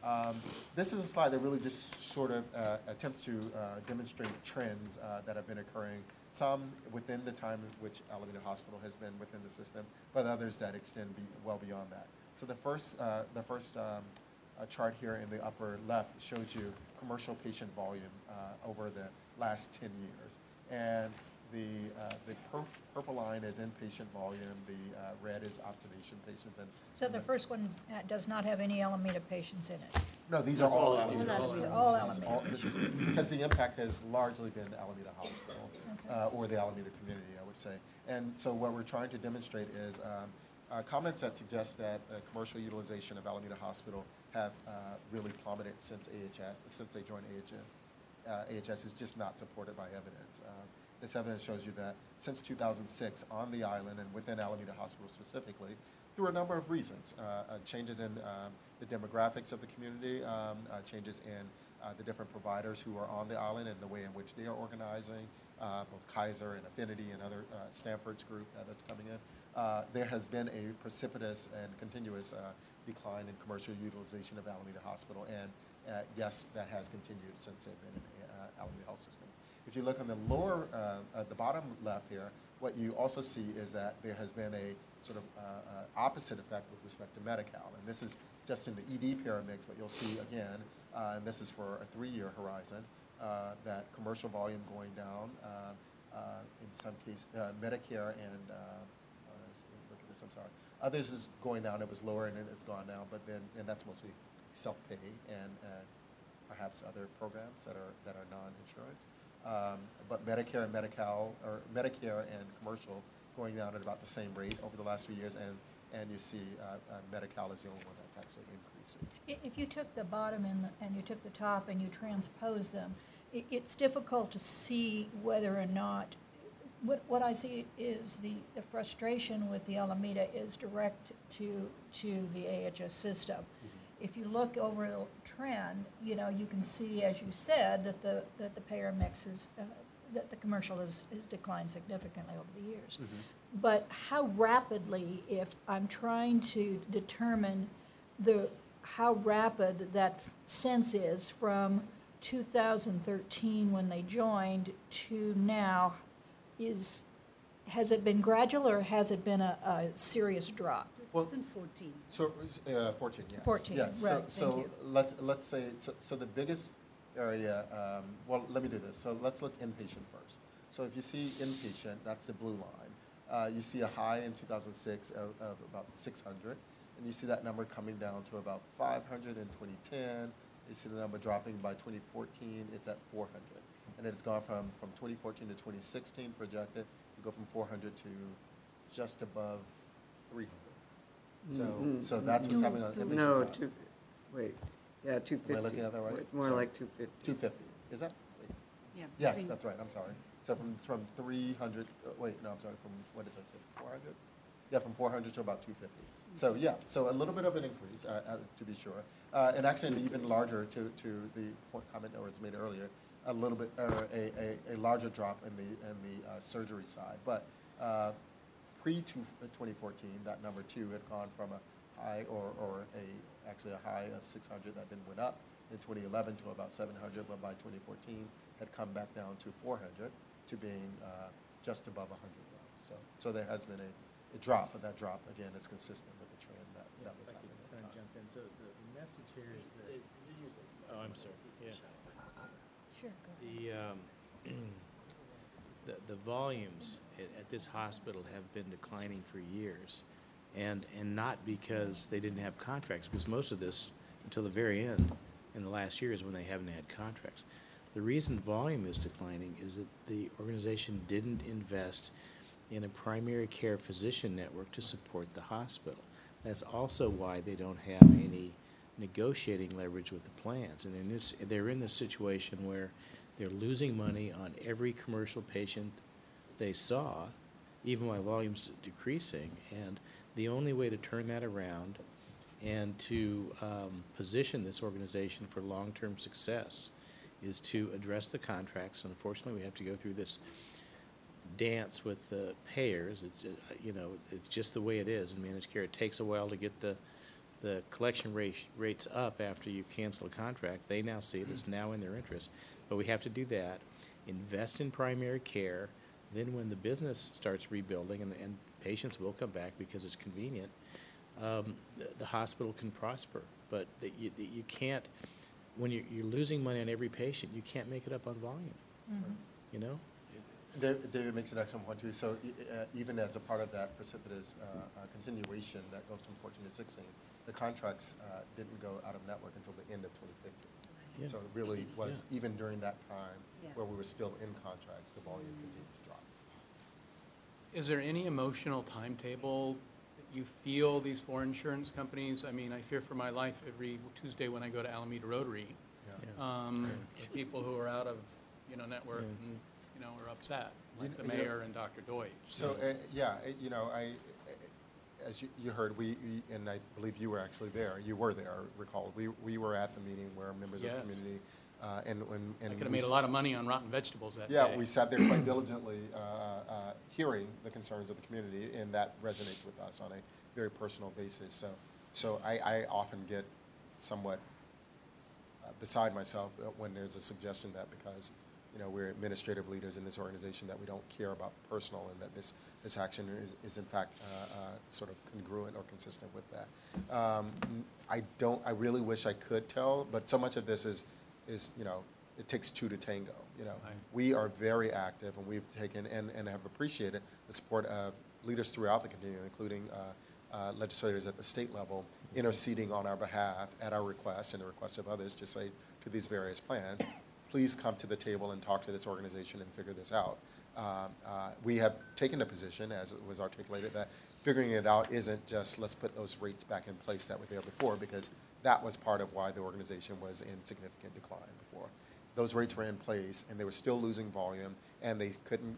Speaker 4: Um, This is a slide that really just sort of uh, attempts to uh, demonstrate trends uh, that have been occurring, some within the time in which Alameda Hospital has been within the system, but others that extend be, well beyond that. So the first, uh, the first um, chart here in the upper left shows you commercial patient volume uh, over the last 10 years. And the, uh, the pur- purple line is inpatient volume, the uh, red is observation patients, and
Speaker 1: So the first one uh, does not have any Alameda patients in it.
Speaker 4: No, these are all
Speaker 1: All
Speaker 4: Alameda.
Speaker 1: Alameda.
Speaker 4: Hospital.
Speaker 1: All
Speaker 4: This is
Speaker 1: Alameda.
Speaker 4: This is, because the impact has largely been Alameda Hospital, uh, or the Alameda community, I would say. And so what we're trying to demonstrate is um, uh, comments that suggest that the commercial utilization of Alameda Hospital have uh, really plummeted since AHS, since they joined AHS. Uh, AHS is just not supported by evidence. Uh, This evidence shows you that since 2006, on the island and within Alameda Hospital specifically, through a number of reasons, uh, uh, changes in um, the demographics of the community, um, uh, changes in uh, the different providers who are on the island and the way in which they are organizing, uh, both Kaiser and Affinity and other uh, Stanford's group that's coming in. There has been a precipitous and continuous decline in commercial utilization of Alameda Hospital, and yes, that has continued since they've been in Alameda Health System. If you look on the lower, uh, at the bottom left here, what you also see is that there has been a sort of uh, uh, opposite effect with respect to Medi-Cal. And this is just in the ED pyramids, but you'll see again, uh, and this is for a three-year horizon, uh, that commercial volume going down, uh, in some cases, Medicare and, look at this, I'm sorry, others is going down, it was lower and then it's gone down, but then, and that's mostly self-pay and perhaps other programs that are, that are non-insurance. Um, But Medicare and Medi-Cal, or Medicare and commercial going down at about the same rate over the last few years, and, and you see uh, uh, Medi-Cal is the only one that's actually increasing.
Speaker 1: I- If you took the bottom and, the- and you took the top and you transpose them, i it's difficult to see whether or not, what, what I see is the, the frustration with the Alameda is direct to, to the AHS system. If you look over the trend, you know, you can see, as you said, that the, that the payer mix is, uh, that the commercial has, has declined significantly over the years. But how rapidly, if I'm trying to determine the, how rapid that f- sense is from 2013 when they joined to now, is, has it been gradual or has it been a, a serious drop?
Speaker 4: Well,
Speaker 17: 2014.
Speaker 4: So, uh, 14, yes.
Speaker 1: 14,
Speaker 4: Yes, so,
Speaker 1: thank
Speaker 4: so
Speaker 1: you.
Speaker 4: let's, let's say, so, so the biggest area, um, well, let me do this. So let's look inpatient first. So if you see inpatient, that's the blue line. Uh, you see a high in 2006 of, of about 600, and you see that number coming down to about 500 in 2010. You see the number dropping by 2014, it's at 400. And it's gone from, from 2014 to 2016 projected, to go from 400 to just above 300. So,
Speaker 14: Mhm.
Speaker 4: so that's what's happening on
Speaker 14: two-
Speaker 4: inpatient
Speaker 14: No,
Speaker 4: side.
Speaker 14: two, wait, yeah, two fifty.
Speaker 4: Am I looking at that right?
Speaker 14: It's more
Speaker 4: Sorry.
Speaker 14: like two fifty.
Speaker 4: 250, is that?
Speaker 17: Yeah,
Speaker 4: Yes, that's right, I'm sorry. So from, from 300, uh, wait, no, I'm sorry, from, what did I say, 400? Yeah, from 400 to about 250. So, yeah, so a little bit of an increase, uh, uh, to be sure. Uh, And actually, an even larger, to, to the point comment that was made earlier, a little bit, uh, a, a, a larger drop in the, in the uh, surgery side. But uh, pre-2014, that number two had gone from a high, or, or a, actually a high of 600 that then went up in 2011 to about 700, but by 2014 had come back down to 400 to being uh, just above 100 now. So, so there has been a, a drop, but that drop, again, is consistent with the trend that, that was
Speaker 21: If I
Speaker 4: happening.
Speaker 21: kind of jump in. So the the message here is that, oh, I'm sorry, yeah.
Speaker 1: Sure, go
Speaker 21: The, um, the, the volumes at, at this hospital have been declining for years. And, and not because they didn't have contracts, because most of this, until the very end, in the last year is when they haven't had contracts. The reason volume is declining is that the organization didn't invest in a primary care physician network to support the hospital. That's also why they don't have any negotiating leverage with the plans. And in this, they're in this situation where they're losing money on every commercial patient they saw, even while volume's decreasing. And the only way to turn that around and to um, position this organization for long-term success is to address the contracts. Unfortunately, we have to go through this dance with the payers. It's, uh, you know, it's just the way it is in managed care. It takes a while to get the, the collection rate, rates up after you cancel a contract. They now see it as now in their interest. But we have to do that, invest in primary care, then when the business starts rebuilding and, and patients will come back because it's convenient, um, the, the hospital can prosper. But that you, that you can't, when you're, you're losing money on every patient, you can't make it up on volume,
Speaker 1: Mhm.
Speaker 21: you know?
Speaker 4: David David makes an excellent point too. So uh, even as a part of that precipitous uh, uh, continuation that goes from 14 to 16, the contracts uh, didn't go out of network until the end of 2015.
Speaker 21: Yeah.
Speaker 4: So it really was,
Speaker 21: Yeah.
Speaker 4: even during that time
Speaker 17: Yeah.
Speaker 4: where we were still in contracts, the volume continued to drop.
Speaker 16: Is there any emotional timetable that you feel these four insurance companies, I mean, I fear for my life every Tuesday when I go to Alameda Rotary.
Speaker 4: Yeah.
Speaker 16: Um, the people who are out of, you know, network
Speaker 21: Yeah.
Speaker 16: and, you know, are upset,
Speaker 4: You
Speaker 16: like the
Speaker 4: kn- you know-
Speaker 16: mayor and Dr. Deutsch.
Speaker 4: So, uh, yeah, uh, you know, I, uh, as you, you heard, we, we- and I believe you were actually there, you were there, recall, we, we were at the meeting where members of the
Speaker 16: Yes.
Speaker 4: community, uh, and when.
Speaker 16: I could have made a lot of money on rotten vegetables that day.
Speaker 4: Yeah, we sat there quite diligently, uh, uh, hearing the concerns of the community, and that resonates with us on a very personal basis. So, so I, I often get somewhat uh, beside myself uh, when there's a suggestion that because, you know, we're administrative leaders in this organization, that we don't care about personal, and that this, this action is, is in fact uh, uh, sort of congruent or consistent with that. Um, I don't, I really wish I could tell, but so much of this is, is, you know, it takes two to tango, you know. We are very active, and we've taken and, and have appreciated the support of leaders throughout the continuum, including uh, uh, legislators at the state level, interceding on our behalf at our request and the request of others to say to these various plans, please come to the table and talk to this organization and figure this out. Um, uh, we have taken a position, as it was articulated, that figuring it out isn't just let's put those rates back in place that were there before, because that was part of why the organization was in significant decline before. Those rates were in place, and they were still losing volume, and they couldn't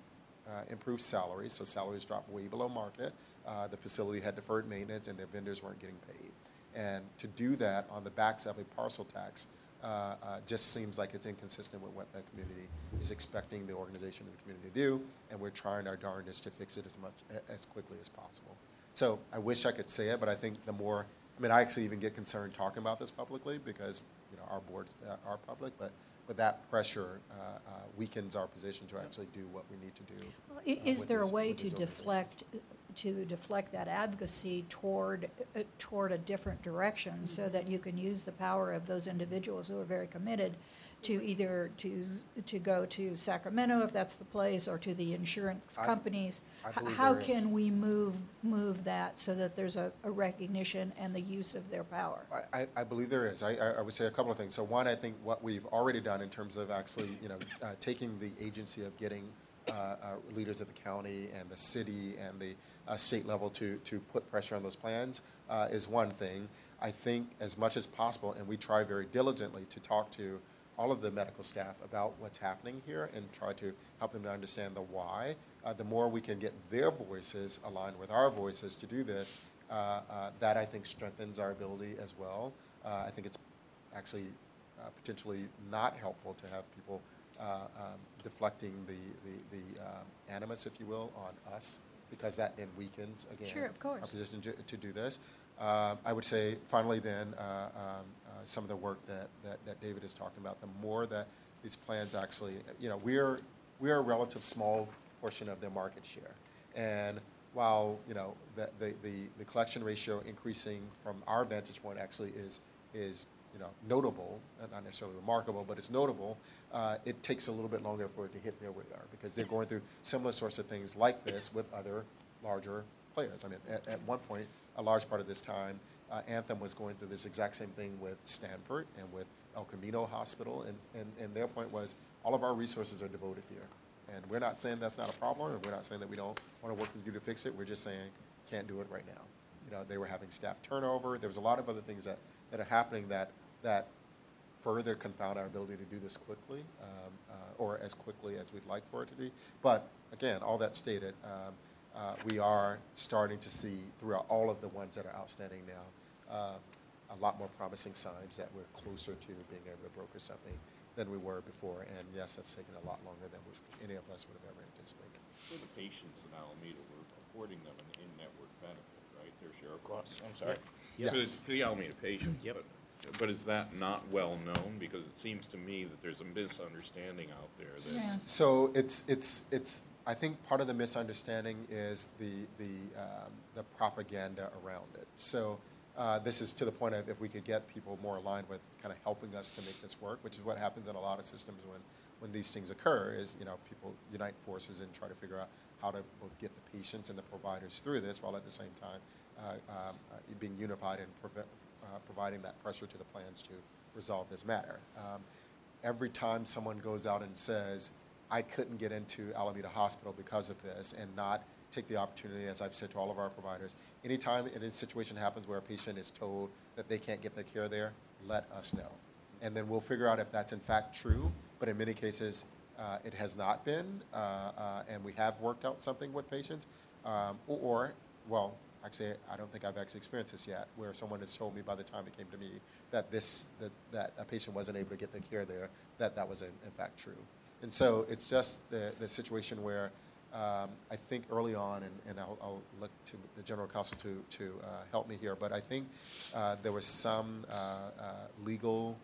Speaker 4: uh, improve salaries, so salaries dropped way below market. Uh, the facility had deferred maintenance, and their vendors weren't getting paid. And to do that on the backs of a parcel tax uh, uh, just seems like it's inconsistent with what the community is expecting the organization and the community to do, and we're trying our darndest to fix it as much as quickly as possible. So I wish I could say it, but I think the more, I mean, I actually even get concerned talking about this publicly because you know our boards uh, are public, but but that pressure uh, uh, weakens our position to actually do what we need to do.
Speaker 1: Well,
Speaker 4: uh,
Speaker 1: Is there a way to deflect, to deflect that advocacy toward, uh, toward a different direction so that you can use the power of those individuals who are very committed to either to, to go to Sacramento, if that's the place, or to the insurance
Speaker 4: I-
Speaker 1: companies?
Speaker 4: I
Speaker 1: H-
Speaker 4: believe
Speaker 1: How
Speaker 4: there is.
Speaker 1: can we move, move that so that there's a a recognition and the use of their power?
Speaker 4: I, I- I believe there is. I, I I would say a couple of things. So one, I think what we've already done in terms of actually, you know, uh, taking the agency of getting uh, uh, leaders of the county and the city and the uh, state level to, to put pressure on those plans uh, is one thing. I think as much as possible, and we try very diligently to talk to all of the medical staff about what's happening here and try to help them to understand the why. Uh, the more we can get their voices aligned with our voices to do this, uh, uh, that I think strengthens our ability as well. Uh, I think it's actually uh, potentially not helpful to have people uh, um, deflecting the, the, the um, animus, if you will, on us because that then weakens again
Speaker 1: Sure, of course.
Speaker 4: our position to, to do this. Uh, I would say finally then uh, um, some of the work that, that, that David is talking about, the more that these plans actually, you know, we're, we're a relative small portion of their market share. And while, you know, the, the, the, the collection ratio increasing from our vantage point actually is, is you know, notable, not necessarily remarkable, but it's notable, uh, it takes a little bit longer for it to hit their radar because they're going through similar sorts of things like this with other larger players. I mean, at, at one point, a large part of this time, uh, Anthem was going through this exact same thing with Stanford and with El Camino Hospital, and, and, and their point was all of our resources are devoted here. And we're not saying that's not a problem, and we're not saying that we don't want to work with you to fix it. We're just saying can't do it right now. You know, they were having staff turnover. There was a lot of other things that, that are happening that that further confound our ability to do this quickly, um, uh, or as quickly as we'd like for it to be. But again, all that stated, um, uh, we are starting to see throughout all of the ones that are outstanding now uh, a lot more promising signs that we're closer to being able to broker something than we were before. And yes, that's taken a lot longer than any of us would have ever anticipated.
Speaker 13: For the patients in Alameda, we're affording them an in-network benefit, right? Their share of costs. I'm sorry.
Speaker 4: Yes.
Speaker 13: To the- To the Alameda patient. But- But is that not well-known? Because it seems to me that there's a misunderstanding out there that.
Speaker 4: So it's, it's, it's, I think part of the misunderstanding is the, the, um, the propaganda around it. So uh, this is to the point of if we could get people more aligned with kind of helping us to make this work, which is what happens in a lot of systems when, when these things occur, is, you know, people unite forces and try to figure out how to both get the patients and the providers through this while at the same time uh, um, uh, being unified and prevent, uh, providing that pressure to the plans to resolve this matter. Um, every time someone goes out and says, I couldn't get into Alameda Hospital because of this, and not take the opportunity, as I've said to all of our providers, anytime a situation happens where a patient is told that they can't get their care there, let us know. And then we'll figure out if that's in fact true, but in many cases, uh, it has not been, uh, uh, and we have worked out something with patients, um, or, well, actually, I don't think I've actually experienced this yet, where someone has told me by the time it came to me that this, that, that a patient wasn't able to get their care there, that that was in, in fact true. And so it's just the, the situation where um, I think early on, and, and I'll, I'll look to the general counsel to, to uh, help me here, but I think uh, there was some uh, uh, legal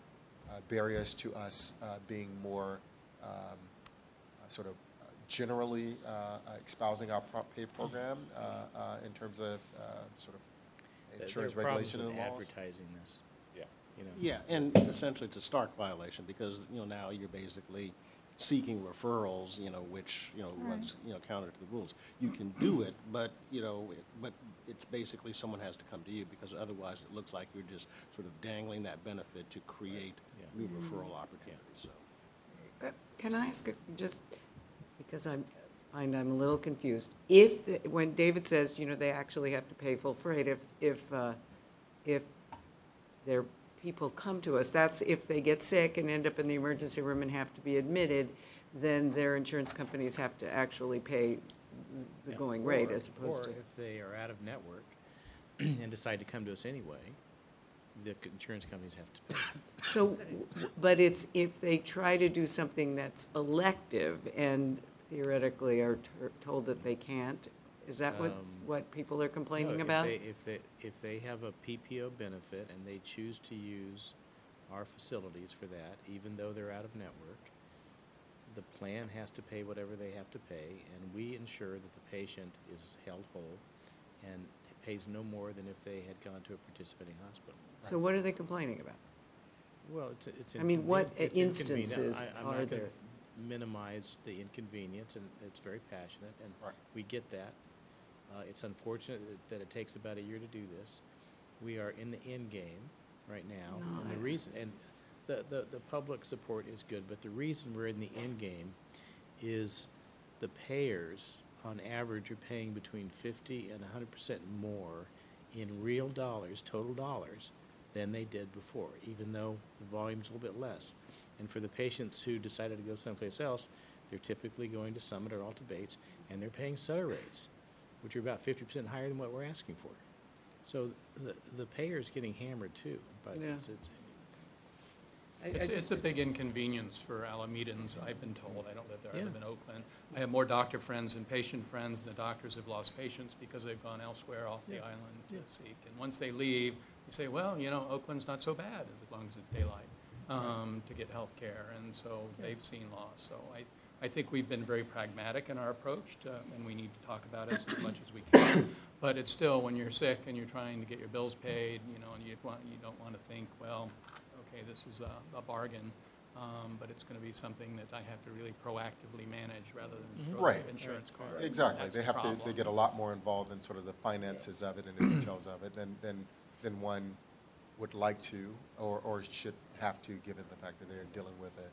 Speaker 4: uh, barriers to us uh, being more um, uh, sort of uh, generally uh, uh, espousing our prompt pay program uh, uh, in terms of uh, sort of insurance
Speaker 21: there
Speaker 4: regulation and laws.
Speaker 21: advertising this.
Speaker 13: Yeah.
Speaker 21: You know.
Speaker 22: Yeah, and essentially it's a stark violation because, you know, now you're basically seeking referrals, you know, which, you know,
Speaker 1: Right.
Speaker 22: runs, you know, counter to the rules. You can do it, but, you know, it- but it's basically someone has to come to you because otherwise it looks like you're just sort of dangling that benefit to create new referral opportunities, so.
Speaker 14: Uh, Can I ask, a- just because I'm, find I'm a little confused. If, the- when David says, you know, they actually have to pay full freight, if, if, uh, if their people come to us, that's if they get sick and end up in the emergency room and have to be admitted, then their insurance companies have to actually pay the
Speaker 21: Yeah.
Speaker 14: going rate
Speaker 21: Or-
Speaker 14: as opposed to.
Speaker 21: Or if they are out of network and decide to come to us anyway, the c- insurance companies have to pay.
Speaker 14: So, but it's if they try to do something that's elective and theoretically are ter- told that they can't, is that what,
Speaker 21: Um,
Speaker 14: what people are
Speaker 21: No,
Speaker 14: complaining
Speaker 21: if
Speaker 14: about?
Speaker 21: they- If they, if they have a PPO benefit and they choose to use our facilities for that, even though they're out of network, the plan has to pay whatever they have to pay, and we ensure that the patient is held whole and pays no more than if they had gone to a participating hospital.
Speaker 14: So what are they complaining about?
Speaker 21: Well, it's, it's.
Speaker 14: I mean, what
Speaker 21: inconven- it's inconvenient.
Speaker 14: instances
Speaker 21: I- I'm
Speaker 14: are
Speaker 21: not gonna
Speaker 14: there?
Speaker 21: Minimize the inconvenience, and it's very passionate, and we get that. Uh, it's unfortunate that, it takes about a year to do this. We are in the end game right now,
Speaker 14: No,
Speaker 21: and the reason, and the, the, the public support is good, but the reason we're in the end game is the payers, on average, are paying between fifty and hundred percent more in real dollars, total dollars, than they did before, even though the volume's a little bit less. And for the patients who decided to go someplace else, they're typically going to Summit or Alta Bates, and they're paying Sutter rates, which are about 50% higher than what we're asking for. So the, the payer is getting hammered too, but
Speaker 16: Yeah.
Speaker 21: it's, it's, I- I
Speaker 16: It's,
Speaker 21: just-
Speaker 16: it's a big inconvenience for Alamedans, I've been told. I don't live there, I live in Oakland. I have more doctor friends and patient friends, and the doctors have lost patients because they've gone elsewhere off the
Speaker 21: Yeah.
Speaker 16: island
Speaker 21: Yeah.
Speaker 16: to seek. And once they leave, you say, well, you know, Oakland's not so bad as long as it's daylight um, to get health care. And so
Speaker 21: Yeah.
Speaker 16: they've seen loss. So I, I think we've been very pragmatic in our approach, to, and we need to talk about it as much as we can. But it's still, when you're sick and you're trying to get your bills paid, you know, and you want, you don't want to think, well, okay, this is a, a bargain, um, but it's going to be something that I have to really proactively manage rather than throw
Speaker 4: Right.
Speaker 16: the insurance card.
Speaker 4: Exactly.
Speaker 16: That's
Speaker 4: They
Speaker 16: the
Speaker 4: have to, they
Speaker 16: problem.
Speaker 4: get a lot more involved in sort of the finances of it and the details of it than, than, than one would like to or, or should have to, given the fact that they're dealing with a,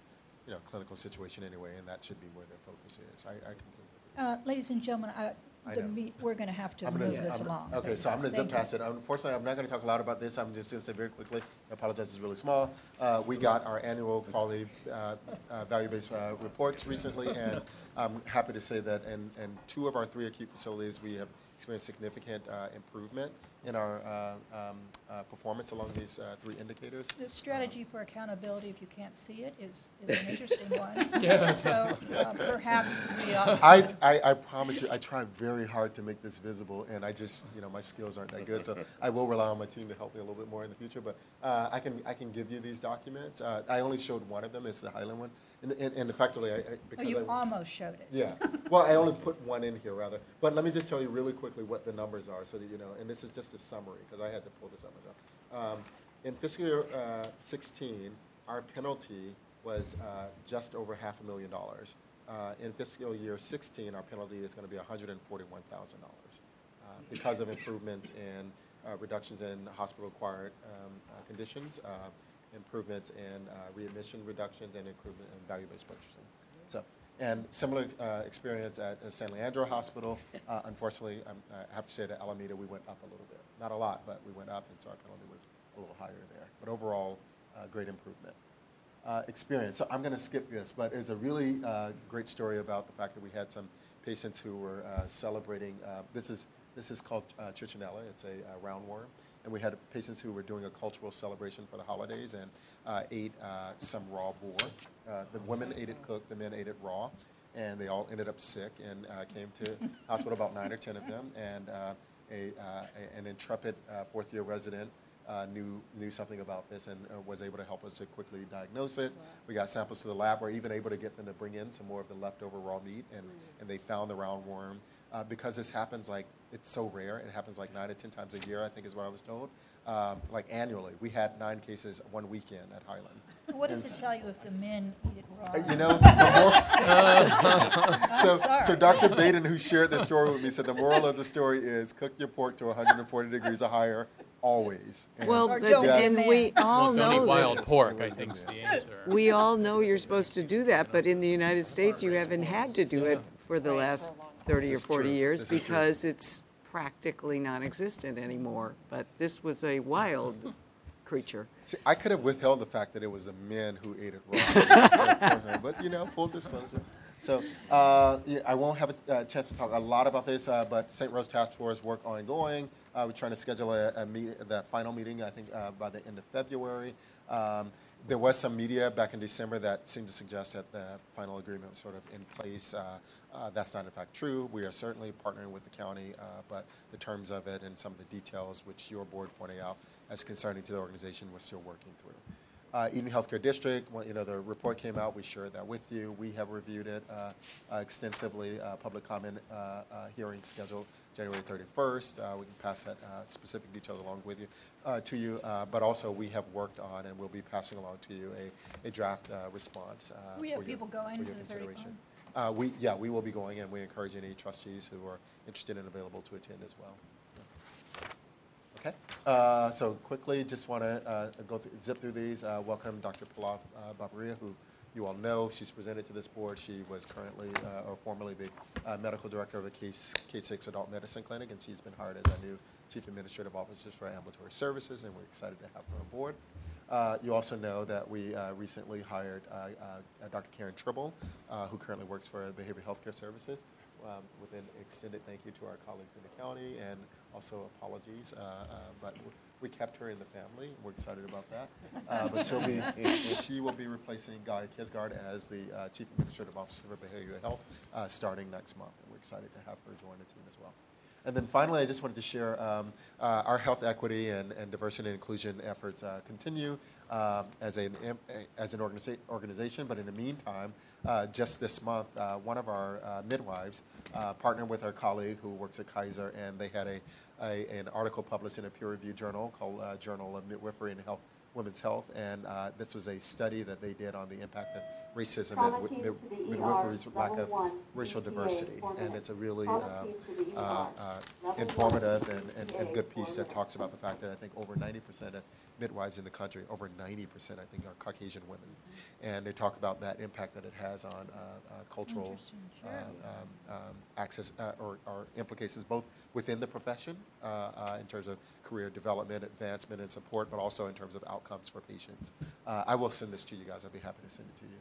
Speaker 4: you know, clinical situation anyway, and that should be where their focus is. I, I completely
Speaker 1: Uh, Ladies and gentlemen, I-
Speaker 4: I
Speaker 1: the
Speaker 4: know.
Speaker 1: meet- we're going to have to
Speaker 4: I'm gonna-
Speaker 1: move this
Speaker 4: I'm-
Speaker 1: along.
Speaker 4: Okay, so I'm going to zip
Speaker 1: Thank
Speaker 4: past it. Unfortunately, I'm not going to talk a lot about this. I'm just going to say very quickly, I apologize, it's really small. Uh, We got our annual quality uh, uh, value-based uh, reports recently, and I'm happy to say that in, in two of our three acute facilities, we have experienced significant uh, improvement in our uh, um, uh, performance along these uh, three indicators.
Speaker 1: The strategy for accountability, if you can't see it, is, is an interesting one.
Speaker 4: Yes.
Speaker 1: So uh, perhaps we ought
Speaker 4: I, I, I promise you, I try very hard to make this visible, and I just, you know, my skills aren't that good, so I will rely on my team to help me a little bit more in the future. But uh, I can, I can give you these documents. Uh, I only showed one of them. It's the Highland one, and, and, and effectively, I, I,
Speaker 1: Oh,
Speaker 4: because
Speaker 1: you
Speaker 4: I,
Speaker 1: almost showed it.
Speaker 4: yeah. Well, I only put one in here rather. But let me just tell you really quickly what the numbers are, so that you know. And this is just a summary because I had to pull this up myself. Um, in fiscal year uh, 16, our penalty was uh, just over half a million dollars. Uh, in fiscal year 16, our penalty is going to be 141 thousand dollars uh, because of improvements in uh, reductions in hospital-acquired um, uh, conditions, uh, improvements in uh, readmission reductions, and improvement in value-based purchasing. So, and similar uh, experience at uh, San Leandro Hospital. Uh, unfortunately, um, I have to say that Alameda, we went up a little bit. Not a lot, but we went up, and so our penalty was a little higher there. But overall, uh, great improvement. Uh, experience. So I'm going to skip this, but it's a really uh, great story about the fact that we had some patients who were uh, celebrating. Uh, this is this is called uh. It's a roundworm, and we had patients who were doing a cultural celebration for the holidays and uh, ate uh, some raw boar. Uh, the women ate it cooked, the men ate it raw, and they all ended up sick and uh, came to hospital. About nine or ten of them, and uh, a, uh, a- an intrepid uh, fourth-year resident uh, knew knew something about this and uh, was able to help us to quickly diagnose it. We got samples to the lab. We're even able to get them to bring in some more of the leftover raw meat, and, and they found the roundworm. Uh, because this happens like it's so rare, it happens like nine to ten times a year. I think is what I was told. Um, like annually, we had nine cases one weekend at Highland.
Speaker 1: What
Speaker 4: And
Speaker 1: does it tell you if the men eat it raw?
Speaker 4: You know, the more, so, so Dr. Baden, who shared this story with me, said the moral of the story is cook your pork to 140 degrees or higher always. And
Speaker 14: Well,
Speaker 1: Or
Speaker 14: but-
Speaker 1: don't
Speaker 14: and
Speaker 1: eat
Speaker 14: we all
Speaker 16: Well, don't
Speaker 14: know
Speaker 16: wild pork, I think is the answer.
Speaker 14: We all know you're supposed to do that, but in the United States, you haven't had to do it for the last 30 or 40
Speaker 4: true.
Speaker 14: years
Speaker 4: This
Speaker 14: because it's practically non-existent anymore. But this was a wild creature.
Speaker 4: See, I could have withheld the fact that it was a man who ate it raw, So, poor him, but you know, full disclosure. So uh, yeah, I won't have a uh, chance to talk a lot about this, uh, but St. Rose Task Force work ongoing. Uh, we're trying to schedule a, a meet, the final meeting, I think, uh, by the end of February. Um, there was some media back in December that seemed to suggest that the final agreement was sort of in place. Uh, that's not in fact true. We are certainly partnering with the county, uh, but the terms of it and some of the details, which your board pointed out as concerning to the organization, we're still working through. Uh, Eden Healthcare District, well, you know, the report came out, we shared that with you. We have reviewed it uh, uh, extensively. Uh, Public comment uh, uh, hearing scheduled January 31st. Uh, We can pass that uh, specific details along with you, uh, to you. Uh, But also, we have worked on and will be passing along to you a, a draft uh, response. uh,
Speaker 1: We have
Speaker 4: your-
Speaker 1: people going
Speaker 4: for
Speaker 1: to the 30
Speaker 4: consideration. Uh, We, yeah, we will be going, and we encourage any trustees who are interested and available to attend as well. Okay, uh, so quickly, just want to uh, go through, zip through these. Uh, welcome Dr. Pilar uh, Barbaria, who you all know. She's presented to this board. She was currently, uh, or formerly, the uh, medical director of a Case K6 Adult Medicine Clinic, and she's been hired as our new chief administrative officer for ambulatory services, and we're excited to have her on board. Uh, you also know that we uh, recently hired uh, Dr. Karen Tribble, uh, who currently works for Behavioral Healthcare Services. Um, with an extended thank you to our colleagues in the county and also apologies, uh, uh, but we kept her in the family. We're excited about that. Uh, but she'll be, she will be replacing Guy Qvistgaard as the uh, Chief Administrative Officer for Behavioral Health uh, starting next month. And we're excited to have her join the team as well. And then finally, I just wanted to share um, uh, our health equity and, and diversity and inclusion efforts uh, continue um, as, an, as an organiza- organization. But in the meantime, uh, just this month, uh, one of our uh, midwives uh, partnered with our colleague who works at Kaiser, and they had a, a an article published in a peer-reviewed journal called Journal of Midwifery and Health, Women's Health, and uh, this was a study that they did on the impact of racism and mid- mid-
Speaker 23: to the ER,
Speaker 4: midwifery's lack of
Speaker 23: one,
Speaker 4: racial diversity, and it's a really uh,
Speaker 23: keys to the
Speaker 4: uh, uh, informative and, and, and good piece that talks about the fact that I think over 90% of midwives in the country, over 90% I think are Caucasian women. And they talk about that impact that it has on uh, uh, cultural uh, um, um, access uh, or, or implications both within the profession uh, uh, in terms of career development, advancement, and support, but also in terms of outcomes for patients. Uh, I will send this to you guys. I'll be happy to send it to you.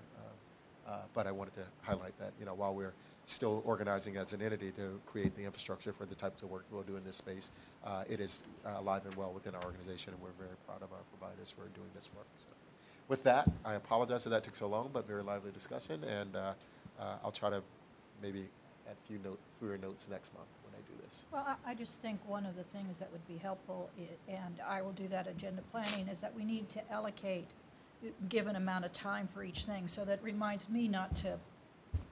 Speaker 4: But I wanted to highlight that, you know, while we're still organizing as an entity to create the infrastructure for the types of work we'll do in this space, uh, it is uh, alive and well within our organization, and we're very proud of our providers for doing this work. So, with that, I apologize that that took so long, but very lively discussion, and uh, uh, I'll try to maybe add a few note, fewer notes next month when I do this.
Speaker 1: Well, I, just think one of the things that would be helpful, and I will do that agenda planning, is that we need to allocate given amount of time for each thing. So that reminds me not to,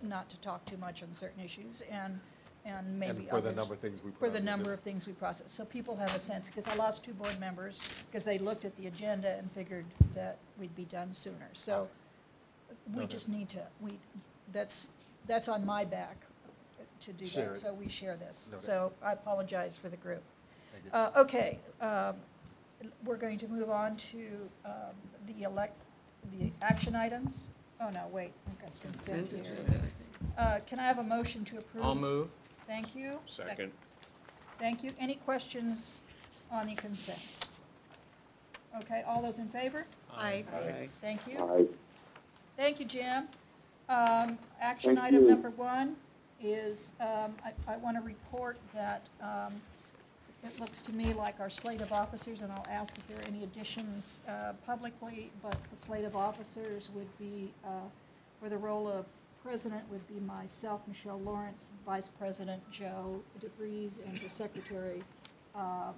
Speaker 1: not to talk too much on certain issues and, and maybe
Speaker 4: And for the number of things we put
Speaker 1: For
Speaker 4: on
Speaker 1: the
Speaker 4: the
Speaker 1: number
Speaker 4: agenda.
Speaker 1: of things we process. So people have a sense, because I lost two board members because they looked at the agenda and figured that we'd be done sooner. So we
Speaker 4: Noted.
Speaker 1: just need to, we, that's, that's on my back to do
Speaker 4: Share
Speaker 1: that.
Speaker 4: it.
Speaker 1: So we share this.
Speaker 4: Noted.
Speaker 1: So I apologize for the group.
Speaker 4: Thank you.
Speaker 1: Uh, Okay, um, we're going to move on to um, the elect, the action items. Oh, no, wait, I've got consent
Speaker 14: Consent
Speaker 1: here.
Speaker 14: agenda,
Speaker 1: Uh, Can I have a motion to approve?
Speaker 16: I'll move.
Speaker 1: Thank you.
Speaker 13: Second.
Speaker 1: Thank you. Any questions on the consent? Okay, all those in favor?
Speaker 18: Aye.
Speaker 14: Aye.
Speaker 1: Thank you.
Speaker 5: Aye.
Speaker 1: Thank you, Jim. Um, Action
Speaker 5: Thank
Speaker 1: item
Speaker 5: you.
Speaker 1: number one is, um, I, I want to report that um, it looks to me like our slate of officers, and I'll ask if there are any additions uh, publicly, but the slate of officers would be, uh, for the role of president would be myself, Michelle Lawrence, vice president Joe DeVries, and for secretary um,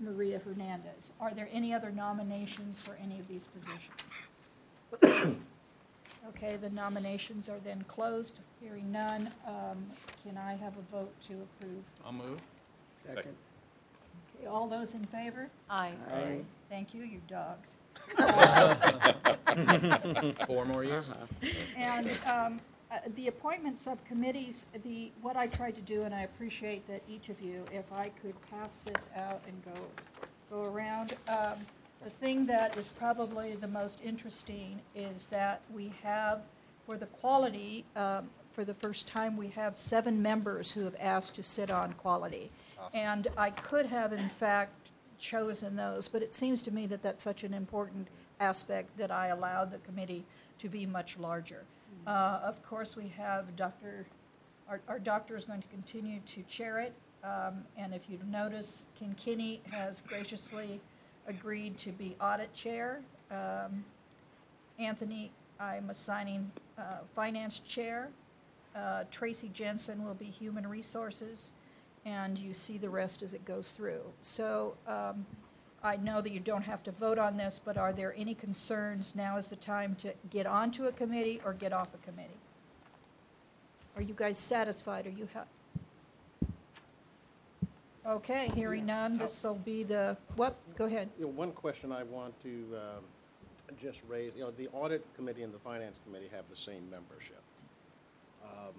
Speaker 1: Maria Hernandez. Are there any other nominations for any of these positions? Okay, the nominations are then closed. Hearing none, um, can I have a vote to approve?
Speaker 16: I'll move.
Speaker 14: Second.
Speaker 1: Okay, all those in favor?
Speaker 18: Aye.
Speaker 14: Aye.
Speaker 1: Thank you, you dogs.
Speaker 16: Four more years?
Speaker 1: And um, uh, the appointments of committees, the, what I tried to do, and I appreciate that each of you, if I could pass this out and go, go around. um, The thing that is probably the most interesting is that we have, for the quality, um, for the first time, we have seven members who have asked to sit on quality. And I could have, in fact, chosen those, but it seems to me that that's such an important aspect that I allowed the committee to be much larger. Uh, Of course, we have Dr., our, our doctor is going to continue to chair it, um, and if you notice, Ken Kinney has graciously agreed to be audit chair. Um, Anthony, I'm assigning uh, finance chair. Uh, Tracy Jensen will be human resources, and you see the rest as it goes through. So um, I know that you don't have to vote on this, but are there any concerns? Now is the time to get onto a committee or get off a committee? Are you guys satisfied? Are you ha- Okay, hearing none, this will be the, what? Go ahead.
Speaker 22: You know, one question I want to um, just raise, you know, the audit committee and the finance committee have the same membership, um,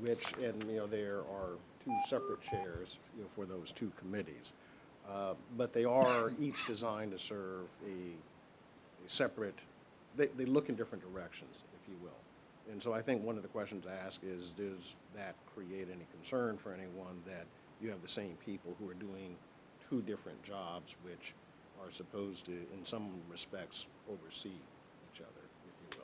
Speaker 22: which, and, you know, there are two separate chairs, you know, for those two committees. Uh, But they are each designed to serve a, a separate, they, they look in different directions, if you will. And so I think one of the questions to ask is, does that create any concern for anyone that you have the same people who are doing two different jobs, which are supposed to, in some respects, oversee each other, if you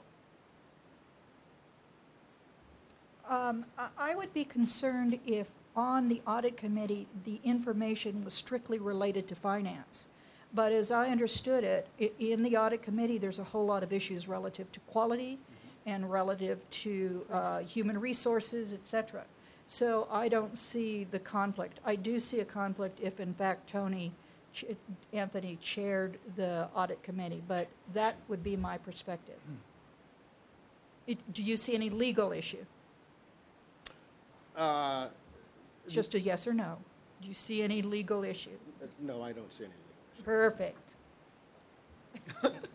Speaker 22: will.
Speaker 1: Um, I- I would be concerned if on the audit committee, the information was strictly related to finance. But as I understood it, i- in the audit committee, there's a whole lot of issues relative to quality and relative to uh, human resources, et cetera. So I don't see the conflict. I do see a conflict if, in fact, Tony, ch- Anthony chaired the audit committee, but that would be my perspective. It- Do you see any legal issue?
Speaker 22: Uh,
Speaker 1: It's just a yes or no. Do you see any legal issue?
Speaker 22: uh, No, I don't see any.
Speaker 1: Perfect.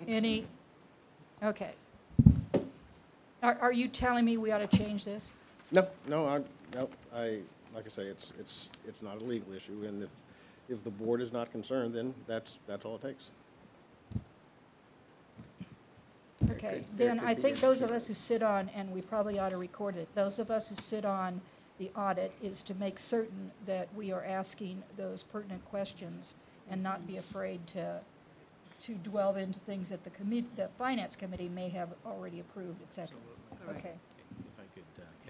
Speaker 1: Any, okay. Are, are you telling me we ought to change this?
Speaker 22: No, no, I, no, I, like I say, it's, it's, it's not a legal issue, and if, if the board is not concerned, then that's, that's all it takes.
Speaker 1: Okay,
Speaker 22: there
Speaker 1: then
Speaker 22: could
Speaker 1: I
Speaker 22: be
Speaker 1: think those of us who sit on, and we probably ought to record it, those of us who sit on the audit is to make certain that we are asking those pertinent questions and not be afraid to, to delve into things that the committee, the finance committee may have already approved, et cetera. Okay.
Speaker 21: If I could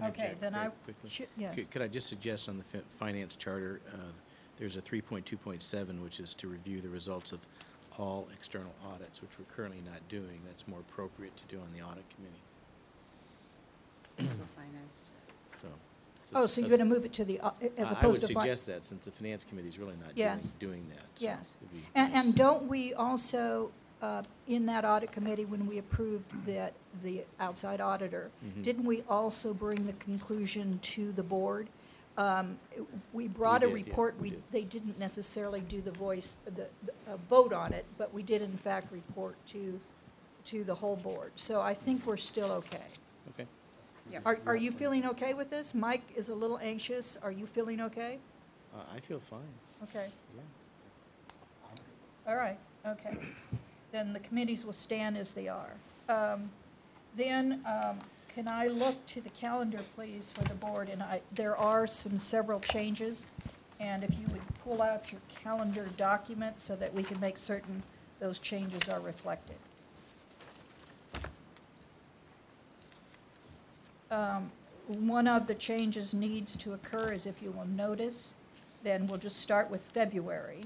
Speaker 21: uh,
Speaker 1: Okay,
Speaker 21: interject
Speaker 1: then
Speaker 21: very
Speaker 1: I-
Speaker 21: quickly.
Speaker 1: sh- yes.
Speaker 21: Could- Could I just suggest on the fi- finance charter, uh, there's a 3.2.7, which is to review the results of all external audits, which we're currently not doing. That's more appropriate to do on the audit committee. So.
Speaker 1: Oh, so you're going to move it to the, au- as
Speaker 21: I-
Speaker 1: opposed to.
Speaker 21: I
Speaker 1: fi-
Speaker 21: would suggest that, since the finance committee's really not doing,
Speaker 1: Yes.
Speaker 21: doing that. so
Speaker 1: Yes.
Speaker 21: it'd be
Speaker 1: And,
Speaker 21: nice.
Speaker 1: and don't we also, uh, in that audit committee, when we approved that, the outside auditor,
Speaker 21: Mhm.
Speaker 1: didn't we also bring the conclusion to the board? Um, We brought a
Speaker 21: did, yeah,
Speaker 1: report,
Speaker 21: we
Speaker 1: we,
Speaker 21: did.
Speaker 1: they didn't necessarily do the voice, the, the- a vote on it, but we did in fact report to, to the whole board. So I think we're still okay.
Speaker 21: Okay.
Speaker 1: Are, are you feeling okay with this? Mike is a little anxious. Are you feeling okay?
Speaker 21: Uh, I feel fine.
Speaker 1: Okay.
Speaker 21: Yeah.
Speaker 1: All right, okay. Then the committees will stand as they are. Um, Then, um, can I look to the calendar, please, for the board? And I, there are some several changes, and if you would pull out your calendar document so that we can make certain those changes are reflected. Um, One of the changes needs to occur is if you will notice, then we'll just start with February,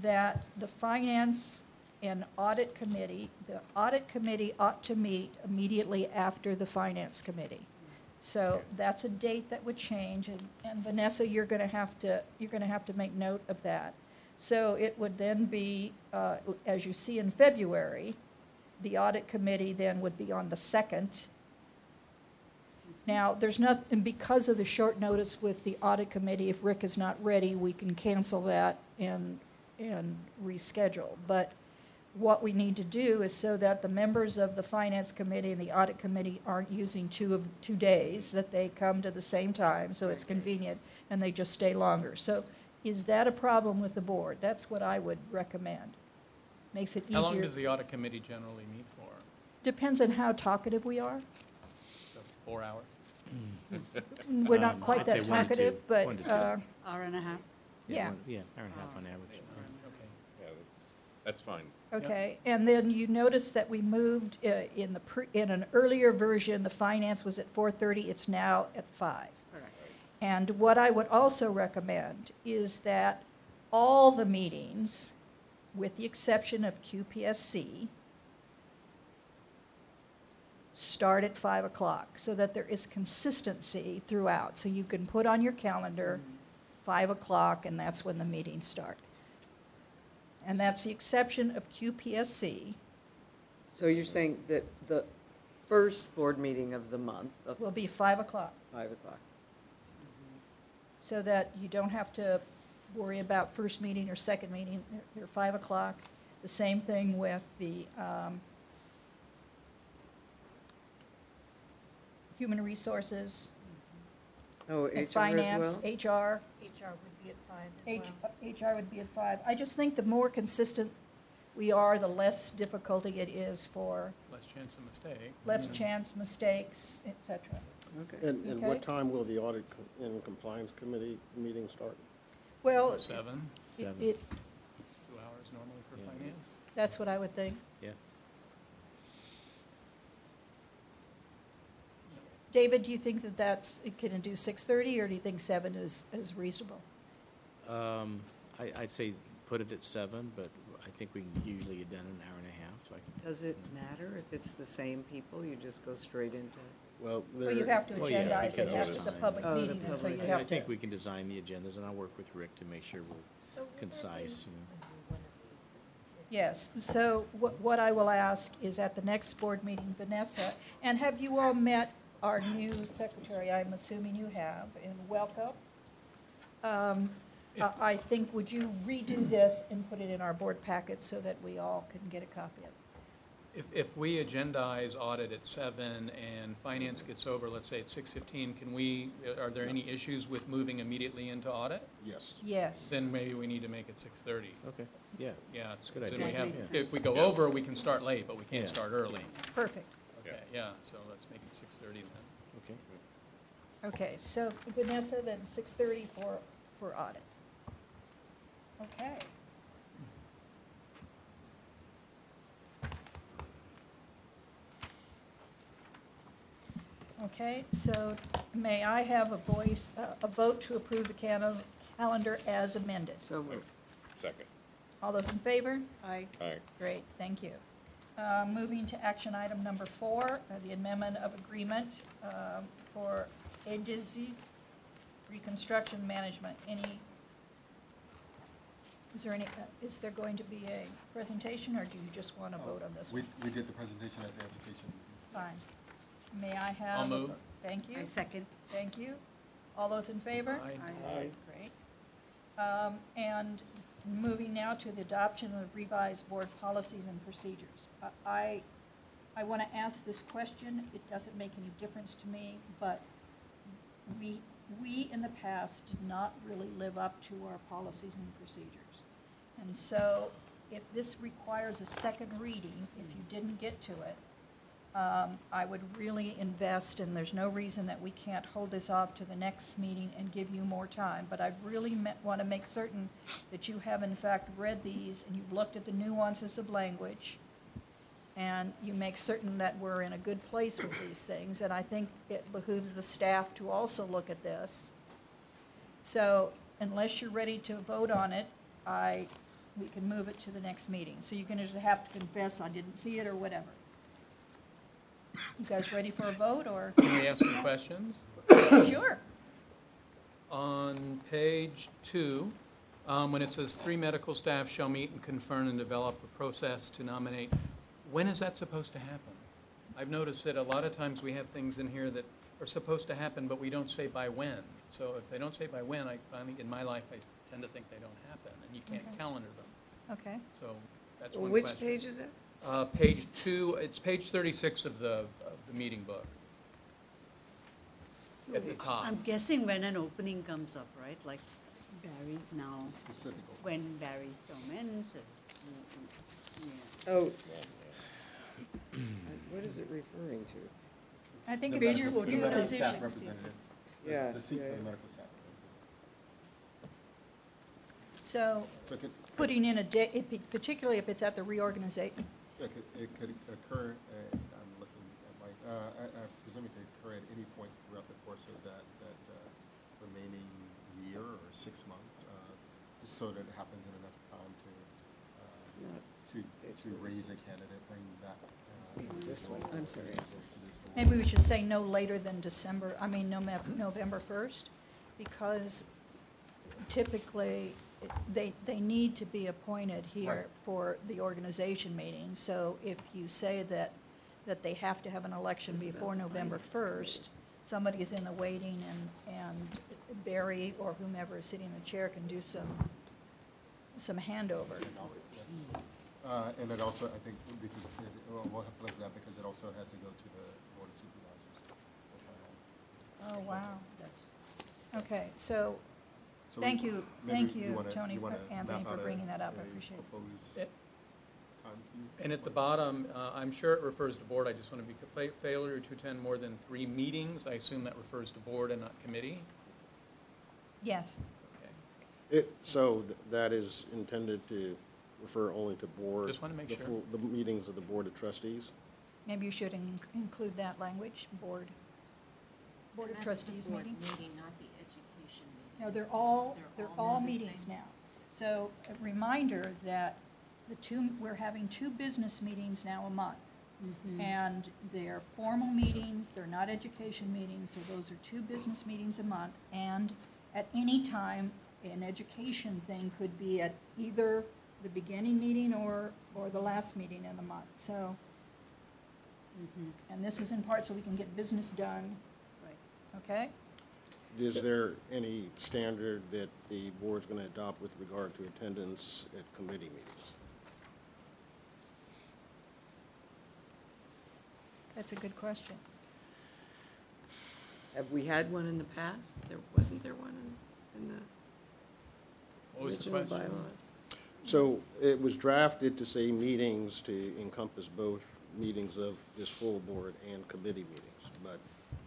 Speaker 1: that the Finance and Audit Committee, the Audit Committee ought to meet immediately after the Finance Committee. So that's a date that would change, and and Vanessa, you're going to have to, you're going to have to make note of that. So it would then be, uh, as you see in February, the Audit Committee then would be on the 2nd, now, there's nothing, because of the short notice with the audit committee, if Rick is not ready, we can cancel that and, and reschedule. But what we need to do is so that the members of the finance committee and the audit committee aren't using two of, two days, that they come to the same time, so it's convenient, and they just stay longer. So is that a problem with the board? That's what I would recommend. Makes it easier.
Speaker 16: How long does the audit committee generally meet for?
Speaker 1: Depends on how talkative we are.
Speaker 16: So Four hours?
Speaker 1: We're not
Speaker 21: Um,
Speaker 1: quite
Speaker 21: I'd say
Speaker 1: that
Speaker 21: one to two.
Speaker 1: talkative, but,
Speaker 21: One to two.
Speaker 1: uh,
Speaker 17: Hour and a half?
Speaker 1: Yeah.
Speaker 21: one- Yeah, hour and a half on average.
Speaker 13: Yeah, that's fine.
Speaker 1: Okay, and then you notice that we moved uh, in the, pre- in an earlier version, the finance was at 4:30, it's now at 5. And what I would also recommend is that all the meetings, with the exception of QPSC, start at 5 o'clock, so that there is consistency throughout. So you can put on your calendar 5 o'clock, and that's when the meetings start. And that's the exception of QPSC,
Speaker 14: So you're saying that the first board meeting of the month of
Speaker 1: will be 5 o'clock,
Speaker 14: five o'clock?
Speaker 1: so that you don't have to worry about first meeting or second meeting. They're- They're 5 o'clock. The same thing with the um, human resources.
Speaker 14: Oh,
Speaker 1: and
Speaker 14: HR as
Speaker 1: Finance,
Speaker 14: well?
Speaker 1: HR.
Speaker 18: HR would be at five as
Speaker 1: H-
Speaker 18: well.
Speaker 1: HR would be at 5. I just think the more consistent we are, the less difficulty it is for
Speaker 16: Less chance of mistake.
Speaker 1: less
Speaker 16: Mm.
Speaker 1: chance, mistakes, et cetera.
Speaker 22: And, and
Speaker 1: Okay.
Speaker 22: what time will the audit co- and compliance committee meeting start?
Speaker 1: Well.
Speaker 16: Seven?
Speaker 1: it-
Speaker 21: Seven.
Speaker 1: it-
Speaker 16: Two hours normally for finance?
Speaker 1: That's what I would think.
Speaker 21: Yeah.
Speaker 1: David, do you think that that's, can it do 6:30, or do you think 7 is, is reasonable?
Speaker 21: Um, I, I'd say put it at seven, but I think we can usually get done in an hour and a half, so I can.
Speaker 14: Does it matter if it's the same people? You just go straight into?
Speaker 22: Well,
Speaker 1: Well, you have to
Speaker 21: Well, yeah,
Speaker 1: agendize it
Speaker 21: because
Speaker 1: after
Speaker 21: it's
Speaker 1: it's a
Speaker 21: time.
Speaker 1: public
Speaker 14: Oh, the
Speaker 1: meeting, and so you
Speaker 14: public-
Speaker 21: I
Speaker 1: have
Speaker 21: think
Speaker 1: to.
Speaker 21: we can design the agendas, and I'll work with Rick to make sure we're
Speaker 18: will
Speaker 21: concise, you know.
Speaker 1: Yes, so what, what I will ask is at the next board meeting, Vanessa, and have you all met our new secretary? I'm assuming you have, and welcome. Um, I I think, would you redo this and put it in our board packet so that we all can get a copy of it?
Speaker 16: If, if we agendize audit at seven and finance gets over, let's say at six fifteen, can we, are there any issues with moving immediately into audit?
Speaker 22: Yes.
Speaker 1: Yes.
Speaker 16: Then maybe we need to make it six thirty.
Speaker 21: Okay, yeah.
Speaker 16: Yeah, it's,
Speaker 21: Good
Speaker 16: then we
Speaker 21: idea.
Speaker 16: have,
Speaker 21: That makes
Speaker 16: if we go
Speaker 21: sense.
Speaker 16: over, we can start late, but we
Speaker 21: Yeah.
Speaker 16: can't start early.
Speaker 1: Perfect.
Speaker 16: Okay, yeah, so let's make it six thirty then.
Speaker 21: Okay.
Speaker 1: Okay, so Vanessa, then 6:30 for, for audit. Okay. Okay, so may I have a voice, uh, a vote to approve the cano- calendar as amended?
Speaker 14: So moved.
Speaker 13: Second.
Speaker 1: All those in favor? Aye.
Speaker 13: Aye.
Speaker 1: Great, thank you. Uh, Moving to action item number four, uh, the amendment of agreement um, for Edisi Reconstruction Management. Any, is there any, uh, is there going to be a presentation, or do you just want to vote on this
Speaker 4: We,
Speaker 1: one?
Speaker 4: we did the presentation at the education.
Speaker 1: Fine. May I have?
Speaker 16: I'll move.
Speaker 1: vo- Thank you.
Speaker 14: I second.
Speaker 1: Thank you. All those in favor?
Speaker 16: Aye.
Speaker 14: Aye.
Speaker 1: Great. Um, And moving now to the adoption of revised board policies and procedures. I, I want to ask this question, it doesn't make any difference to me, but we, we in the past did not really live up to our policies and procedures. And so if this requires a second reading, if you didn't get to it, um, I would really invest, and there's no reason that we can't hold this off to the next meeting and give you more time, but I really want to make certain that you have in fact read these and you've looked at the nuances of language, and you make certain that we're in a good place with these things, and I think it behooves the staff to also look at this. So unless you're ready to vote on it, I, we can move it to the next meeting. So you're going to have to confess I didn't see it or whatever. You guys ready for a vote, or?
Speaker 16: Can we ask some questions?
Speaker 1: Sure.
Speaker 16: On page two, um, when it says three medical staff shall meet and confirm and develop a process to nominate, when is that supposed to happen? I've noticed that a lot of times we have things in here that are supposed to happen, but we don't say by when. So if they don't say by when, I finally, in my life, I tend to think they don't happen, and you can't
Speaker 1: Okay.
Speaker 16: calendar them.
Speaker 1: Okay.
Speaker 16: So that's one
Speaker 14: Which
Speaker 16: question.
Speaker 14: page is it?
Speaker 16: Uh, page two, it's page thirty-six of the, of the meeting book. At the top.
Speaker 17: I'm guessing when an opening comes up, right, like Barry's now,
Speaker 4: Specific.
Speaker 17: when Barry's comments, uh, yeah.
Speaker 14: Oh. What is it referring to?
Speaker 1: I think
Speaker 4: The
Speaker 1: it's your
Speaker 4: medical- the
Speaker 1: two
Speaker 4: medical staff
Speaker 1: positions.
Speaker 4: representative. The-
Speaker 14: Yeah,
Speaker 4: The seat
Speaker 14: yeah,
Speaker 4: for the
Speaker 14: yeah.
Speaker 4: medical staff.
Speaker 1: So,
Speaker 4: So it could,
Speaker 1: putting in a date, particularly if it's at the reorganization,
Speaker 4: it could, it could occur, uh, I'm looking at my, uh, I, I presume it could occur at any point throughout the course of that, that, uh, remaining year or six months, uh, just so that it happens in enough time to, uh, to, to raise a candidate, bring that, uh.
Speaker 14: This one, I'm sorry, I'm sorry.
Speaker 4: to this board.
Speaker 1: maybe we should say no later than December, I mean, Nome- November 1st, because typically, it- they, they need to be appointed here
Speaker 4: Right.
Speaker 1: for the organization meeting. So if you say that, that they have to have an election before November 1st, somebody is in the waiting, and, and Barry or whomever is sitting in the chair can do some, some handover.
Speaker 4: Uh, and it also, I think, because, it, well, we'll have to look at that because it also has to go to the board of supervisors.
Speaker 1: Oh, wow. Okay, so,
Speaker 4: So
Speaker 1: thank you,
Speaker 4: maybe
Speaker 1: thank
Speaker 4: you
Speaker 1: you,
Speaker 4: wanna-
Speaker 1: Tony,
Speaker 4: you wanna
Speaker 1: Anthony,
Speaker 4: map
Speaker 1: for
Speaker 4: out a-
Speaker 1: bringing that up, I
Speaker 4: a
Speaker 1: appreciate it.
Speaker 4: proposed
Speaker 16: It-
Speaker 4: time?
Speaker 16: And at the bottom, uh, I'm sure it refers to board, I just want to be, fa- failure to attend more than three meetings, I assume that refers to board and not committee?
Speaker 1: Yes.
Speaker 16: Okay.
Speaker 22: It, so th- that is intended to refer only to board?
Speaker 16: Just wanna make
Speaker 22: the
Speaker 16: sure.
Speaker 22: full- The meetings of the Board of Trustees?
Speaker 1: Maybe you should in- include that language, board, Board of
Speaker 18: that's the
Speaker 1: Trustees
Speaker 18: board
Speaker 1: meeting.
Speaker 18: Meeting, not the meeting.
Speaker 1: No, they're all,
Speaker 18: They're
Speaker 1: they're
Speaker 18: all
Speaker 1: all
Speaker 18: now the
Speaker 1: meetings
Speaker 18: same.
Speaker 1: now. So a reminder that the two, we're having two business meetings now a month.
Speaker 18: Mhm.
Speaker 1: And they're formal meetings, they're not education meetings, so those are two business meetings a month. And at any time, an education thing could be at either the beginning meeting or, or the last meeting in the month. So, and this is in part so we can get business done. Right. okay?
Speaker 22: Is there any standard that the board's going to adopt with regard to attendance at committee meetings?
Speaker 1: That's a good question.
Speaker 14: Have we had one in the past? There, wasn't there one in, in the
Speaker 16: What was the
Speaker 14: original
Speaker 16: question?
Speaker 14: bylaws?
Speaker 22: So it was drafted to say meetings to encompass both meetings of this full board and committee meetings. But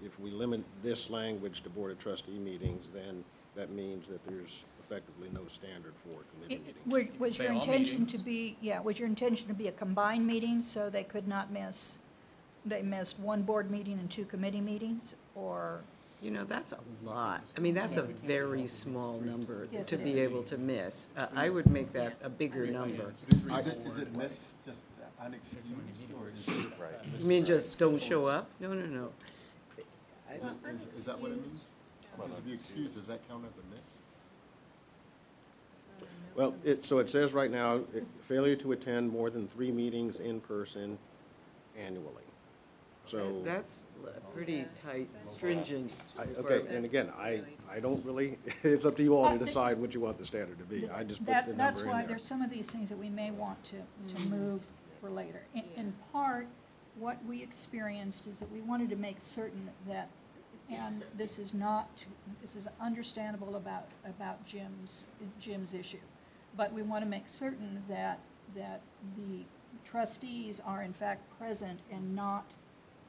Speaker 22: if we limit this language to Board of Trustee meetings, then that means that there's effectively no standard for committee
Speaker 1: It-
Speaker 22: meetings.
Speaker 1: wa- Was
Speaker 16: Say
Speaker 1: your
Speaker 16: all
Speaker 1: intention to
Speaker 16: meetings.
Speaker 1: be, yeah, was your intention to be a combined meeting so they could not miss, they missed one board meeting and two committee meetings? Or,
Speaker 14: You know, that's a lot. I mean, that's a very small number
Speaker 1: Yes,
Speaker 14: to
Speaker 1: it
Speaker 14: be
Speaker 1: is.
Speaker 14: able to miss. Uh, I would make that a bigger number.
Speaker 4: Is it, is it miss just unexcused or is it?
Speaker 14: You mean just don't show up? No, no, no. I
Speaker 4: Is,
Speaker 14: don't-
Speaker 4: it- is, is that what it means? Because if you excuse, does that count as a miss?
Speaker 22: Well, it, so it says right now, it- failure to attend more than three meetings in person annually. So.
Speaker 14: That's a pretty tight, stringent
Speaker 22: I- Okay,
Speaker 14: requirement.
Speaker 22: and again, I, I don't really, it's up to you all to decide what you want the standard to be. I just put the
Speaker 1: that,
Speaker 22: number
Speaker 1: that's
Speaker 22: in
Speaker 1: why there's some of these things that we may want to, to move for later. In, in part, what we experienced is that we wanted to make certain that, and this is not, this is understandable about, about Jim's, Jim's issue, but we want to make certain that, that the trustees are in fact present and not,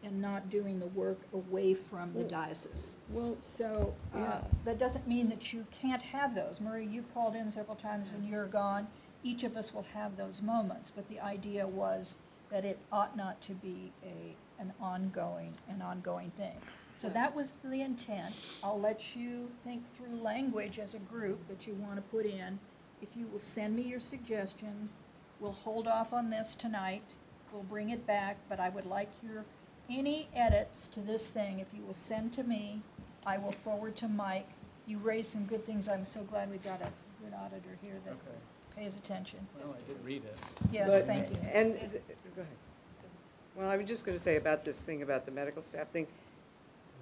Speaker 1: and not doing the work away from the diocese.
Speaker 14: Well,
Speaker 1: So, uh,
Speaker 14: Yeah.
Speaker 1: that doesn't mean that you can't have those. Marie, you've called in several times when you're gone. Each of us will have those moments, but the idea was that it ought not to be a, an ongoing, an ongoing thing. So that was the intent. I'll let you think through language as a group that you want to put in. If you will send me your suggestions, we'll hold off on this tonight. We'll bring it back, but I would like your, any edits to this thing, if you will send to me, I will forward to Mike. You raised some good things. I'm so glad we got a good auditor here that
Speaker 16: Okay.
Speaker 1: pays attention.
Speaker 16: Well, I did read it.
Speaker 1: Yes,
Speaker 14: But-
Speaker 1: thank you.
Speaker 14: And, th- go ahead. Well, I was just gonna say about this thing about the medical staff thing,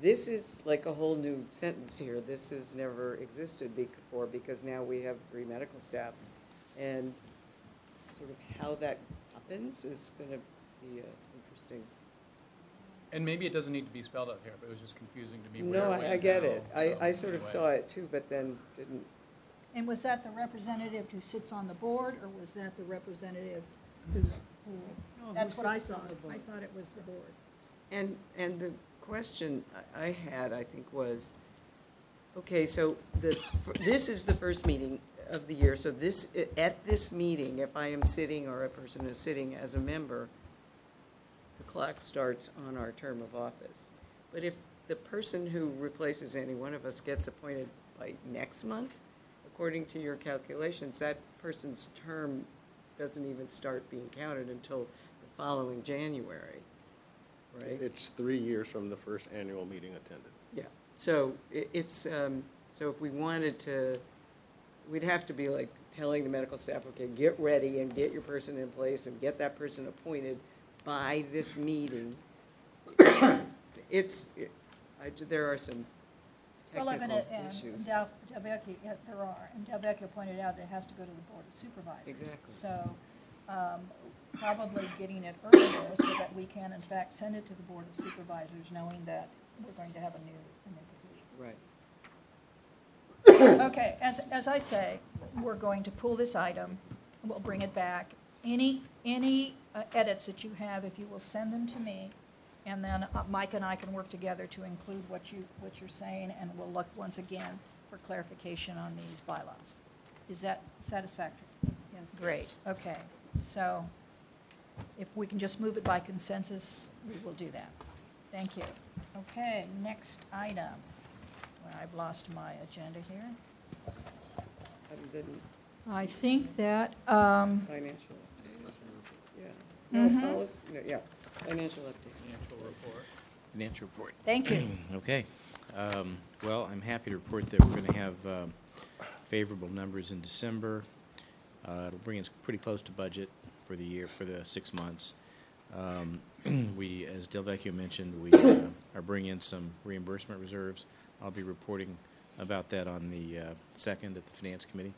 Speaker 14: this is like a whole new sentence here. This has never existed before, because now we have three medical staffs. And sort of how that happens is gonna be uh, interesting.
Speaker 16: And maybe it doesn't need to be spelled out here, but it was just confusing to me where
Speaker 14: No,
Speaker 16: it
Speaker 14: I,
Speaker 16: went
Speaker 14: I get
Speaker 16: now,
Speaker 14: it. I,
Speaker 16: so
Speaker 14: I sort of
Speaker 16: anyway.
Speaker 14: saw it too, but then didn't,
Speaker 1: And was that the representative who sits on the board, or was that the representative who's, who,
Speaker 14: No,
Speaker 1: that's
Speaker 14: who
Speaker 1: what I
Speaker 14: sits on
Speaker 1: thought.
Speaker 14: the
Speaker 1: I
Speaker 14: board.
Speaker 1: thought it was the board.
Speaker 14: And, and the question I had, I think, was, okay, so the, this is the first meeting of the year, so this, at this meeting, if I am sitting or a person is sitting as a member, the clock starts on our term of office. But if the person who replaces any one of us gets appointed by next month, according to your calculations, that person's term doesn't even start being counted until the following January, right?
Speaker 22: It's three years from the first annual meeting attended.
Speaker 14: Yeah, so i- it's, um, so if we wanted to, we'd have to be like telling the medical staff, okay, get ready and get your person in place and get that person appointed by this meeting. It's, I, there are some
Speaker 1: Well, I mean,
Speaker 14: technical
Speaker 1: and
Speaker 14: issues.
Speaker 1: Del, Delvecchio, yeah, there are, and Delvecchio pointed out that it has to go to the Board of Supervisors.
Speaker 14: Exactly.
Speaker 1: So, um, probably getting it earlier so that we can in fact send it to the Board of Supervisors, knowing that we're going to have a new, a new position.
Speaker 14: Right.
Speaker 1: Okay, as, as I say, we're going to pull this item, and we'll bring it back. Any, any uh, edits that you have, if you will send them to me, and then uh, Mike and I can work together to include what you, what you're saying, and we'll look once again for clarification on these bylaws. Is that satisfactory?
Speaker 17: Yes.
Speaker 1: Great, okay. So if we can just move it by consensus, we will do that. Thank you. Okay, next item. Well, I've lost my agenda here.
Speaker 14: I didn't,
Speaker 1: I think that, um,
Speaker 14: financial. Yeah. No,
Speaker 1: Mhm.
Speaker 14: policy, no, yeah, financial update.
Speaker 16: Financial report.
Speaker 21: Financial report.
Speaker 1: Thank you.
Speaker 21: Okay. Um, Well, I'm happy to report that we're going to have um, favorable numbers in December. Uh, It'll bring us pretty close to budget for the year, for the six months. Um, We, as Delvecchio mentioned, we uh, are bringing in some reimbursement reserves. I'll be reporting about that on the uh, second at the Finance Committee.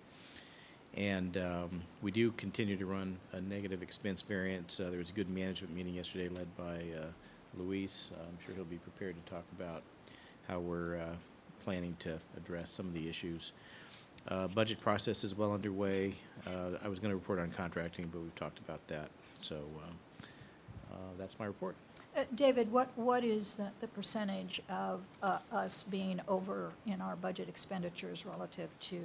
Speaker 21: And um, we do continue to run a negative expense variance. Uh, There was a good management meeting yesterday led by uh, Luis. Uh, I'm sure he'll be prepared to talk about how we're uh, planning to address some of the issues. Uh, Budget process is well underway. Uh, I was going to report on contracting, but we've talked about that. So um, uh, that's my report.
Speaker 1: uh, David, what, what is the, the percentage of uh, us being over in our budget expenditures relative to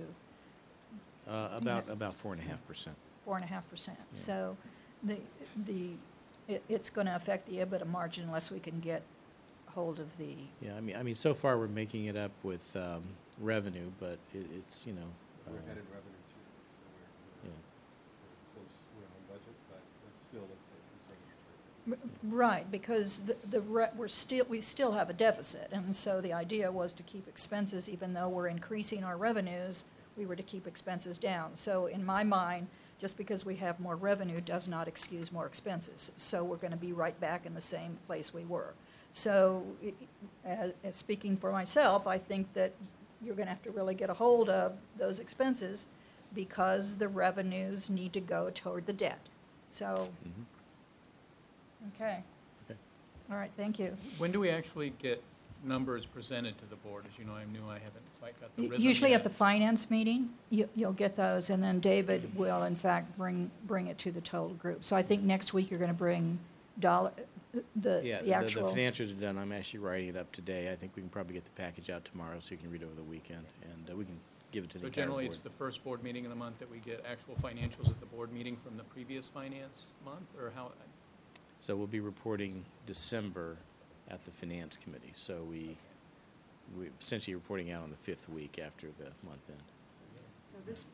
Speaker 21: Uh, About, about four and a half percent.
Speaker 1: four and a half percent?
Speaker 21: Yeah.
Speaker 1: So the, the, it, it's going to affect the EBITDA margin unless we can get hold of the,
Speaker 21: Yeah, I mean, I mean, so far we're making it up with um, revenue, but it, it's, you know.
Speaker 4: We're
Speaker 21: uh,
Speaker 4: ahead in revenue too, so we're,
Speaker 21: Yeah.
Speaker 4: we're close, we're on budget, but it still looks like it's
Speaker 1: R- Right, because the, the, re- we're still, we still have a deficit, and so the idea was to keep expenses, even though we're increasing our revenues, we were to keep expenses down. So in my mind, just because we have more revenue does not excuse more expenses. So we're gonna be right back in the same place we were. So, i- i- as, as speaking for myself, I think that you're gonna have to really get a hold of those expenses because the revenues need to go toward the debt. So,
Speaker 21: mhm.
Speaker 1: okay.
Speaker 21: Okay.
Speaker 1: All right, thank you.
Speaker 16: When do we actually get numbers presented to the board? As you know, I'm new, I haven't quite got the
Speaker 1: U-
Speaker 16: rhythm
Speaker 1: Usually
Speaker 16: yet.
Speaker 1: at the finance meeting, you, you'll get those, and then David will in fact bring, bring it to the total group. So I think next week you're gonna bring dollar, the,
Speaker 21: Yeah,
Speaker 1: the
Speaker 21: the, the financials are done. I'm actually writing it up today. I think we can probably get the package out tomorrow so you can read it over the weekend, and uh, we can give it to the
Speaker 16: So
Speaker 21: entire
Speaker 16: generally,
Speaker 21: board.
Speaker 16: it's the first board meeting of the month that we get actual financials at the board meeting from the previous finance month, or how?
Speaker 21: So we'll be reporting December at the Finance Committee. So we, we essentially reporting out on the fifth week after the month end.
Speaker 18: So this,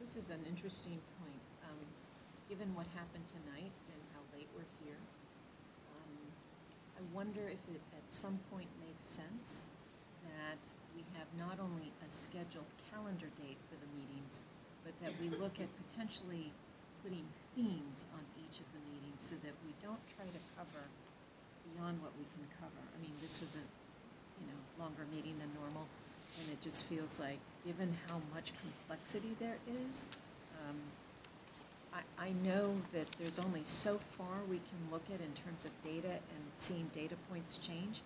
Speaker 18: this is an interesting point. Um, Given what happened tonight and how late we're here, um, I wonder if it at some point makes sense that we have not only a scheduled calendar date for the meetings, but that we look at potentially putting themes on each of the meetings so that we don't try to cover beyond what we can cover. I mean, this was a, you know, longer meeting than normal, and it just feels like, given how much complexity there is, um, I, I know that there's only so far we can look at in terms of data and seeing data points change.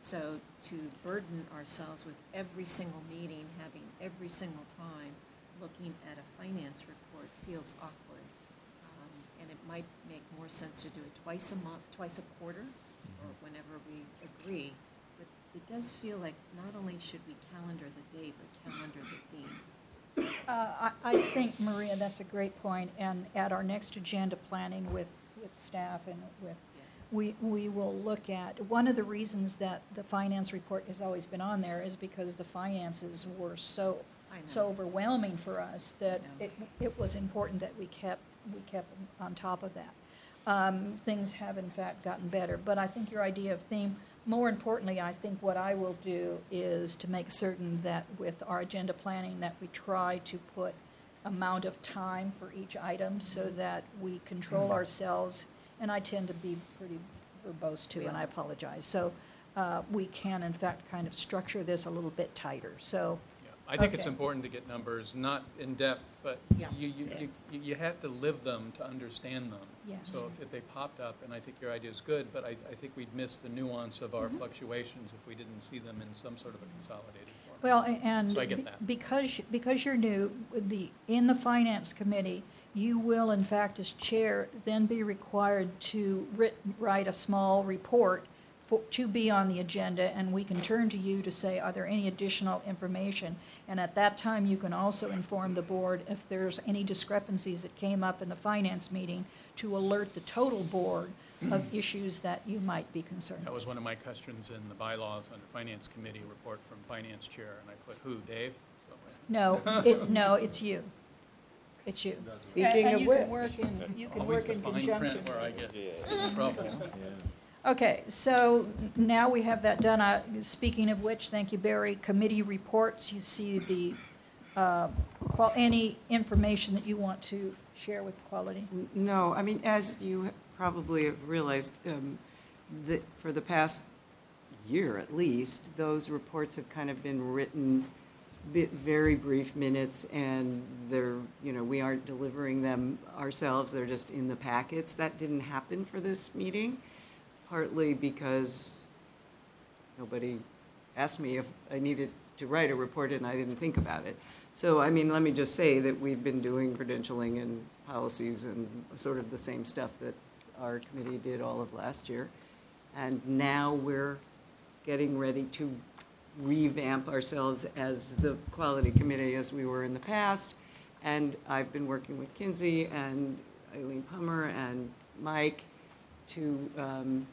Speaker 18: So to burden ourselves with every single meeting, having every single time looking at a finance report feels awkward. Um, And it might make more sense to do it twice a month, twice a quarter, or whenever we agree. But it does feel like not only should we calendar the date, but calendar the theme.
Speaker 1: Uh, I, I think, Maria, that's a great point, and at our next agenda planning with, with staff and with, we, we will look at, one of the reasons that the finance report has always been on there is because the finances were so,
Speaker 18: I know.
Speaker 1: so overwhelming for us that
Speaker 18: I know.
Speaker 1: it, it was important that we kept, we kept on top of that. Um, things have in fact gotten better, but I think your idea of theme, more importantly, I think what I will do is to make certain that with our agenda planning, that we try to put amount of time for each item so that we control ourselves, and I tend to be pretty verbose too, and I apologize. So uh, we can in fact kind of structure this a little bit tighter, so.
Speaker 16: I think it's
Speaker 1: Okay.
Speaker 16: important to get numbers, not in depth, but
Speaker 1: Yeah.
Speaker 16: you, you, you, you have to live them to understand them.
Speaker 1: Yes.
Speaker 16: So if- if they popped up, and I think your idea is good, but I, I think we'd miss the nuance of our
Speaker 1: Mhm.
Speaker 16: fluctuations if we didn't see them in some sort of a consolidated form.
Speaker 1: Well, a- and
Speaker 16: So I get that.
Speaker 1: because, because you're new, the, in the finance committee, you will in fact, as chair, then be required to writ, write a small report for- to be on the agenda, and we can turn to you to say, are there any additional information? And at that time, you can also inform the board if there's any discrepancies that came up in the finance meeting to alert the total board of issues that you might be concerned.
Speaker 16: That was one of my questions in the bylaws under Finance Committee, report from Finance Chair, and I put who, Dave? So,
Speaker 1: No, it, no, it's you. It's you.
Speaker 14: Speaking
Speaker 1: And
Speaker 14: of
Speaker 1: you can work in, you can
Speaker 16: Always
Speaker 1: work
Speaker 16: the
Speaker 1: in
Speaker 16: fine
Speaker 1: conjunction.
Speaker 16: print where I get in trouble.
Speaker 1: Okay, so now we have that done. Uh, Speaking of which, thank you, Barry, committee reports, you see the, uh, qual- any information that you want to share with quality?
Speaker 14: No, I mean, as you probably have realized, um, that for the past year at least, those reports have kind of been written, bit, very brief minutes, and they're, you know, we aren't delivering them ourselves, they're just in the packets. That didn't happen for this meeting, partly because nobody asked me if I needed to write a report and I didn't think about it. So, I mean, let me just say that we've been doing credentialing and policies and sort of the same stuff that our committee did all of last year. And now we're getting ready to revamp ourselves as the quality committee as we were in the past. And I've been working with Kinsey and Eileen Pummer and Mike to um,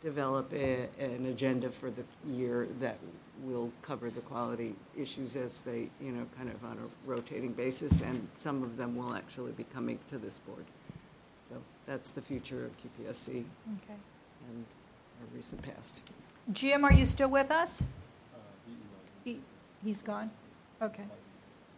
Speaker 14: develop a, an agenda for the year that will cover the quality issues as they, you know, kind of on a rotating basis, and some of them will actually be coming to this board. So that's the future of QPSC
Speaker 1: Okay.
Speaker 14: and our recent past.
Speaker 1: Jim, are you still with us? He, he's gone? Okay.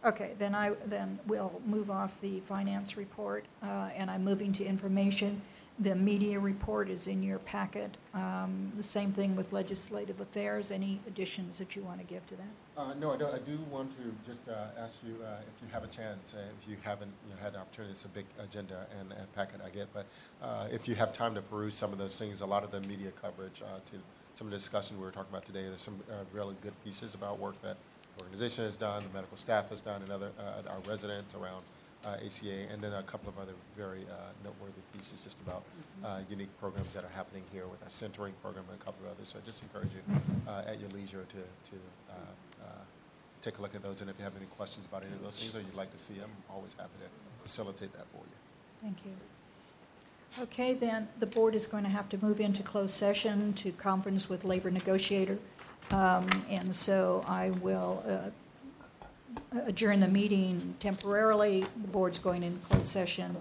Speaker 1: Okay, then I, then we'll move off the finance report, uh, and I'm moving to information. The media report is in your packet. Um, The same thing with legislative affairs. Any additions that you want to give to that?
Speaker 4: Uh, no, I do, I do want to just uh, ask you uh, if you have a chance, uh, if you haven't you know, had an opportunity, it's a big agenda and, and packet I get, but uh, if you have time to peruse some of those things, a lot of the media coverage uh, to some of the discussion we were talking about today, there's some uh, really good pieces about work that the organization has done, the medical staff has done, and other, uh, our residents around uh, ACA, and then a couple of other very uh, noteworthy pieces just about uh, unique programs that are happening here with our centering program and a couple of others. So I just encourage you uh, at your leisure to, to uh, uh, take a look at those. And if you have any questions about any of those things or you'd like to see them, I'm always happy to facilitate that for you.
Speaker 1: Thank you. Okay, then, the board is going to have to move into closed session to conference with labor negotiator. Um, And so I will uh, adjourn the meeting temporarily. The board's going in closed session,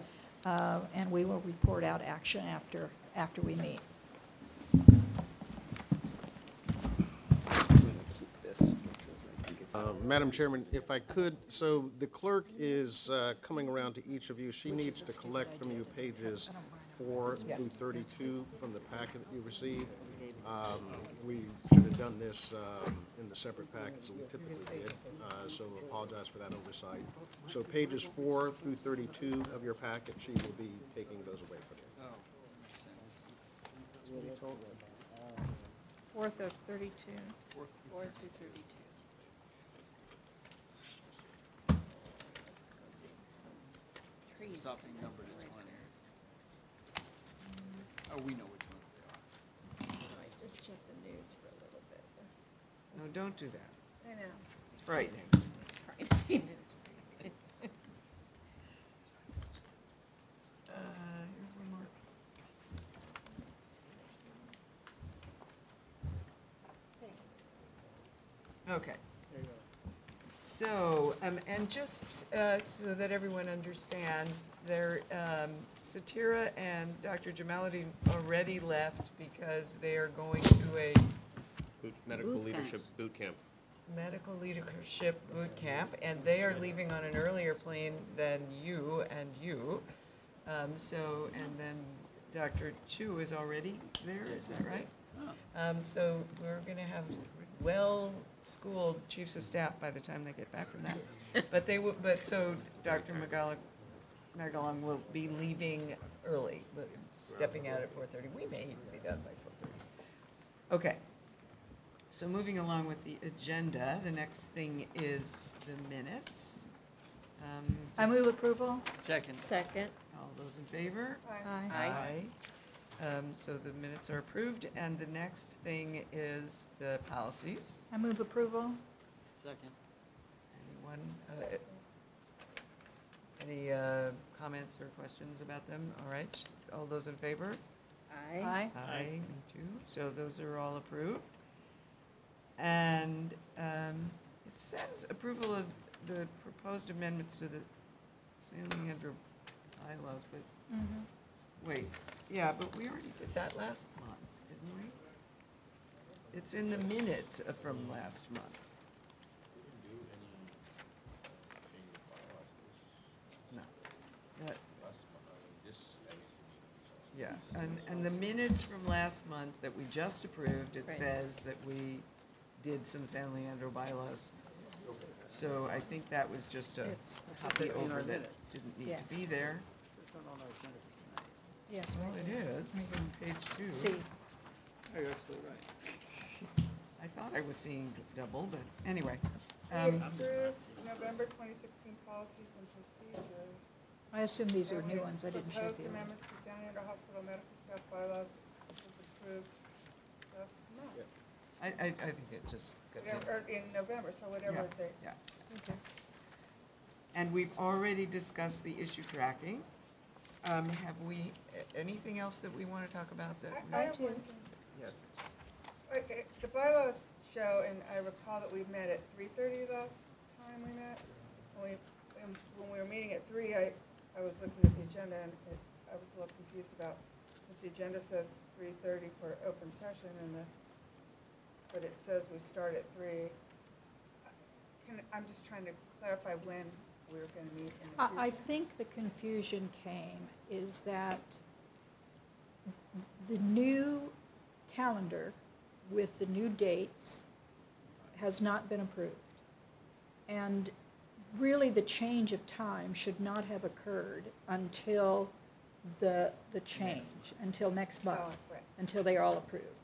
Speaker 1: uh, and we will report out action after, after we meet.
Speaker 22: Uh, Madam Chairman, if I could, so the clerk is uh, coming around to each of you. She needs to collect from you pages four through 32 from the packet that you received. Um, We should have done this um, in the separate packets that we typically did, uh, so apologize for that oversight. So pages four through 32 of your packet, she will be taking those away from you. That's what he told me.
Speaker 1: Fourth of 32.
Speaker 18: Four through thirty-two. Trees.
Speaker 15: Stopping number to twenty. Oh, we know which ones they are.
Speaker 18: I just checked the news for a little bit.
Speaker 14: No, don't do that.
Speaker 18: I know.
Speaker 14: It's frightening.
Speaker 18: It's frightening, it's frightening.
Speaker 14: Uh, here's one more. Okay. So, um, and just, uh, so that everyone understands, there, um, Satira and Dr. Jamaluddin already left because they are going to a
Speaker 12: Boot- Medical
Speaker 14: Boot
Speaker 12: leadership
Speaker 14: camp.
Speaker 12: boot camp.
Speaker 14: medical leadership boot camp, and they are leaving on an earlier plane than you and you. Um, so, and then Dr. Chu is already there, is that right? Um, so we're gonna have well-schooled chiefs of staff by the time they get back from that. But they will, but so Dr. Magallan, Magallan will be leaving early, stepping out at four thirty. We may even be done by four thirty. Okay. So moving along with the agenda, the next thing is the minutes. Um,
Speaker 1: I move approval.
Speaker 15: Second.
Speaker 18: Second.
Speaker 14: All those in favor?
Speaker 1: Aye.
Speaker 18: Aye.
Speaker 14: Um, So the minutes are approved, and the next thing is the policies.
Speaker 1: I move approval.
Speaker 15: Second.
Speaker 14: Anyone, uh, any uh, comments or questions about them? All right, all those in favor?
Speaker 1: Aye. Aye.
Speaker 14: Aye, me too. So those are all approved. And um, it says approval of the proposed amendments to the San Leandro bylaws, but, wait, yeah, but we already did that last month, didn't we? It's in the minutes of- from last month. No. That- Yeah, and, and the minutes from last month that we just approved, it
Speaker 1: Right.
Speaker 14: says that we did some San Leandro bylaws. So I think that was just a
Speaker 1: It's-
Speaker 14: copy
Speaker 15: in our
Speaker 14: over that
Speaker 15: minutes.
Speaker 14: didn't need
Speaker 1: Yes.
Speaker 14: to be there.
Speaker 15: It's not on our agenda for tonight.
Speaker 1: Yes,
Speaker 14: Well,
Speaker 1: it is,
Speaker 14: it
Speaker 1: here.
Speaker 14: is,
Speaker 1: Right here.
Speaker 14: page two.
Speaker 1: C.
Speaker 15: Oh, you're absolutely right.
Speaker 14: I thought I was seeing double, but anyway. Um,
Speaker 19: approved November 2016 policies and procedures.
Speaker 1: I assume these are new ones. I didn't check
Speaker 19: Proposed
Speaker 1: the others.
Speaker 19: amendments to San Leandro Hospital medical staff bylaws, which was approved last month.
Speaker 14: I, I, I think it just got to.
Speaker 19: Or in November, so whatever
Speaker 14: Yeah,
Speaker 19: date.
Speaker 14: Yeah.
Speaker 1: Okay.
Speaker 14: And we've already discussed the issue tracking. Um, have we, a- anything else that we want to talk about that?
Speaker 19: I have one thing.
Speaker 14: Yes.
Speaker 19: Okay, the bylaws show, and I recall that we met at three thirty last time we met. When we, when we were meeting at three, I, I was looking at the agenda and it, I was a little confused about, because the agenda says three thirty for open session and the, but it says we start at three. Can, I'm just trying to clarify when we we're gonna meet in the future.
Speaker 1: I, I think the confusion came is that the new calendar with the new dates has not been approved. And really, the change of time should not have occurred until the, the change, until next oh, month,
Speaker 19: Oh, right.
Speaker 1: until they are all approved.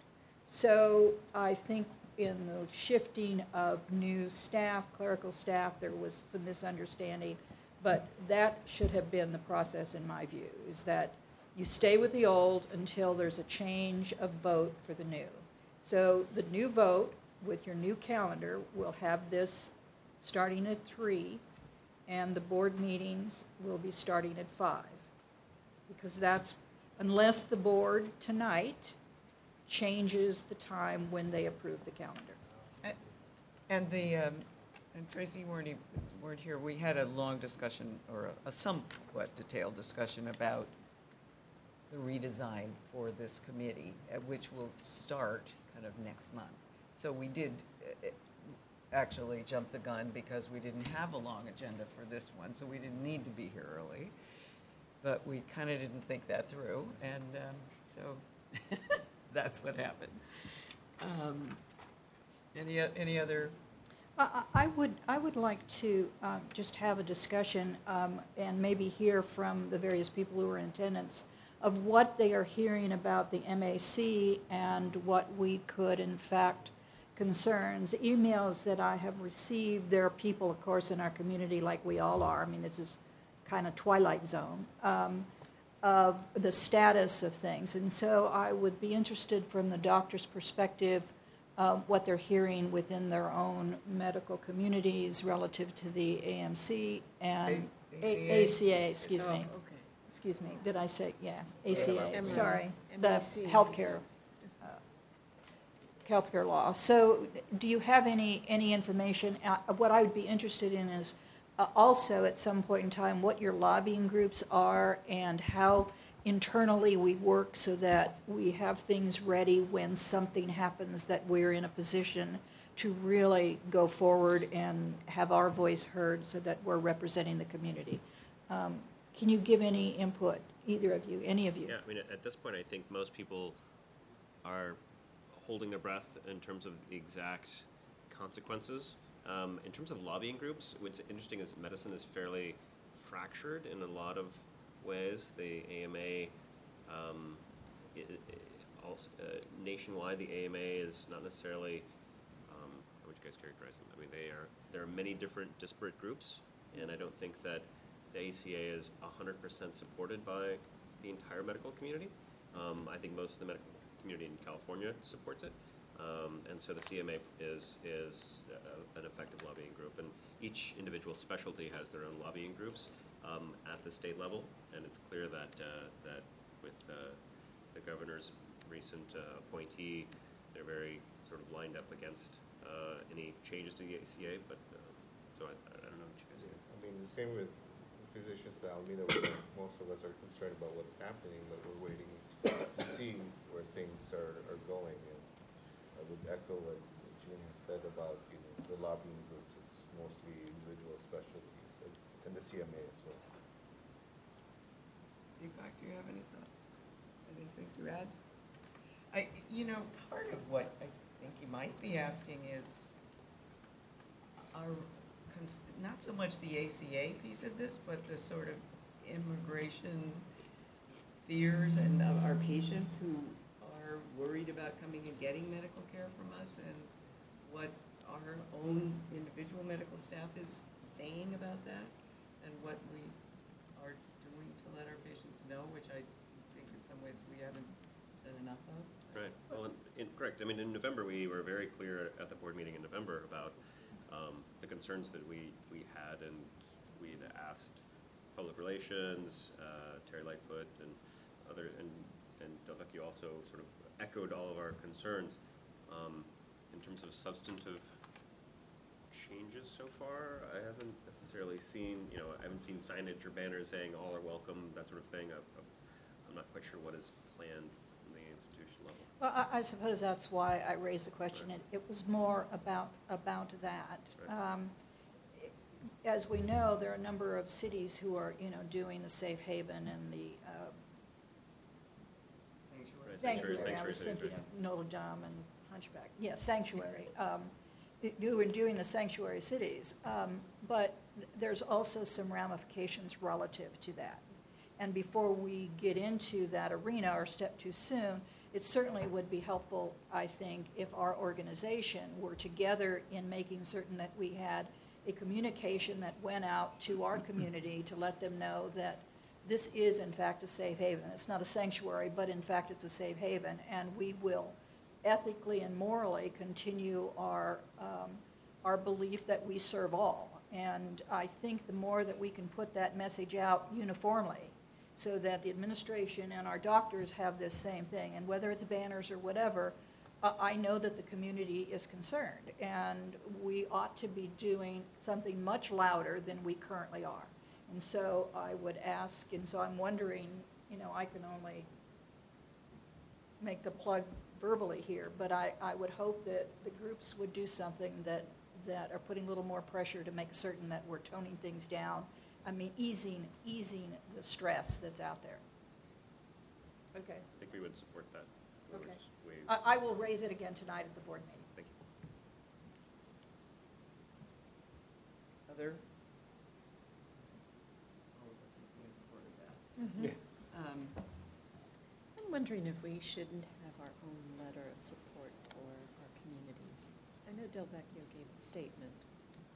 Speaker 1: So I think in the shifting of new staff, clerical staff, there was some misunderstanding. But that should have been the process, in my view, is that you stay with the old until there's a change of vote for the new. So the new vote with your new calendar will have this starting at three, and the board meetings will be starting at five. Because that's, unless the board tonight changes the time when they approve the calendar.
Speaker 14: And the, um, and Tracy, you weren't, e- weren't here, we had a long discussion, or a- a somewhat detailed discussion about the redesign for this committee, uh, which will start kind of next month. So we did uh, uh, actually jump the gun because we didn't have a long agenda for this one, so we didn't need to be here early. But we kind of didn't think that through, and um, so that's what happened. Um, Any, any other
Speaker 1: I- I would, I would like to um, just have a discussion um, and maybe hear from the various people who are in attendance of what they are hearing about the MAC and what we could, in fact, concerns. Emails that I have received, there are people, of course, in our community, like we all are, I mean, this is kind of twilight zone, um, of the status of things. And so I would be interested from the doctor's perspective, uh, what they're hearing within their own medical communities relative to the AMC and
Speaker 14: A-
Speaker 1: A-
Speaker 14: ACA?
Speaker 1: ACA, excuse
Speaker 14: Oh,
Speaker 1: me.
Speaker 14: okay.
Speaker 1: Excuse me, did I say, yeah,
Speaker 14: It's
Speaker 1: ACA,
Speaker 14: M-
Speaker 1: sorry. The
Speaker 14: MAC.
Speaker 1: healthcare, uh, healthcare law. So do you have any, any information? Uh, What I would be interested in is uh, also at some point in time, what your lobbying groups are and how internally we work so that we have things ready when something happens, that we're in a position to really go forward and have our voice heard so that we're representing the community. Um, Can you give any input, either of you, any of you?
Speaker 12: Yeah, I mean, at- at this point, I think most people are holding their breath in terms of the exact consequences. Um, in terms of lobbying groups, what's interesting is medicine is fairly fractured in a lot of ways. The AMA, um, i i also, uh, nationwide, the AMA is not necessarily, um, how would you guys characterize them? I mean, they are, there are many different disparate groups, and I don't think that the ACA is 100% supported by the entire medical community. Um, I think most of the medical community in California supports it. Um, and so the CMA is, is uh, an effective lobbying group. And each individual specialty has their own lobbying groups um, at the state level. And it's clear that, uh, that with uh, the governor's recent uh, appointee, they're very sort of lined up against uh, any changes to the ACA. But so I, I don't know what you guys think.
Speaker 23: I mean, the same with physicians at Alameda, most of us are concerned about what's happening, but we're waiting to see where things are, are going. And I would echo what Jean has said about, you know, the lobbying groups. It's mostly individual specialties and- and the CMA as well.
Speaker 14: Deepak, do you have any thoughts? Anything to add? I, you know, part of what I think you might be asking is, are, cons- not so much the ACA piece of this, but the sort of immigration fears and of our patients who worried about coming and getting medical care from us and what our own individual medical staff is saying about that and what we are doing to let our patients know, which I think in some ways we haven't done enough of.
Speaker 12: Right. Well, correct. I mean, in November, we were very clear at the board meeting in November about um, the concerns that we, we had, and we had asked public relations, uh, Terry Lightfoot, and other, and and Delvecchio also sort of echoed all of our concerns. Um, in terms of substantive changes so far, I haven't necessarily seen, you know, I haven't seen signage or banners saying all are welcome, that sort of thing. I- I'm not quite sure what is planned from the institution level.
Speaker 1: Well, I, I suppose that's why I raised the question. It, it was more about, about that.
Speaker 12: Right.
Speaker 1: Um, As we know, there are a number of cities who are, you know, doing the safe haven and the, Sanctuary,
Speaker 12: sanctuary,
Speaker 1: I was
Speaker 12: sanctuary
Speaker 1: thinking
Speaker 12: cities,
Speaker 1: of Notre Dame and Hunchback, yeah, sanctuary. Um, y- You were doing the sanctuary cities, um, but th- there's also some ramifications relative to that. And before we get into that arena or step too soon, it certainly would be helpful, I think, if our organization were together in making certain that we had a communication that went out to our community to let them know that this is in fact a safe haven. It's not a sanctuary, but in fact it's a safe haven, and we will ethically and morally continue our, um, our belief that we serve all. And I think the more that we can put that message out uniformly, so that the administration and our doctors have this same thing, and whether it's banners or whatever, I I know that the community is concerned, and we ought to be doing something much louder than we currently are. And so I would ask, and so I'm wondering, you know, I can only make the plug verbally here, but I, I would hope that the groups would do something that, that are putting a little more pressure to make certain that we're toning things down. I mean, easing, easing the stress that's out there. Okay.
Speaker 12: I think we would support that. We would
Speaker 1: Okay.
Speaker 12: just- we-
Speaker 1: I, I will raise it again tonight at the board meeting.
Speaker 12: Thank you.
Speaker 14: Other? All of us would be in support of that.
Speaker 1: Mhm.
Speaker 23: Yeah.
Speaker 14: Um,
Speaker 18: I'm wondering if we shouldn't have our own letter of support for our communities. I know Delvecchio gave a statement,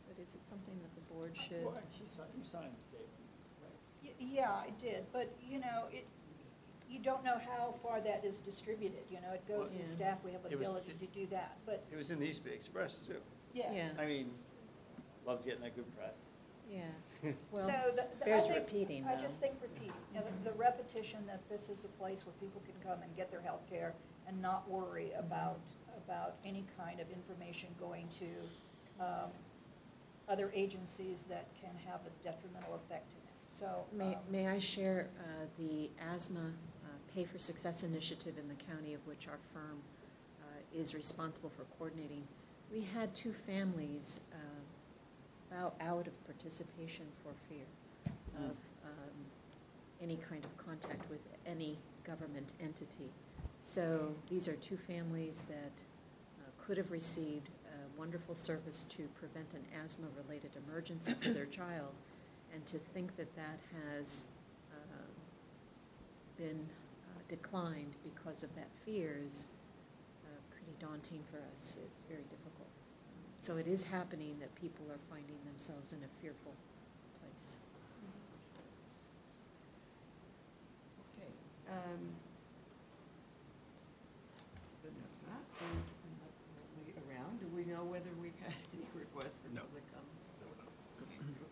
Speaker 18: but is it something that the board should?
Speaker 24: Well, she signed, you signed the statement, right?
Speaker 1: Y- Yeah, I did, but, you know, it, you don't know how far that is distributed, you know, it goes to
Speaker 15: Well,
Speaker 1: staff, we have an
Speaker 15: it was-
Speaker 1: ability to do that, but,
Speaker 15: It was in the East Bay Express too.
Speaker 1: yes.
Speaker 15: I mean, loved getting that good press.
Speaker 18: Yeah.
Speaker 1: So
Speaker 18: Well,
Speaker 1: the- the- I
Speaker 18: bears
Speaker 1: think-
Speaker 18: repeating,
Speaker 1: I
Speaker 18: though.
Speaker 1: just think repeating, you know, the the repetition that this is a place where people can come and get their health care and not worry about, about any kind of information going to um, other agencies that can have a detrimental effect to them. So.
Speaker 18: May,
Speaker 1: um,
Speaker 18: may I share uh, the asthma uh, Pay for Success initiative in the county of which our firm uh, is responsible for coordinating? We had two families uh, out of participation for fear of um, any kind of contact with any government entity. So these are two families that uh, could have received a wonderful service to prevent an asthma-related emergency for their child, and to think that that has um, been uh, declined because of that fear is uh, pretty daunting for us. It's very difficult. So it is happening that people are finding themselves in a fearful place.
Speaker 14: Okay. um, Vanessa is remotely around. Do we know whether we've had any requests for No. public comment? No,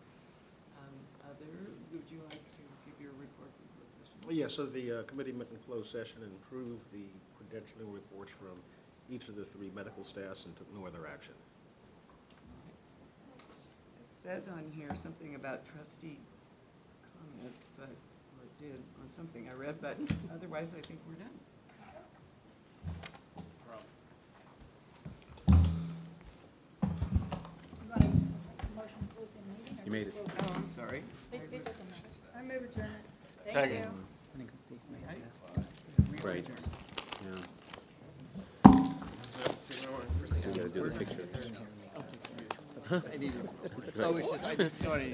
Speaker 14: Um, Other, would you like to give your report for the session? Well,
Speaker 22: Yeah, so the uh, committee met in closed session and approved the credentialing reports from each of the three medical staffs and took no other action.
Speaker 14: It says on here something about trustee comments, but, or it did on something I read, but otherwise I think we're done.
Speaker 13: You made it.
Speaker 14: Oh, I'm sorry.
Speaker 19: I move adjournment.
Speaker 14: Thank you.
Speaker 13: Right. Yeah. So we gotta do the picture.
Speaker 15: I to- oh, I- you I to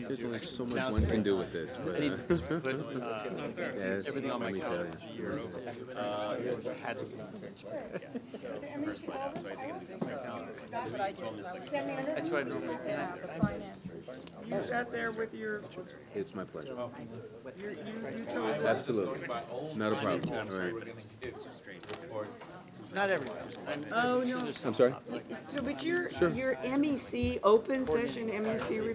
Speaker 13: There's only so much one can do with this, but.
Speaker 15: I to
Speaker 13: uh,
Speaker 15: uh,
Speaker 13: yes,
Speaker 15: everything on my
Speaker 13: let me tell
Speaker 15: calendar
Speaker 13: you.
Speaker 15: for years. Uh, it had to be.
Speaker 1: That's what I I went-
Speaker 15: That's what I do.
Speaker 1: Yeah, the finances.
Speaker 14: You sat there with your,
Speaker 13: It's my pleasure.
Speaker 14: your- you, you told.
Speaker 13: Absolutely. Not a problem. All right.
Speaker 15: Not everybody. I'm-
Speaker 14: Oh, no.
Speaker 13: I'm sorry?
Speaker 14: So, but your,
Speaker 13: Sure.
Speaker 14: your MEC, open session MEC report